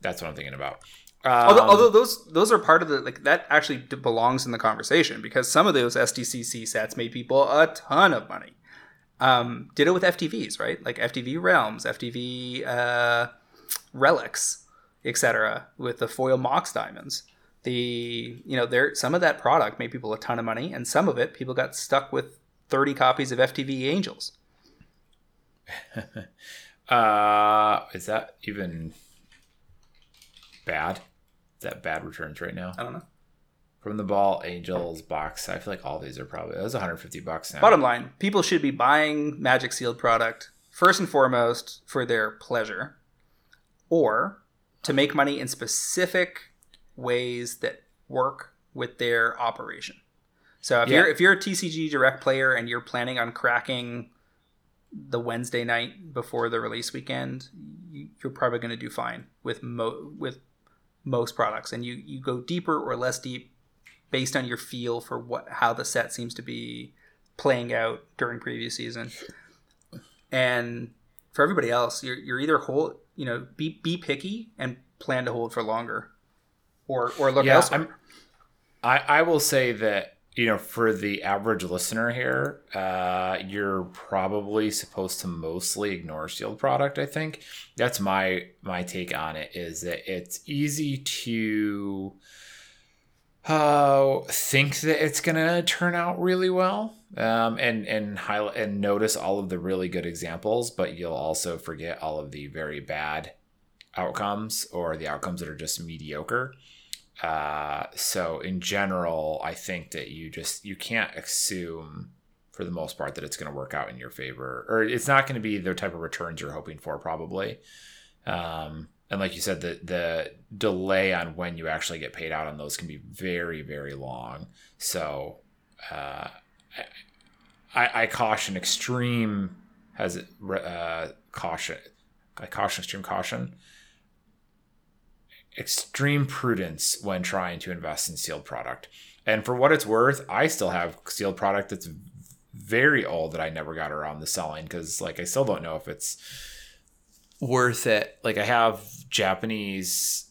That's what I'm thinking about. although, Um, although those those are part of the like that actually belongs in the conversation because some of those SDCC sets made people a ton of money. Um, did it with FTVs, right? Like FTV Realms, FTV uh, Relics, etc. With the foil Mox diamonds. The you know there some of that product made people a ton of money, and some of it people got stuck with thirty copies of FTV Angels. uh, is that even bad? Is that bad returns right now? I don't know. From the Vault, Angels box. I feel like all these are probably that's 150 bucks now. Bottom line, people should be buying Magic Sealed product first and foremost for their pleasure or to make money in specific ways that work with their operation. So if Yeah. you're if you're a TCG direct player and you're planning on cracking the Wednesday night before the release weekend, you- you're probably going to do fine with mo- with most products and you you go deeper or less deep based on your feel for what how the set seems to be playing out during previous season. And for everybody else, you're, you're either hold you know be be picky and plan to hold for longer, or or look yeah, elsewhere. I'm, I I will say that you know for the average listener here, uh, you're probably supposed to mostly ignore sealed product. I think that's my my take on it is that it's easy to uh, think that it's gonna turn out really well um, and and highlight and notice all of the really good examples, but you'll also forget all of the very bad outcomes or the outcomes that are just mediocre. Uh, so in general, I think that you just you can't assume for the most part that it's going to work out in your favor, or it's not going to be the type of returns you're hoping for, probably. Um, and like you said, the the delay on when you actually get paid out on those can be very very long. So uh, I, I caution extreme has uh, caution. I caution extreme caution extreme prudence when trying to invest in sealed product. And for what it's worth, I still have sealed product that's very old that I never got around to selling because like I still don't know if it's worth it. Like I have Japanese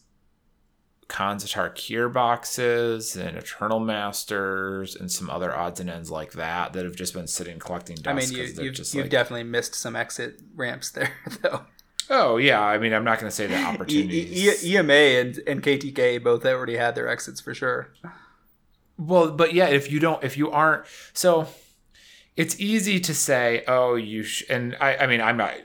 Khans of Tarkir boxes and Eternal Masters and some other odds and ends like that that have just been sitting collecting dust. I mean, you, 'cause they're you've, just you've like- definitely missed some exit ramps there, though. Oh yeah, I mean, I'm not going to say that E- opportunities. E- EMA and, and KTK both already had their exits for sure. Well, but yeah, if you don't, if you aren't, so it's easy to say, oh, you sh-, and I, I mean, I'm not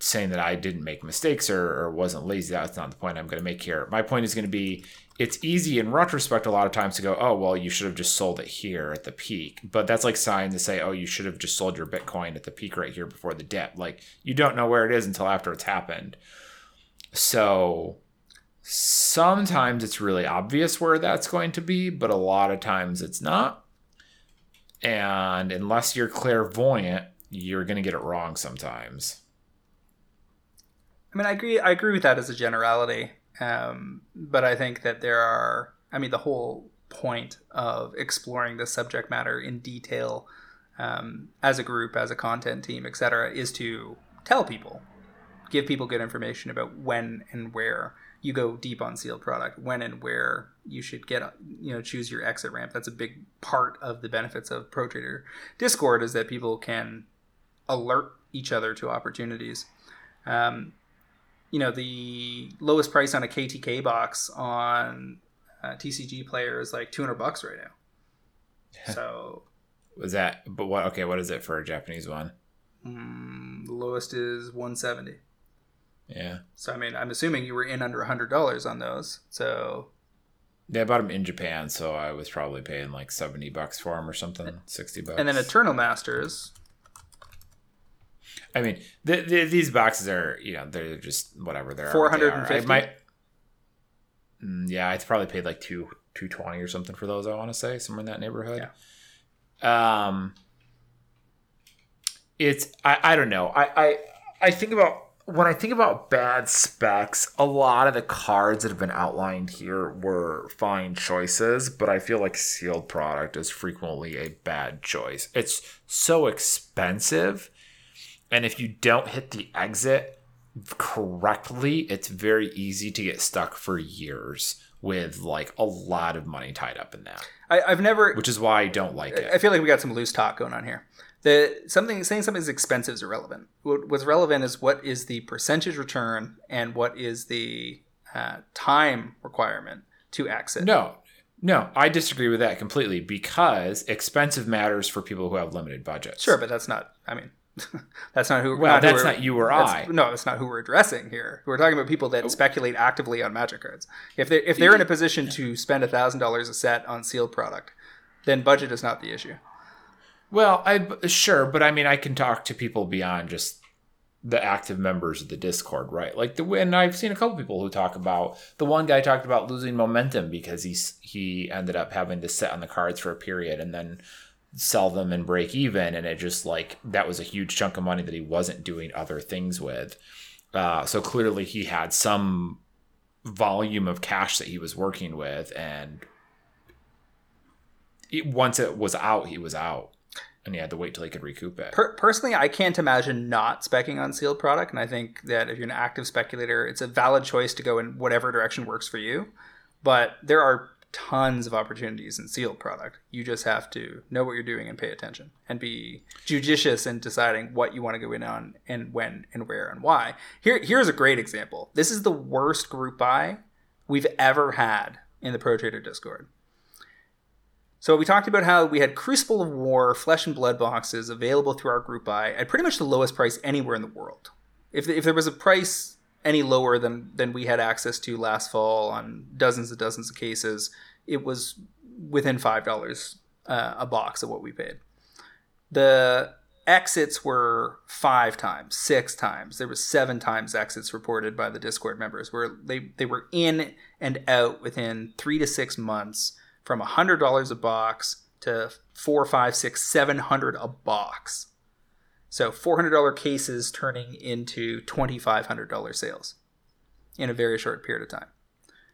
saying that I didn't make mistakes or, or wasn't lazy. That's not the point I'm going to make here. My point is going to be, it's easy in retrospect a lot of times to go, oh, well, you should have just sold it here at the peak. But that's like sign to say, oh, you should have just sold your Bitcoin at the peak right here before the dip. Like you don't know where it is until after it's happened. So sometimes it's really obvious where that's going to be, but a lot of times it's not. And unless you're clairvoyant, you're going to get it wrong sometimes. I mean, I agree. I agree with that as a generality, um, but I think that there are. I mean, the whole point of exploring the subject matter in detail um, as a group, as a content team, etc., is to tell people, give people good information about when and where you go deep on sealed product, when and where you should get, you know, choose your exit ramp. That's a big part of the benefits of Pro Trader Discord is that people can alert each other to opportunities. Um, you know, the lowest price on a KTK box on uh, TCG player is like 200 bucks right now. So Was that, but what, okay, what is it for a Japanese one? mm, the lowest is 170. Yeah. So I mean, I'm assuming you were in under $100 on those. So Yeah, I bought them in Japan, so I was probably paying like 70 bucks for them or something, 60 bucks. and then Eternal Masters, I mean, the, the, these boxes are, you know, they're just whatever they're. what they are. 450? Might. Mm, Yeah, I probably paid like two two twenty or something for those. I want to say somewhere in that neighborhood. Um, it's I I don't know. I I I think about when I think about bad specs. A lot of the cards that have been outlined here were fine choices, but I feel like sealed product is frequently a bad choice. It's so expensive and if you don't hit the exit correctly, it's very easy to get stuck for years with like a lot of money tied up in that. I, I've never, which is why I don't like it. I feel like we got some loose talk going on here. The something saying something's expensive is irrelevant. What, what's relevant is what is the percentage return and what is the uh, time requirement to exit. No, no, I disagree with that completely because expensive matters for people who have limited budgets. Sure, but that's not. I mean, that's not who. Well, not that's who not you or that's- I. No, that's not who we're addressing here. We're talking about people Oh. that speculate actively on magic cards. If they if they're in a position to spend thousand dollars a set on sealed product, then budget is not the issue. Well, I sure, but I mean, I can talk to people beyond just the active members of the Discord, right? Like the and I've seen a couple people who talk about the one guy talked about losing momentum because he's he ended up having to sit on the cards for a period and then sell them and break even, and it just like that was a huge chunk of money that he wasn't doing other things with. Uh, so clearly, he had some volume of cash that he was working with, and it, once it was out, he was out and he had to wait till he could recoup it. Per- personally, I can't imagine not specking on sealed product, and I think that if you're an active speculator, it's a valid choice to go in whatever direction works for you. But there are tons of opportunities in sealed product. You just have to know what you're doing and pay attention and be judicious in deciding what you want to go in on and when and where and why. Here, here's a great example. This is the worst group buy we've ever had in the Pro Trader Discord. So we talked about how we had Crucible of War Flesh and Blood boxes available through our group buy at pretty much the lowest price anywhere in the world. If, if there was a price any lower than than we had access to last fall on dozens and dozens of cases, it was within five dollars uh, a box of what we paid. The exits were five times, six times. There was seven times exits reported by the Discord members, where they they were in and out within three to six months from $100 a box to four, five, six, seven hundred a box. So $400 cases turning into $2,500 sales in a very short period of time.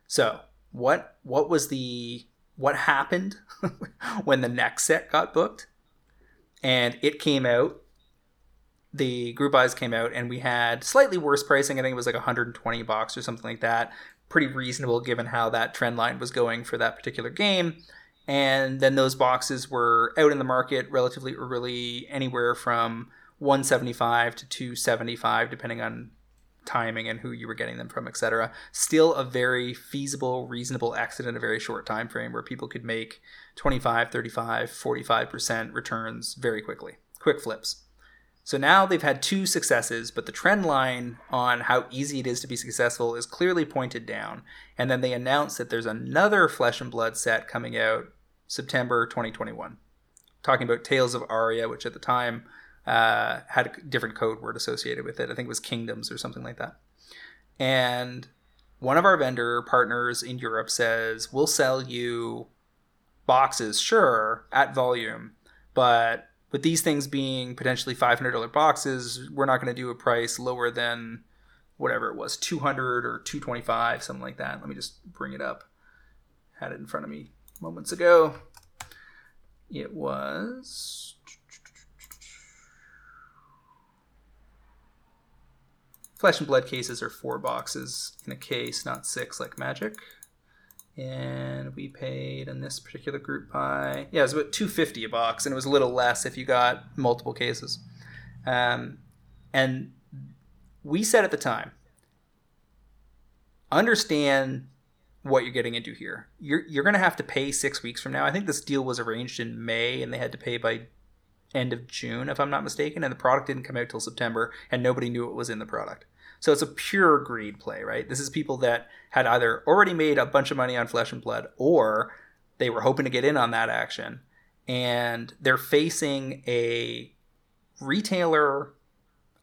So what what was the what happened when the next set got booked? And it came out. The group buys came out, and we had slightly worse pricing. I think it was like 120 bucks or something like that pretty reasonable given how that trend line was going for that particular game. And then those boxes were out in the market relatively early, anywhere from 175 to 275, depending on timing and who you were getting them from, etc. Still a very feasible, reasonable exit in a very short time frame where people could make 25, 35, 45% returns very quickly. Quick flips. So now they've had two successes, but the trend line on how easy it is to be successful is clearly pointed down. And then they announced that there's another Flesh and Blood set coming out September 2021. Talking about Tales of Aria, which at the time uh, had a different code word associated with it. I think it was Kingdoms or something like that. And one of our vendor partners in Europe says, We'll sell you boxes, sure, at volume, but with these things being potentially $500 boxes, we're not going to do a price lower than whatever it was, 200 or 225, something like that. Let me just bring it up. Had it in front of me moments ago. It was Flesh and blood cases are four boxes in a case, not six like magic. And we paid in this particular group by yeah, it was about two fifty a box, and it was a little less if you got multiple cases. Um, and we said at the time, understand what you're getting into here. You're you're gonna have to pay six weeks from now. I think this deal was arranged in May, and they had to pay by end of June, if I'm not mistaken, and the product didn't come out till September, and nobody knew it was in the product. So it's a pure greed play, right? This is people that had either already made a bunch of money on Flesh and Blood, or they were hoping to get in on that action, and they're facing a retailer,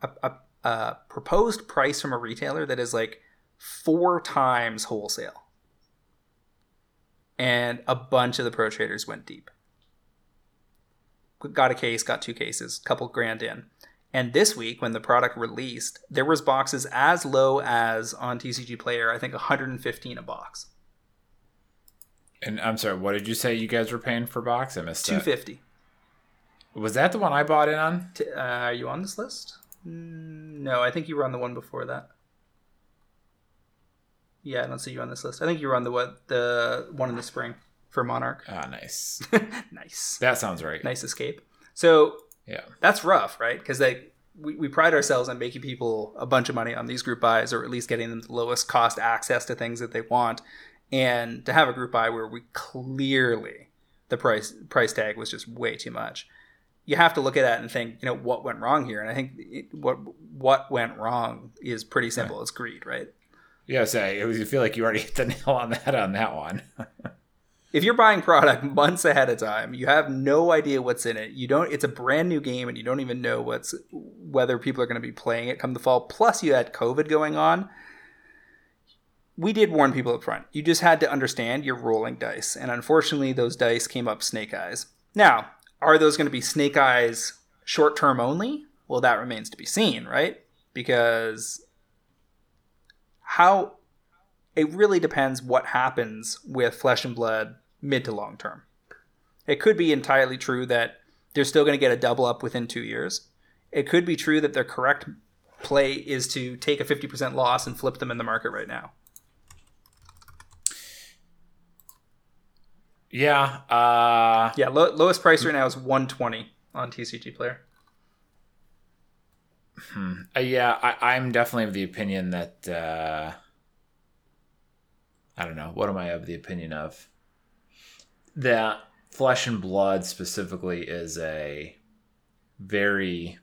a, a, a proposed price from a retailer that is like four times wholesale, and a bunch of the pro traders went deep got a case, got two cases, couple grand in. And this week, when the product released, there was boxes as low as on TCG Player, I think 115 a box. And I'm sorry, what did you say you guys were paying for box? I missed that. 250. Was that the one I bought in on? T- uh, are you on this list? Mm, No, I think you were on the one before that. Yeah, I don't see you on this list. I think you were on the what the one in the spring for Monarch. Ah, nice. nice, That sounds right. nice escape. So Yeah. that's rough, right? Because they we, we pride ourselves on making people a bunch of money on these group buys, or at least getting them the lowest cost access to things that they want. And to have a group buy where we clearly the price price tag was just way too much. You have to look at that and think, you know, what went wrong here? And I think it, what what went wrong is pretty simple. It's greed, right? Yeah, so it was, you feel like you already hit the nail on head on that one. if you're buying product months ahead of time, you have no idea what's in it. You don't. It's a brand new game, and you don't even know what's whether people are going to be playing it come the fall. Plus, you had COVID going on. We did warn people up front. You just had to understand you're rolling dice, and unfortunately, those dice came up snake eyes. Now, are those going to be snake eyes short term only? Well, that remains to be seen, right? Because how it really depends what happens with flesh and blood mid to long term. It could be entirely true that they're still going to get a double up within two years. It could be true that their correct play is to take a 50% loss and flip them in the market right now. yeah. Uh, Yeah, low, lowest price right now is 120 on TCG Player. uh, yeah, I, I'm definitely of the opinion that. Uh, I don't know. What am I of the opinion of? That Flesh and Blood specifically is a very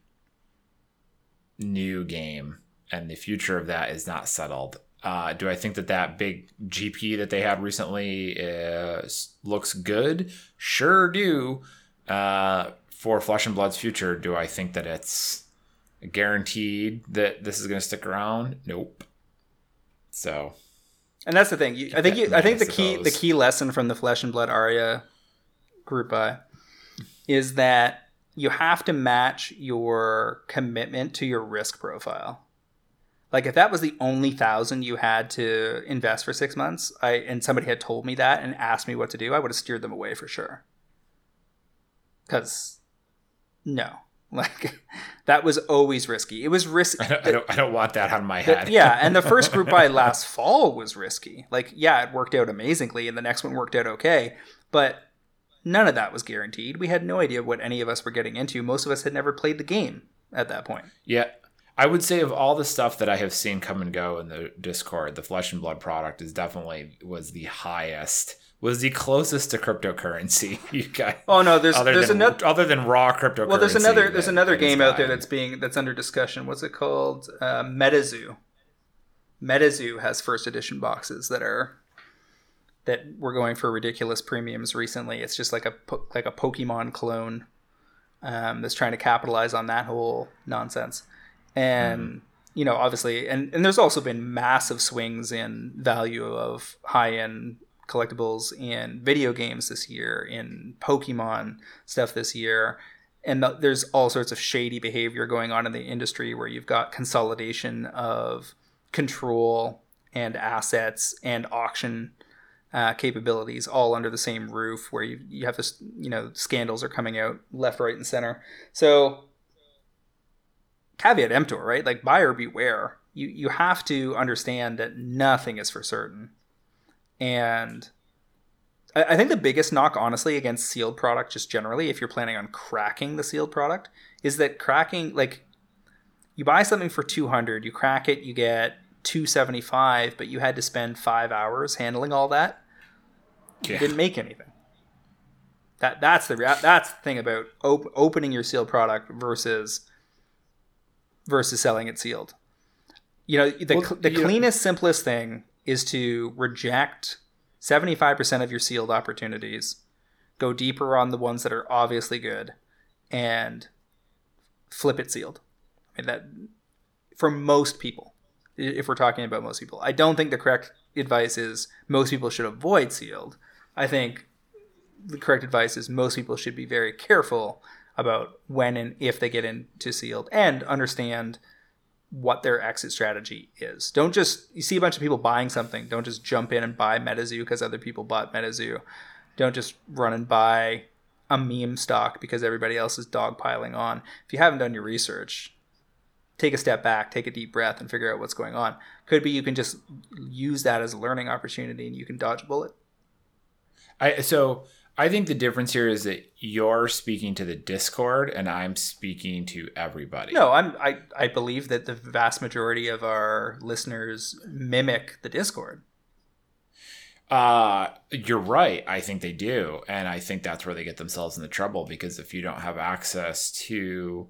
new game, and the future of that is not settled. Uh, do I think that that big GP that they had recently is, looks good? Sure do. Uh, for Flesh and Blood's future, do I think that it's guaranteed that this is going to stick around? Nope. So And that's the thing. You, I think you, I think the key the key lesson from the Flesh and Blood Aria group buy is that you have to match your commitment to your risk profile. Like if that was the only thousand you had to invest for six months, I and somebody had told me that and asked me what to do, I would have steered them away for sure. Because no, like that was always risky. It was risky. I don't, I don't, I don't want that on of my The- head. yeah, and the first group buy last fall was risky. Like, yeah, it worked out amazingly, and the next one worked out okay, but none of that was guaranteed. We had no idea what any of us were getting into. Most of us had never played the game at that point. Yeah. I would say of all the stuff that I have seen come and go in the Discord, the Flesh and Blood product is definitely was the highest, was the closest to cryptocurrency you got. Oh no, there's Other there's than another other than raw cryptocurrency. well, there's another there's another game out there that's being that's under discussion. What's it called? Uh, MetaZoo. MetaZoo has first edition boxes that are that were going for ridiculous premiums recently. It's just like a like a Pokemon clone um, that's trying to capitalize on that whole nonsense. And you know, obviously, and and there's also been massive swings in value of high end collectibles in video games this year, in Pokemon stuff this year. And th- there's all sorts of shady behavior going on in the industry where you've got consolidation of control and assets and auction uh, capabilities all under the same roof where you, you have this you know scandals are coming out left right and center. So caveat emptor right? Like buyer beware. You you have to understand that nothing is for certain and I, I think the biggest knock honestly against sealed product just generally if you're planning on cracking the sealed product is that cracking like you buy something for 200 you crack it you get 275 but you had to spend five hours handling all that you Yeah. didn't make anything. That that's the that's the thing about op- opening your sealed product versus versus selling it sealed. You know the, Well, the you- cleanest simplest thing is to reject 75% of your sealed opportunities go deeper on the ones that are obviously good and flip it sealed. I mean, that for most people if we're talking about most people. I don't think the correct advice is most people should avoid sealed. I think the correct advice is most people should be very careful about when and if they get into sealed and understand what their exit strategy is. Don't just you see a bunch of people buying something, don't just jump in and buy MetaZoo because other people bought MetaZoo. Don't just run and buy a meme stock because everybody else is dogpiling on. If you haven't done your research, take a step back, take a deep breath, and figure out what's going on. Could be you can just use that as a learning opportunity and you can dodge a bullet. I so I think the difference here is that you're speaking to the Discord and I'm speaking to everybody. No, I'm I, I believe that the vast majority of our listeners mimic the Discord. Uh, you're right. I think they do. And I think that's where they get themselves into trouble because if you don't have access to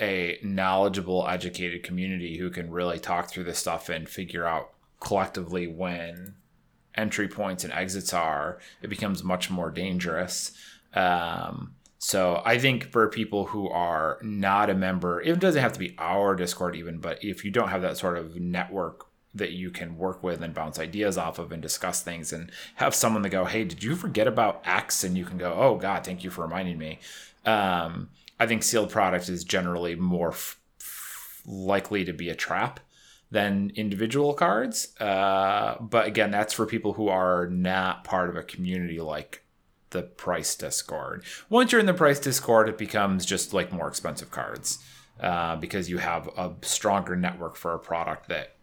a knowledgeable, educated community who can really talk through this stuff and figure out collectively when entry points and exits are, it becomes much more dangerous. Um, so I think for people who are not a member, it doesn't have to be our Discord even, but if you don't have that sort of network that you can work with and bounce ideas off of and discuss things and have someone to go, hey, did you forget about X? And you can go, oh God, thank you for reminding me. Um, I think sealed product is generally more f- likely to be a trap than individual cards. Uh, but again, that's for people who are not part of a community like the price discord. Once you're in the price discord, it becomes just like more expensive cards uh, because you have a stronger network for a product that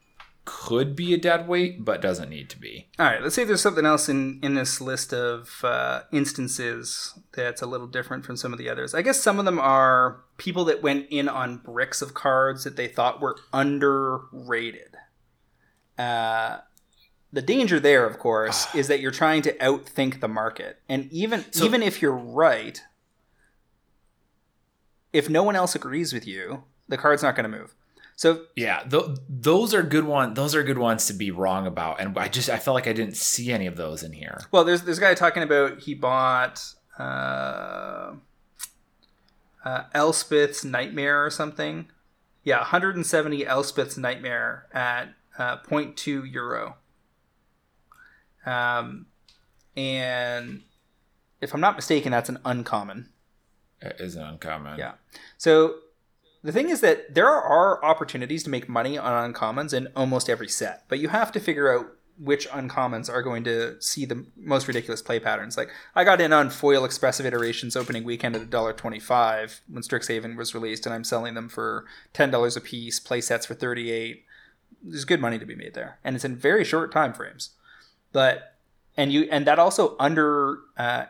could be a dead weight, but doesn't need to be. All right, let's see if there's something else in in this list of uh, instances that's a little different from some of the others. I guess some of them are people that went in on bricks of cards that they thought were underrated. Uh, the danger there, of course, is that you're trying to outthink the market, and even so, even if you're right, if no one else agrees with you, the card's not going to move. So yeah, th- those are good one. Those are good ones to be wrong about, and I just I felt like I didn't see any of those in here. Well, there's a guy talking about he bought uh, uh, Elspeth's Nightmare or something. Yeah, 170 Elspeth's Nightmare at uh, 0.2 euro. Um, and if I'm not mistaken, that's an uncommon. It is an uncommon. Yeah. So the thing is that there are opportunities to make money on uncommons in almost every set, but you have to figure out which uncommons are going to see the most ridiculous play patterns. Like I got in on foil expressive iterations opening weekend at $1.25 when Strixhaven was released, and I'm selling them for ten dollars a piece. Play sets for 38. There's good money to be made there, and it's in very short time frames. But and you and that also under uh,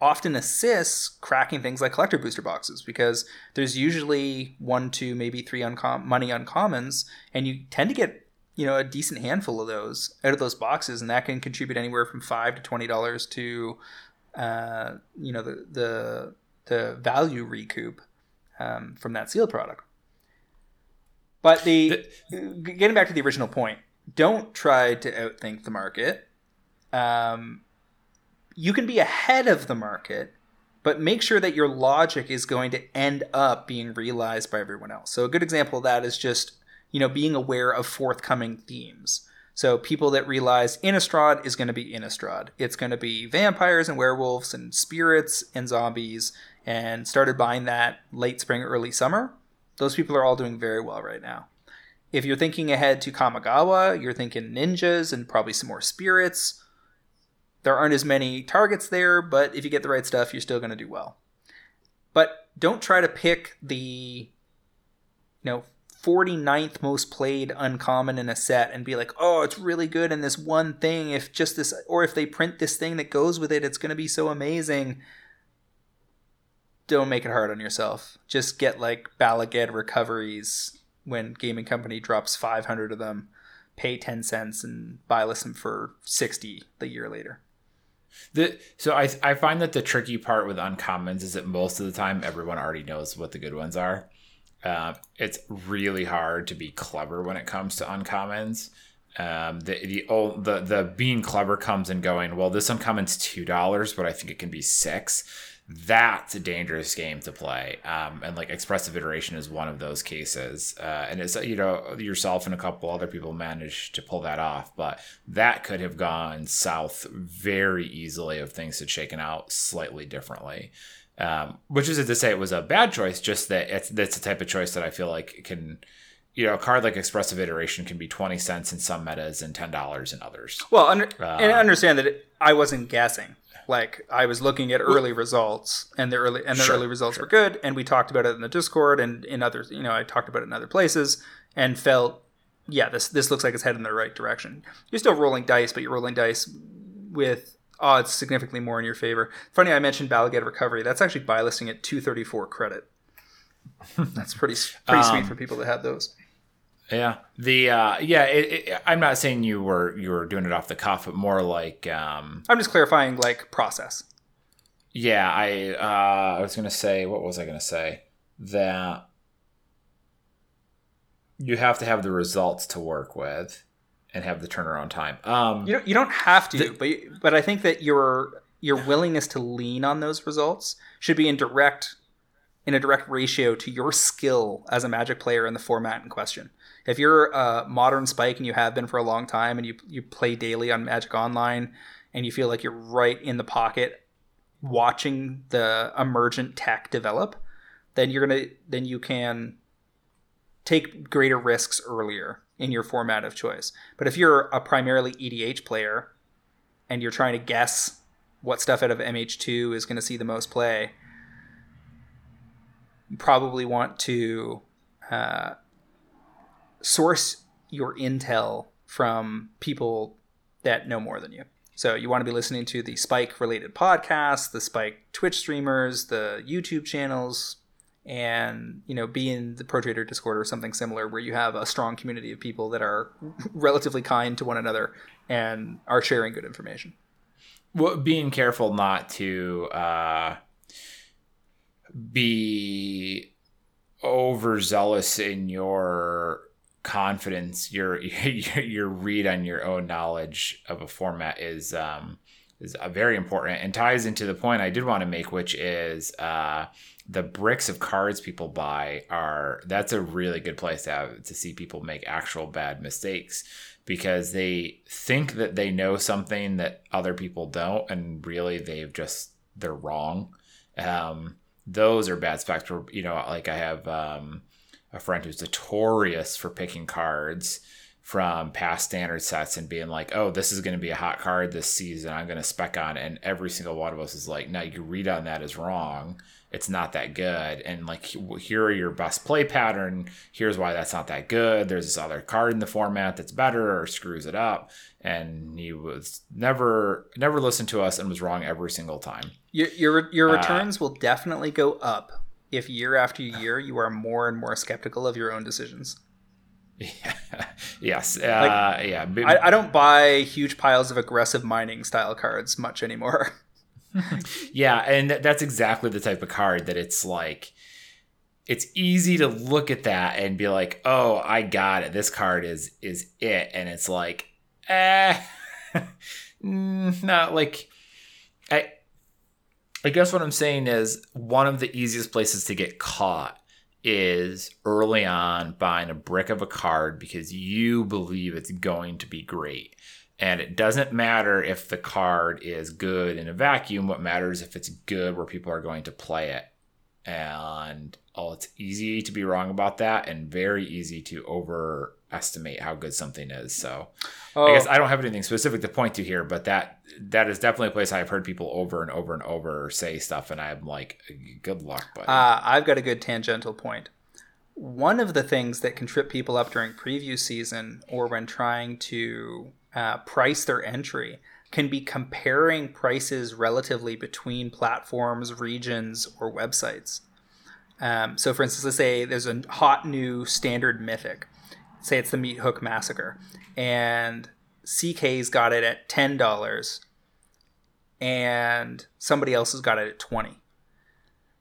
often assists cracking things like collector booster boxes because there's usually one, two, maybe three uncom- money uncommons, and you tend to get you know a decent handful of those out of those boxes, and that can contribute anywhere from five to twenty dollars to uh, you know the the the value recoup um, from that sealed product. But the, the getting back to the original point, don't try to outthink the market. Um, you can be ahead of the market, but make sure that your logic is going to end up being realized by everyone else. So a good example of that is just, you know, being aware of forthcoming themes. So people that realize Innistrad is going to be Innistrad. It's going to be vampires and werewolves and spirits and zombies and started buying that late spring, early summer. Those people are all doing very well right now. If you're thinking ahead to Kamigawa, you're thinking ninjas and probably some more spirits there aren't as many targets there, but if you get the right stuff, you're still going to do well. But don't try to pick the you know 49th most played uncommon in a set and be like, "Oh, it's really good in this one thing. If just this or if they print this thing that goes with it, it's going to be so amazing." Don't make it hard on yourself. Just get like Bala Ged recoveries when Gaming Company drops 500 of them, pay 10 cents and buy listen for 60 the year later. The so I I find that the tricky part with uncommons is that most of the time everyone already knows what the good ones are. Uh, it's really hard to be clever when it comes to uncommons. Um, the the old the the being clever comes and going. Well, this uncommon's two dollars, but I think it can be six that's a dangerous game to play. Um, and like expressive iteration is one of those cases. Uh, and it's, you know, yourself and a couple other people managed to pull that off, but that could have gone south very easily if things had shaken out slightly differently. Um, which isn't to say it was a bad choice, just that it's that's the type of choice that I feel like can you know, a card like Expressive Iteration can be 20 cents in some metas and $10 in others. Well, under, Uh, and understand that it, I wasn't guessing. Like I was looking at early results, and the early and the Sure, early results were good, and we talked about it in the Discord and in others. You know, I talked about it in other places, and felt, yeah, this this looks like it's heading in the right direction. You're still rolling dice, but you're rolling dice with odds significantly more in your favor. Funny, I mentioned Bala Ged Recovery. That's actually buy listing at 234 credit. That's pretty pretty sweet Um, for people to have those. Yeah. The uh yeah, it, it, I'm not saying you were you were doing it off the cuff, but more like um I'm just clarifying like process. yeah, I uh I was going to say what was I going to say? That you have to have the results to work with and have the turnaround time. Um You don't you don't have to, The- but but I think that your your willingness to lean on those results should be in direct in a direct ratio to your skill as a Magic player in the format in question. If you're a modern spike and you have been for a long time and you you play daily on Magic Online and you feel like you're right in the pocket watching the emergent tech develop, then you're gonna then you can take greater risks earlier in your format of choice. But if you're a primarily EDH player and you're trying to guess what stuff out of MH2 is going to see the most play, you probably want to uh, source your intel from people that know more than you. So you want to be listening to the Spike related podcasts, the Spike Twitch streamers, the YouTube channels, and you know be in the pro trader discord or something similar where you have a strong community of people that are relatively kind to one another and are sharing good information well, being careful not to uh, be overzealous in your confidence your your read on your own knowledge of a format is um is uh, very important and ties into the point I did want to make which is uh the bricks of cards people buy are that's a really good place to have to see people make actual bad mistakes because they think that they know something that other people don't and really they've just they're wrong. Um those are bad specs you know like i have um a friend who's notorious for picking cards from past standard sets and being like, oh, this is going to be a hot card this season. I'm going to spec on it. And every single one of us is like, no, you read on that is wrong. It's not that good. And like, here are your best play pattern. Here's why that's not that good. There's this other card in the format that's better or screws it up. And he was never, never listened to us and was wrong every single time. your your, your Uh, returns will definitely go up if year after year you are more and more skeptical of your own decisions yes. Uh, yeah. I, I don't buy huge piles of aggressive mining style cards much anymore Yeah, and th- that's exactly the type of card that it's like it's easy to look at that and be like, "Oh, I got it. This card is is it." And it's like, "Eh, mm, not like I I guess what I'm saying is one of the easiest places to get caught is early on buying a brick of a card because you believe it's going to be great. And it doesn't matter if the card is good in a vacuum. What matters if it's good where people are going to play it. And oh, it's easy to be wrong about that and very easy to overestimate how good something is. So oh, I guess I don't have anything specific to point to here, but that that is definitely a place I've heard people over and over and over say stuff, and I'm like, good luck, buddy. Uh, I've got a good tangential point. One of the things that can trip people up during preview season or when trying to uh, price their entry can be comparing prices relatively between platforms, regions, or websites. Um, so, for instance, let's say there's a hot new standard mythic. Say it's the Meathook Massacre, and CK's got it at ten dollars, and somebody else has got it at twenty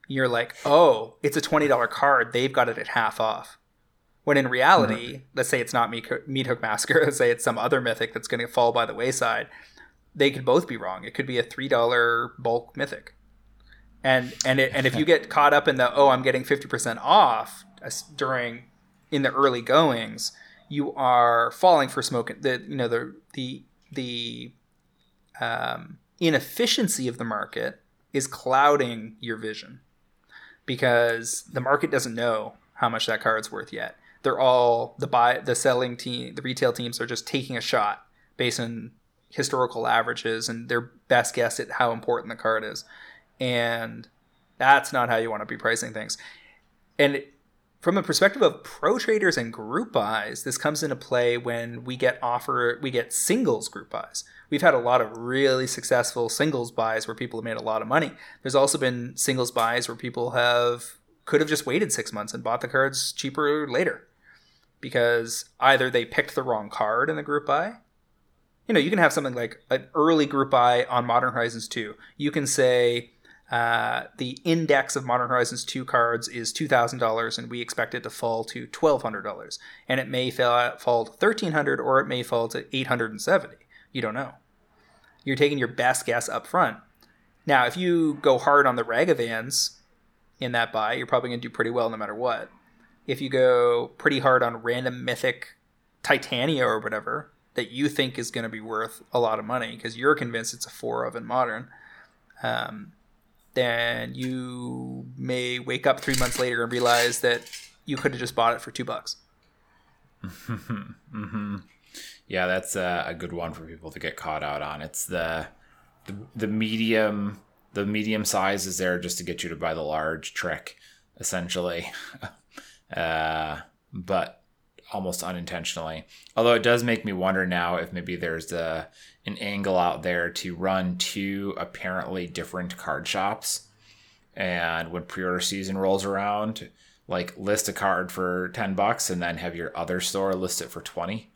you're like, oh, it's a twenty dollar card. They've got it at half off. When in reality, hmm. let's say it's not Meathook- Massacre. Let's say it's some other mythic that's going to fall by the wayside. They could both be wrong. It could be a three dollar bulk mythic, and and it, and if you get caught up in the oh, I'm getting fifty percent off uh, during in the early goings, you are falling for smoke. The you know the the the um, inefficiency of the market is clouding your vision because the market doesn't know how much that card's worth yet. they're all the buy the selling team, the retail teams are just taking a shot based on historical averages and their best guess at how important the card is. And that's not how you want to be pricing things. And from a perspective of pro traders and group buys, this comes into play when we get offer we get singles group buys. We've had a lot of really successful singles buys where people have made a lot of money. There's also been singles buys where people have could have just waited six months and bought the cards cheaper later because either they picked the wrong card in the group buy. You know, you can have something like an early group buy on Modern Horizons 2. You can say, uh, the index of Modern Horizons 2 cards is $2,000 and we expect it to fall to $1,200. And it may fall, fall to 1,300 or it may fall to 870 You don't know. You're taking your best guess up front. Now, if you go hard on the Ragavans in that buy, you're probably going to do pretty well no matter what. If you go pretty hard on random mythic Titania or whatever that you think is going to be worth a lot of money because you're convinced it's a four of in modern, um, then you may wake up three months later and realize that you could have just bought it for two bucks. mm-hmm. Yeah, that's a, a, good one for people to get caught out on. It's the, the the medium the medium size is there just to get you to buy the large trick, essentially. uh, but almost unintentionally. Although it does make me wonder now if maybe there's a an angle out there to run two apparently different card shops, and when pre-order season rolls around, like list a card for ten bucks and then have your other store list it for twenty.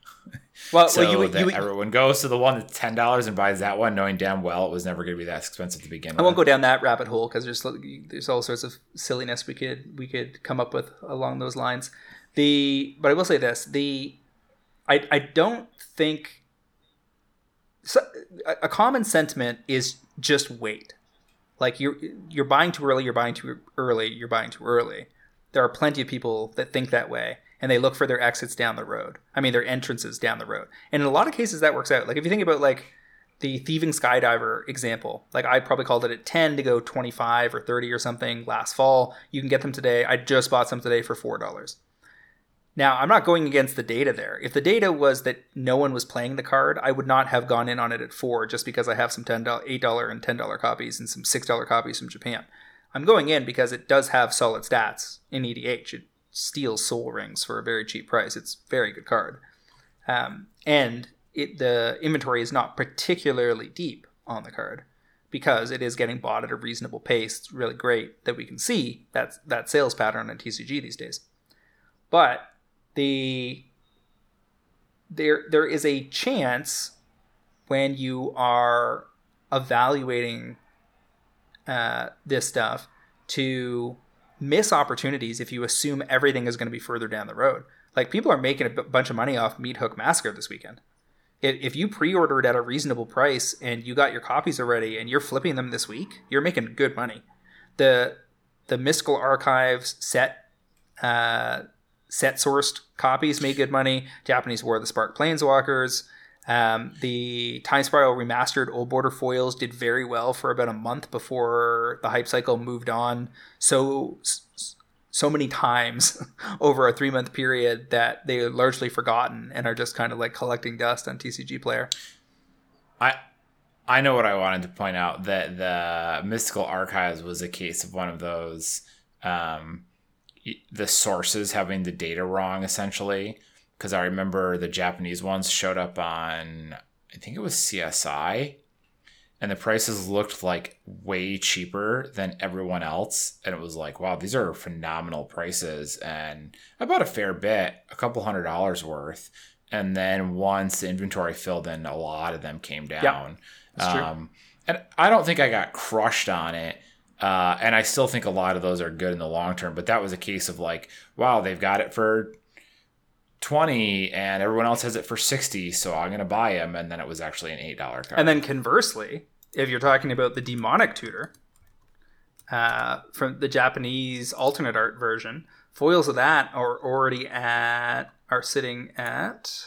Well, so well, you, that you, everyone goes to the one that's ten dollars and buys that one, knowing damn well it was never going to be that expensive to begin I with. I won't go down that rabbit hole because there's there's all sorts of silliness we could we could come up with along those lines. The but I will say this: the I I don't think so, a common sentiment is just wait. Like you're you're buying too early, you're buying too early, you're buying too early. There are plenty of people that think that way and they look for their exits down the road. I mean their entrances down the road. And in a lot of cases that works out. Like if you think about like the thieving skydiver example, like I probably called it at 10 to go 25 or 30 or something last fall. You can get them today. I just bought some today for $4. Now, I'm not going against the data there. If the data was that no one was playing the card, I would not have gone in on it at four just because I have some $10, $8 and $10 copies and some $6 copies from Japan. I'm going in because it does have solid stats in EDH. It steals Sol Rings for a very cheap price. It's a very good card. Um, and it, the inventory is not particularly deep on the card because it is getting bought at a reasonable pace. It's really great that we can see that, that sales pattern on TCG these days. But the there there is a chance when you are evaluating uh, this stuff to miss opportunities if you assume everything is going to be further down the road. Like people are making a b- bunch of money off Meathook Massacre this weekend. If, if you pre-ordered at a reasonable price and you got your copies already and you're flipping them this week, you're making good money. The the Mystical Archives set uh, set sourced copies made good money. Japanese War of the Spark Planeswalkers. Um, the Time Spiral remastered Old Border foils did very well for about a month before the hype cycle moved on. So so many times over a three month period that they are largely forgotten and are just kind of like collecting dust on TCG Player. I I know what I wanted to point out that the Mystical Archives was a case of one of those. Um, the sources having the data wrong essentially. Because I remember the Japanese ones showed up on I think it was CSI and the prices looked like way cheaper than everyone else. And it was like wow these are phenomenal prices and I bought a fair bit a couple hundred dollars worth. And then once the inventory filled in a lot of them came down. um, and I don't think I got crushed on it uh, and I still think a lot of those are good in the long term. But that was a case of like, wow, they've got it for 20 and everyone else has it for 60. So I'm going to buy them. And then it was actually an $8 card. And then conversely, if you're talking about the demonic tutor uh, from the Japanese alternate art version, foils of that are already at, are sitting at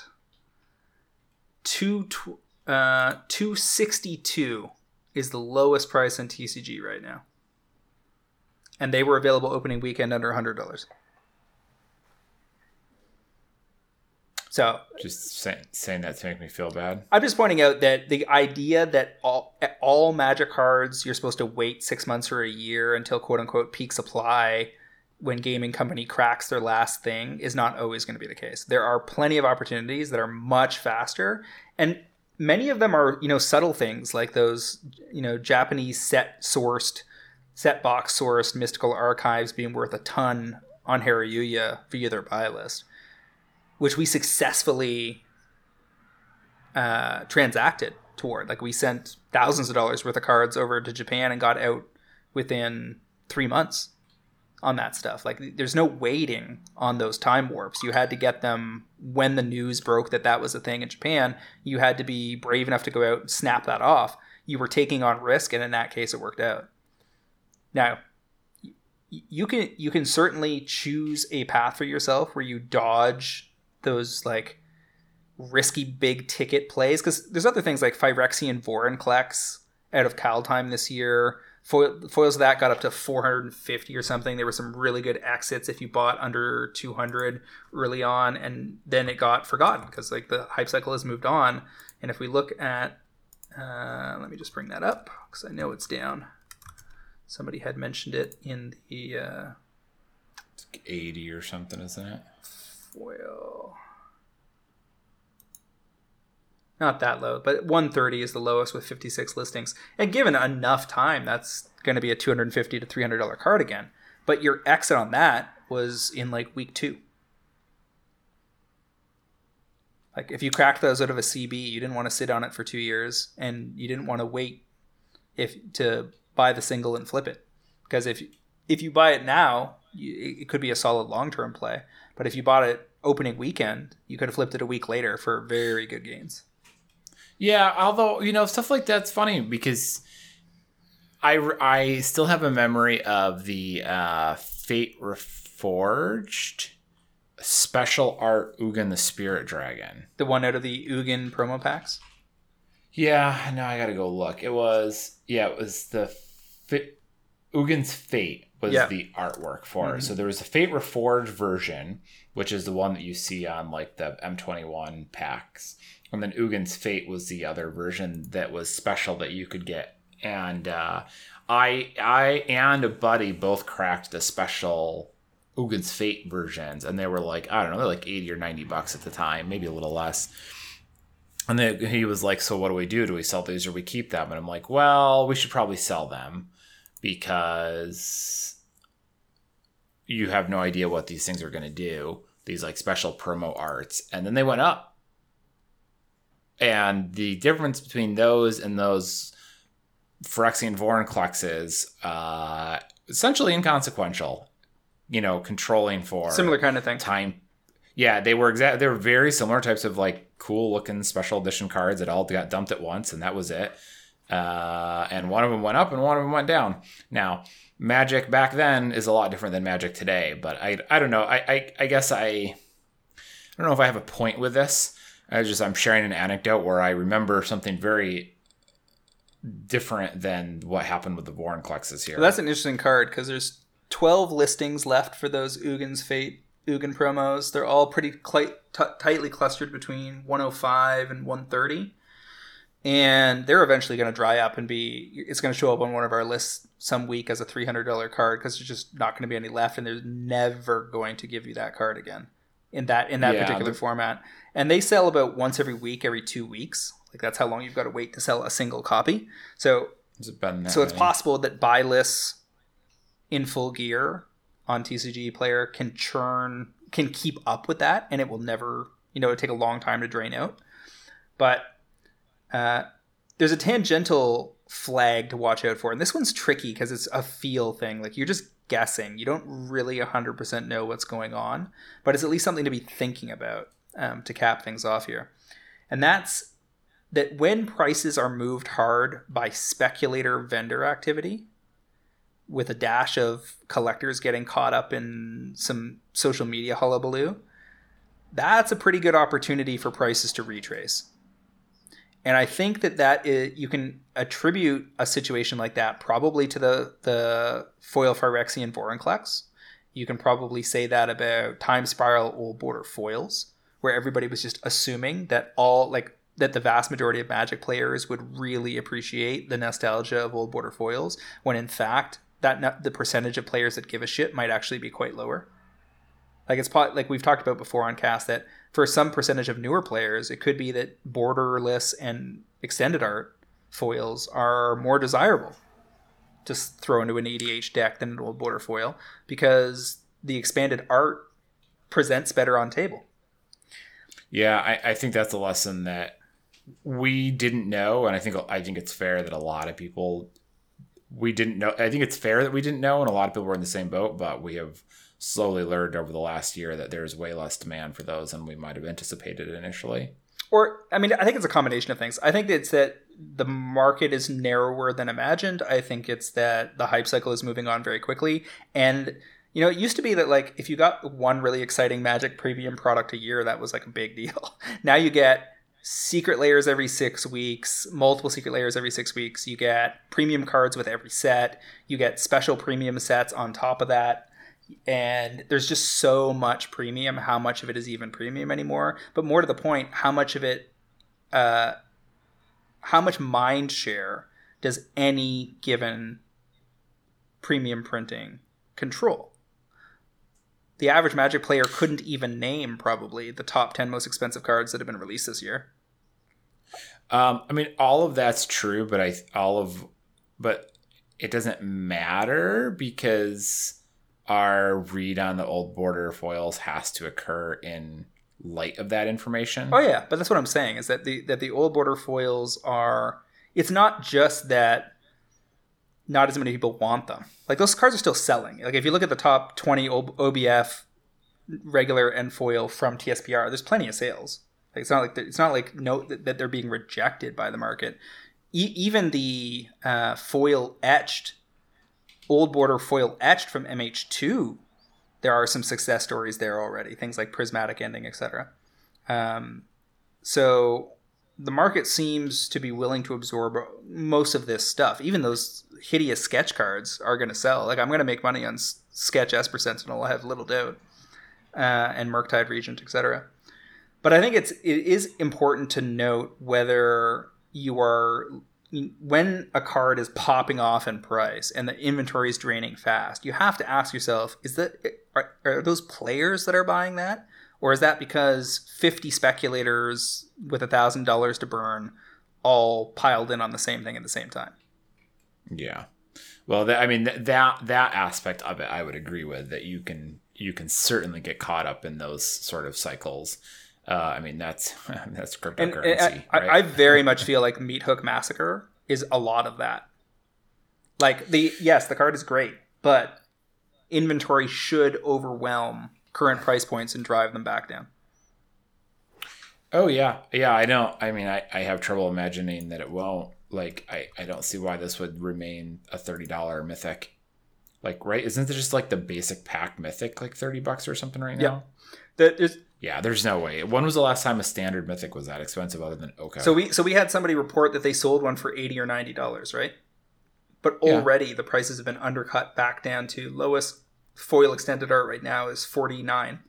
two, uh, 262 is the lowest price in TCG right now and they were available opening weekend under $100. So just say, saying that to make me feel bad. I'm just pointing out that the idea that all all Magic cards you're supposed to wait six months or a year until quote unquote peak supply when gaming company cracks their last thing is not always going to be the case. There are plenty of opportunities that are much faster, and many of them are you know subtle things like those you know Japanese set sourced set box sourced mystical archives being worth a ton on Hareruya via their buy list which we successfully uh, transacted toward. Like we sent thousands of dollars worth of cards over to Japan and got out within three months on that stuff. Like there's no waiting on those time warps. You had to get them when the news broke that that was a thing in Japan. You had to be brave enough to go out and snap that off. You were taking on risk, and in that case, it worked out. Now, you can you can certainly choose a path for yourself where you dodge those like risky big ticket plays because there's other things like Phyrexian Vorinclex out of Kaldheim this year. Foil, foils of that got up to 450 or something. There were some really good exits if you bought under 200 early on, and then it got forgotten because like the hype cycle has moved on. And if we look at, uh, let me just bring that up because I know it's down. Somebody had mentioned it in the uh, 80 or something, isn't it? foil. Not that low, but 130 is the lowest with 56 listings. And given enough time, that's going to be a 250 to 300 dollar card again. But your exit on that was in like week two. Like if you cracked those out of a CB, you didn't want to sit on it for two years, and you didn't want to wait if to buy the single and flip it, because if if you buy it now, it could be a solid long term play. But if you bought it opening weekend, you could have flipped it a week later for very good gains. Yeah, although you know stuff like that's funny because I I still have a memory of the uh, Fate Reforged special art Ugin the Spirit Dragon. The one out of the Ugin promo packs. Yeah, now I got to go look. It was yeah, it was the Fit Ugin's Fate was yeah. the artwork for. Mm-hmm. So there was a Fate Reforged version, which is the one that you see on like the M21 packs. And then Ugin's Fate was the other version that was special that you could get. And uh, I I and a buddy both cracked the special Ugin's Fate versions, and they were like I don't know, they're like eighty or ninety bucks at the time, maybe a little less. And then he was like, "So what do we do? Do we sell these or we keep them?" And I'm like, "Well, we should probably sell them because you have no idea what these things are going to do. These like special promo arts, and then they went up and the difference between those and those Phyrexian Vorinclexes, uh, essentially inconsequential. You know, controlling for similar kind of thing. Time. Yeah, they were exact. They were very similar types of like cool looking special edition cards that all got dumped at once, and that was it. Uh, and one of them went up, and one of them went down. Now, Magic back then is a lot different than Magic today, but I I don't know. I I, I guess I I don't know if I have a point with this. I just I'm sharing an anecdote where I remember something very different than what happened with the Vorinclexes here. Well, that's an interesting card because there's 12 listings left for those Ugin's Fate Ugin promos. They're all pretty t- tightly clustered between 105 and 130. And they're eventually going to dry up and be, it's going to show up on one of our lists some week as a $300 card because there's just not going to be any left. And there's never going to give you that card again in that, in that yeah, particular format and they sell about once every week, every two weeks. Like that's how long you've got to wait to sell a single copy. So, it so it's possible that buy lists in full gear on TCG player can churn, can keep up with that, and it will never, you know, it take a long time to drain out. But uh, there's a tangential flag to watch out for, and this one's tricky because it's a feel thing. Like you're just guessing. You don't really 100% know what's going on, but it's at least something to be thinking about um, to cap things off here. And that's that when prices are moved hard by speculator vendor activity, with a dash of collectors getting caught up in some social media hullabaloo, that's a pretty good opportunity for prices to retrace. And I think that that is, you can attribute a situation like that probably to the the foil Phyrexian Vorinclex. You can probably say that about Time Spiral Old Border foils where everybody was just assuming that all like that the vast majority of Magic players would really appreciate the nostalgia of old border foils, when in fact that the percentage of players that give a shit might actually be quite lower. Like it's like we've talked about before on cast that for some percentage of newer players, it could be that borderless and extended art foils are more desirable to throw into an EDH deck than an old border foil because the expanded art presents better on table. Yeah, I, I think that's a lesson that we didn't know, and I think I think it's fair that a lot of people we didn't know. I think it's fair that we didn't know, and a lot of people were in the same boat. But we have slowly learned over the last year that there's way less demand for those than we might have anticipated initially. Or, I mean, I think it's a combination of things. I think it's that the market is narrower than imagined. I think it's that the hype cycle is moving on very quickly, and you know, it used to be that like if you got one really exciting Magic premium product a year, that was like a big deal. now you get Secret Lairs every six weeks, multiple Secret Lairs every six weeks. You get premium cards with every set. You get special premium sets on top of that. And there's just so much premium. How much of it is even premium anymore? But more to the point, how much of it, uh, how much mind share does any given premium printing control? the average Magic player couldn't even name probably the top 10 most expensive cards that have been released this year. Um, I mean, all of that's true, but I all of, but it doesn't matter because our read on the old border foils has to occur in light of that information. Oh yeah, but that's what I'm saying is that the that the old border foils are. It's not just that not as many people want them. Like those cards are still selling. Like if you look at the top 20 OBF regular and foil from TSPR, there's plenty of sales. Like it's not like it's not like no that they're being rejected by the market. E- even the uh, foil etched, old border foil etched from MH2, there are some success stories there already. Things like prismatic ending, etc. Um, so the market seems to be willing to absorb most of this stuff. Even those hideous sketch cards are going to sell. Like I'm going to make money on sketch Esper Sentinel. I have little doubt, uh, and Murktide Regent, etc. But I think it's it is important to note whether you are when a card is popping off in price and the inventory is draining fast. You have to ask yourself: Is that are, are those players that are buying that, or is that because fifty speculators with a thousand dollars to burn all piled in on the same thing at the same time? Yeah. Well, that, I mean that that aspect of it, I would agree with that. You can you can certainly get caught up in those sort of cycles. Uh, I mean that's that's cryptocurrency. And, and I, right? I, very much feel like Meathook Massacre is a lot of that. Like the yes, the card is great, but inventory should overwhelm current price points and drive them back down. Oh yeah, yeah. I don't. I mean, I, I have trouble imagining that it won't like I, I don't see why this would remain a $30 mythic like right isn't it just like the basic pack mythic like 30 bucks or something right now yeah that is yeah there's no way. When was the last time a standard mythic was that expensive other than okay so we so we had somebody report that they sold one for 80 or 90 dollars right? But already yeah. the prices have been undercut back down to lowest foil extended art right now is 49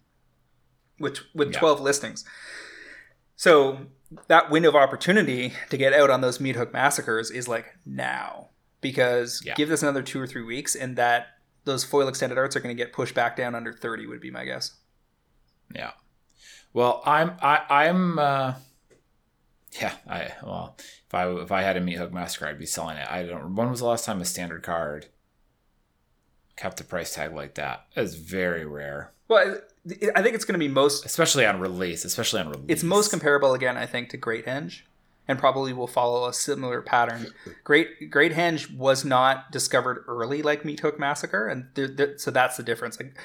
which with yeah. 12 listings. So that window of opportunity to get out on those Meathook Massacres is like now. Because yeah. give this another two or three weeks and that those foil extended arts are going to get pushed back down under 30 would be my guess. Yeah well i'm I, i'm uh yeah i well if i if i had a Meathook Massacre i'd be selling it i don't when was the last time a standard card kept a price tag like that it's very rare well I think it's going to be most, especially on release, especially on release. It's most comparable again, I think, to Great Henge, and probably will follow a similar pattern. Great Great Henge was not discovered early like Meathook Massacre, and so that's the difference. Like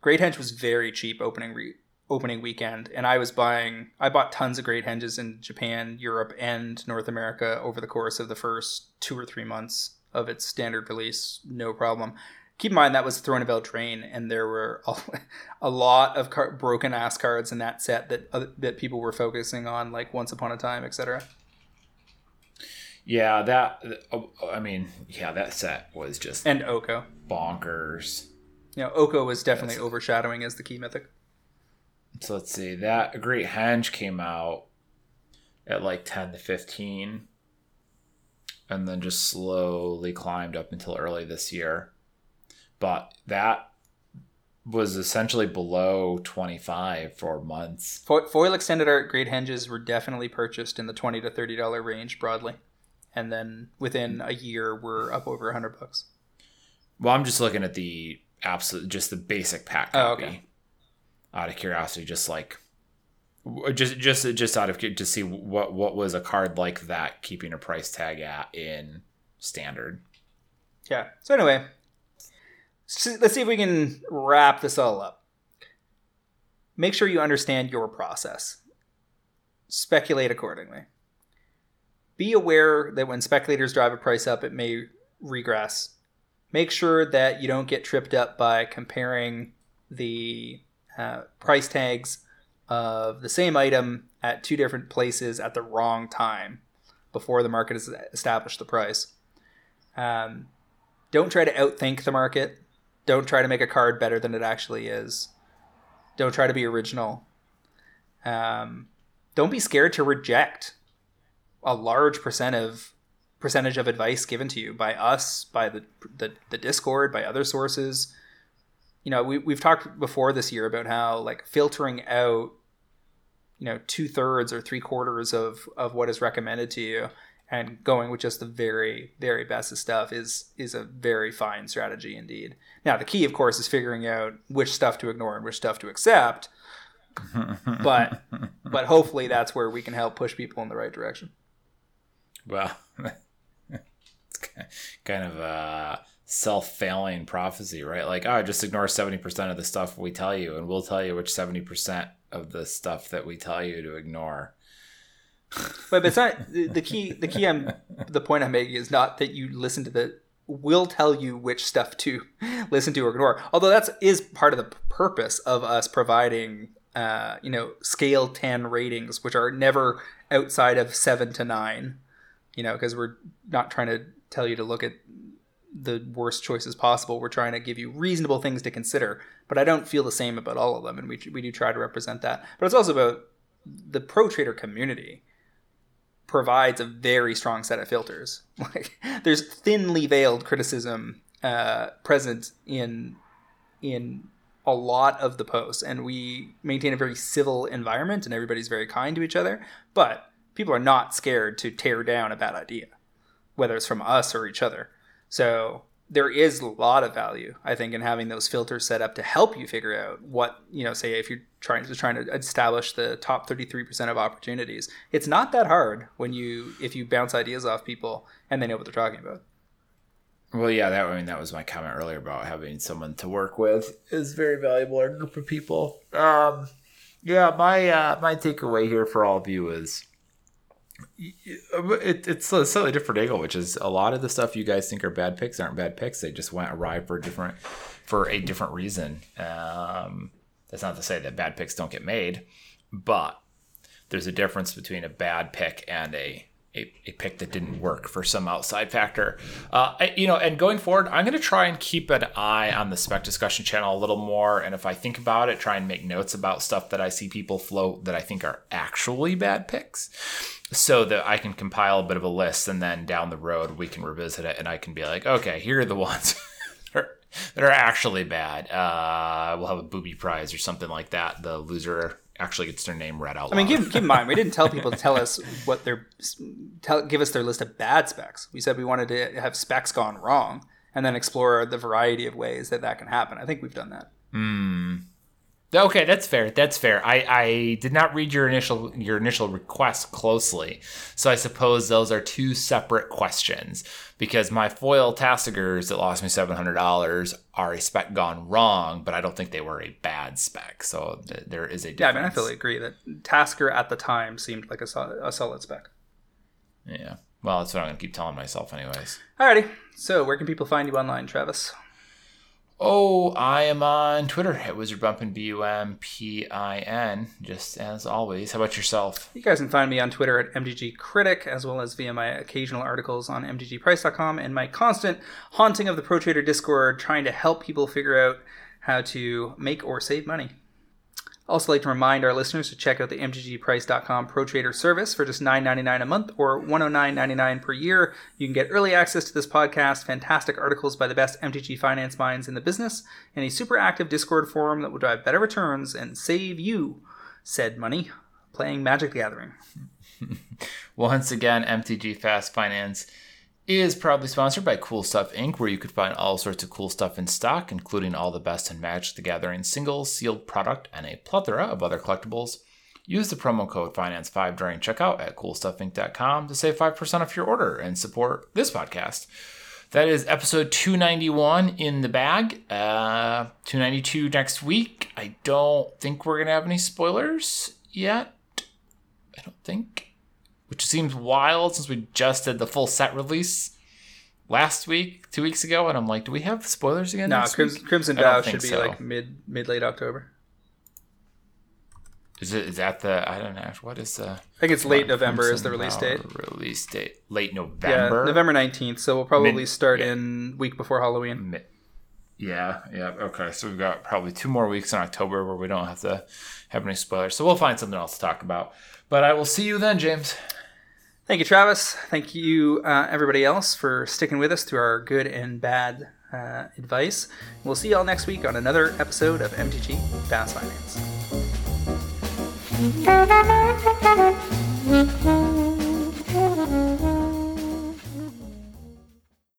Great Henge was very cheap opening re- opening weekend, and I was buying. I bought tons of Great Henges in Japan, Europe, and North America over the course of the first two or three months of its standard release, no problem keep in mind that was Throne of Eldraine, and there were a, a lot of car- broken ass cards in that set that uh, that people were focusing on, like Once Upon a Time, etc. Yeah, that. I mean, yeah, that set was just and Oko bonkers. You know, Oko was definitely overshadowing as the key mythic. So let's see. That a Great Henge came out at like 10 to 15 and then just slowly climbed up until early this year. But that was essentially below 25 for months. Fo- Foil extended art Great Henges were definitely purchased in the 20 to 30 dollar range broadly. And then within a year we're up over 100 bucks. Well, I'm just looking at the absolute, just the basic pack Oh, okay. Out of curiosity, just like, just just just out of to see what what was a card like that keeping a price tag at in standard. Yeah. So anyway, let's see if we can wrap this all up. Make sure you understand your process. Speculate accordingly. Be aware that when speculators drive a price up, it may regress. Make sure that you don't get tripped up by comparing the uh, price tags of the same item at two different places at the wrong time before the market has established the price. Um, don't try to outthink the market. Don't try to make a card better than it actually is. Don't try to be original. Um, don't be scared to reject a large percent of percentage of advice given to you by us, by the the, the Discord, by other sources. You know, we we've talked before this year about how like filtering out, you know, two thirds or three quarters of of what is recommended to you and going with just the very very best of stuff is is a very fine strategy indeed. Now the key of course is figuring out which stuff to ignore and which stuff to accept but but hopefully that's where we can help push people in the right direction. Well, it's kind of a self failing prophecy, right? Like, oh, just ignore 70% of the stuff we tell you, and we'll tell you which 70% of the stuff that we tell you to ignore. but, it's not the the key the key i'm the point i'm making is not that you listen to the will tell you which stuff to listen to or ignore although that's is part of the purpose of us providing uh, you know scale 10 ratings which are never outside of 7 to 9 you know because we're not trying to tell you to look at the worst choices possible we're trying to give you reasonable things to consider but i don't feel the same about all of them and we, we do try to represent that but it's also about the pro trader community provides a very strong set of filters. Like there's thinly veiled criticism uh, present in in a lot of the posts, and we maintain a very civil environment, and everybody's very kind to each other. But people are not scared to tear down a bad idea, whether it's from us or each other. So there is a lot of value, I think, in having those filters set up to help you figure out what you know. Say if you're trying to trying to establish the top 33% of opportunities, it's not that hard when you if you bounce ideas off people and they know what they're talking about. Well, yeah, that I mean that was my comment earlier about having someone to work with is very valuable. Or a group of people. Um, yeah, my uh, my takeaway here for all of you is it, it's a slightly different angle, which is a lot of the stuff you guys think are bad picks aren't bad picks. They just went awry for a different for a different reason. Um, that's not to say that bad picks don't get made, but there's a difference between a bad pick and a a, a pick that didn't work for some outside factor. Uh, I- you know, and going forward, I'm going to try and keep an eye on the spec discussion channel a little more. And if I think about it, try and make notes about stuff that I see people float that I think are actually bad picks so that I can compile a bit of a list. And then down the road, we can revisit it and I can be like, okay, here are the ones that are- actually bad. Uh, we'll have a booby prize or something like that. The loser actually gets their name read out I mean, loud. keep, keep in mind, we didn't tell people to tell us what their tell give us their list of bad specs. We said we wanted to have specs gone wrong, and then explore the variety of ways that that can happen. I think we've done that. Hmm. Okay, that's fair. That's fair. I, I did not read your initial your initial request closely, so I suppose those are two separate questions. Because my foil Tasigurs that lost me seven hundred dollars are a spec gone wrong, but I don't think they were a bad spec. So th- there is a Yeah, I mean, I fully agree that Tasigur at the time seemed like a, sol- a solid spec. Yeah. Well, that's what I'm gonna keep telling myself, anyways. Alrighty, so where can people find you online, Travis? Oh, I am on Twitter at Wizard Bumpin B U M P I N, just as always. How about yourself? You guys can find me on Twitter at MTG Critic, as well as via my occasional articles on MTGPrice.com and my constant haunting of the Pro Trader Discord, trying to help people figure out how to make or save money. Also, like to remind our listeners to check out the mtgprice.com Pro Trader service for just $9.99 a month or $109.99 per year. You can get early access to this podcast, fantastic articles by the best MTG finance minds in the business, and a super active Discord forum that will drive better returns and save you said money playing Magic the Gathering. Once again, MTG Fast Finance is proudly sponsored by Cool Stuff Inc., where you could find all sorts of cool stuff in stock, including all the best in Magic the Gathering single, sealed product, and a plethora of other collectibles. Use the promo code FINANCE5 during checkout at coolstuffinc.com to save 5% off your order and support this podcast. That is episode 291 in the bag. Uh, 292 next week. I don't think we're going to have any spoilers yet. I don't think which seems wild since we just did the full set release last week, two weeks ago, and I'm like, do we have spoilers again? No, Crimson, Crimson Vow should be so. like mid mid late October. Is it is that the I don't know what is the I think it's late November Crimson is the release date. Release date late November. Yeah, November nineteenth. So we'll probably mid, start yeah. in week before Halloween. Mid, yeah, yeah. Okay, so we've got probably two more weeks in October where we don't have to have any spoilers. So we'll find something else to talk about. But I will see you then, James. Thank you, Travis. Thank you, uh, everybody else, for sticking with us through our good and bad uh, advice. We'll see y'all next week on another episode of MTG Fast Finance.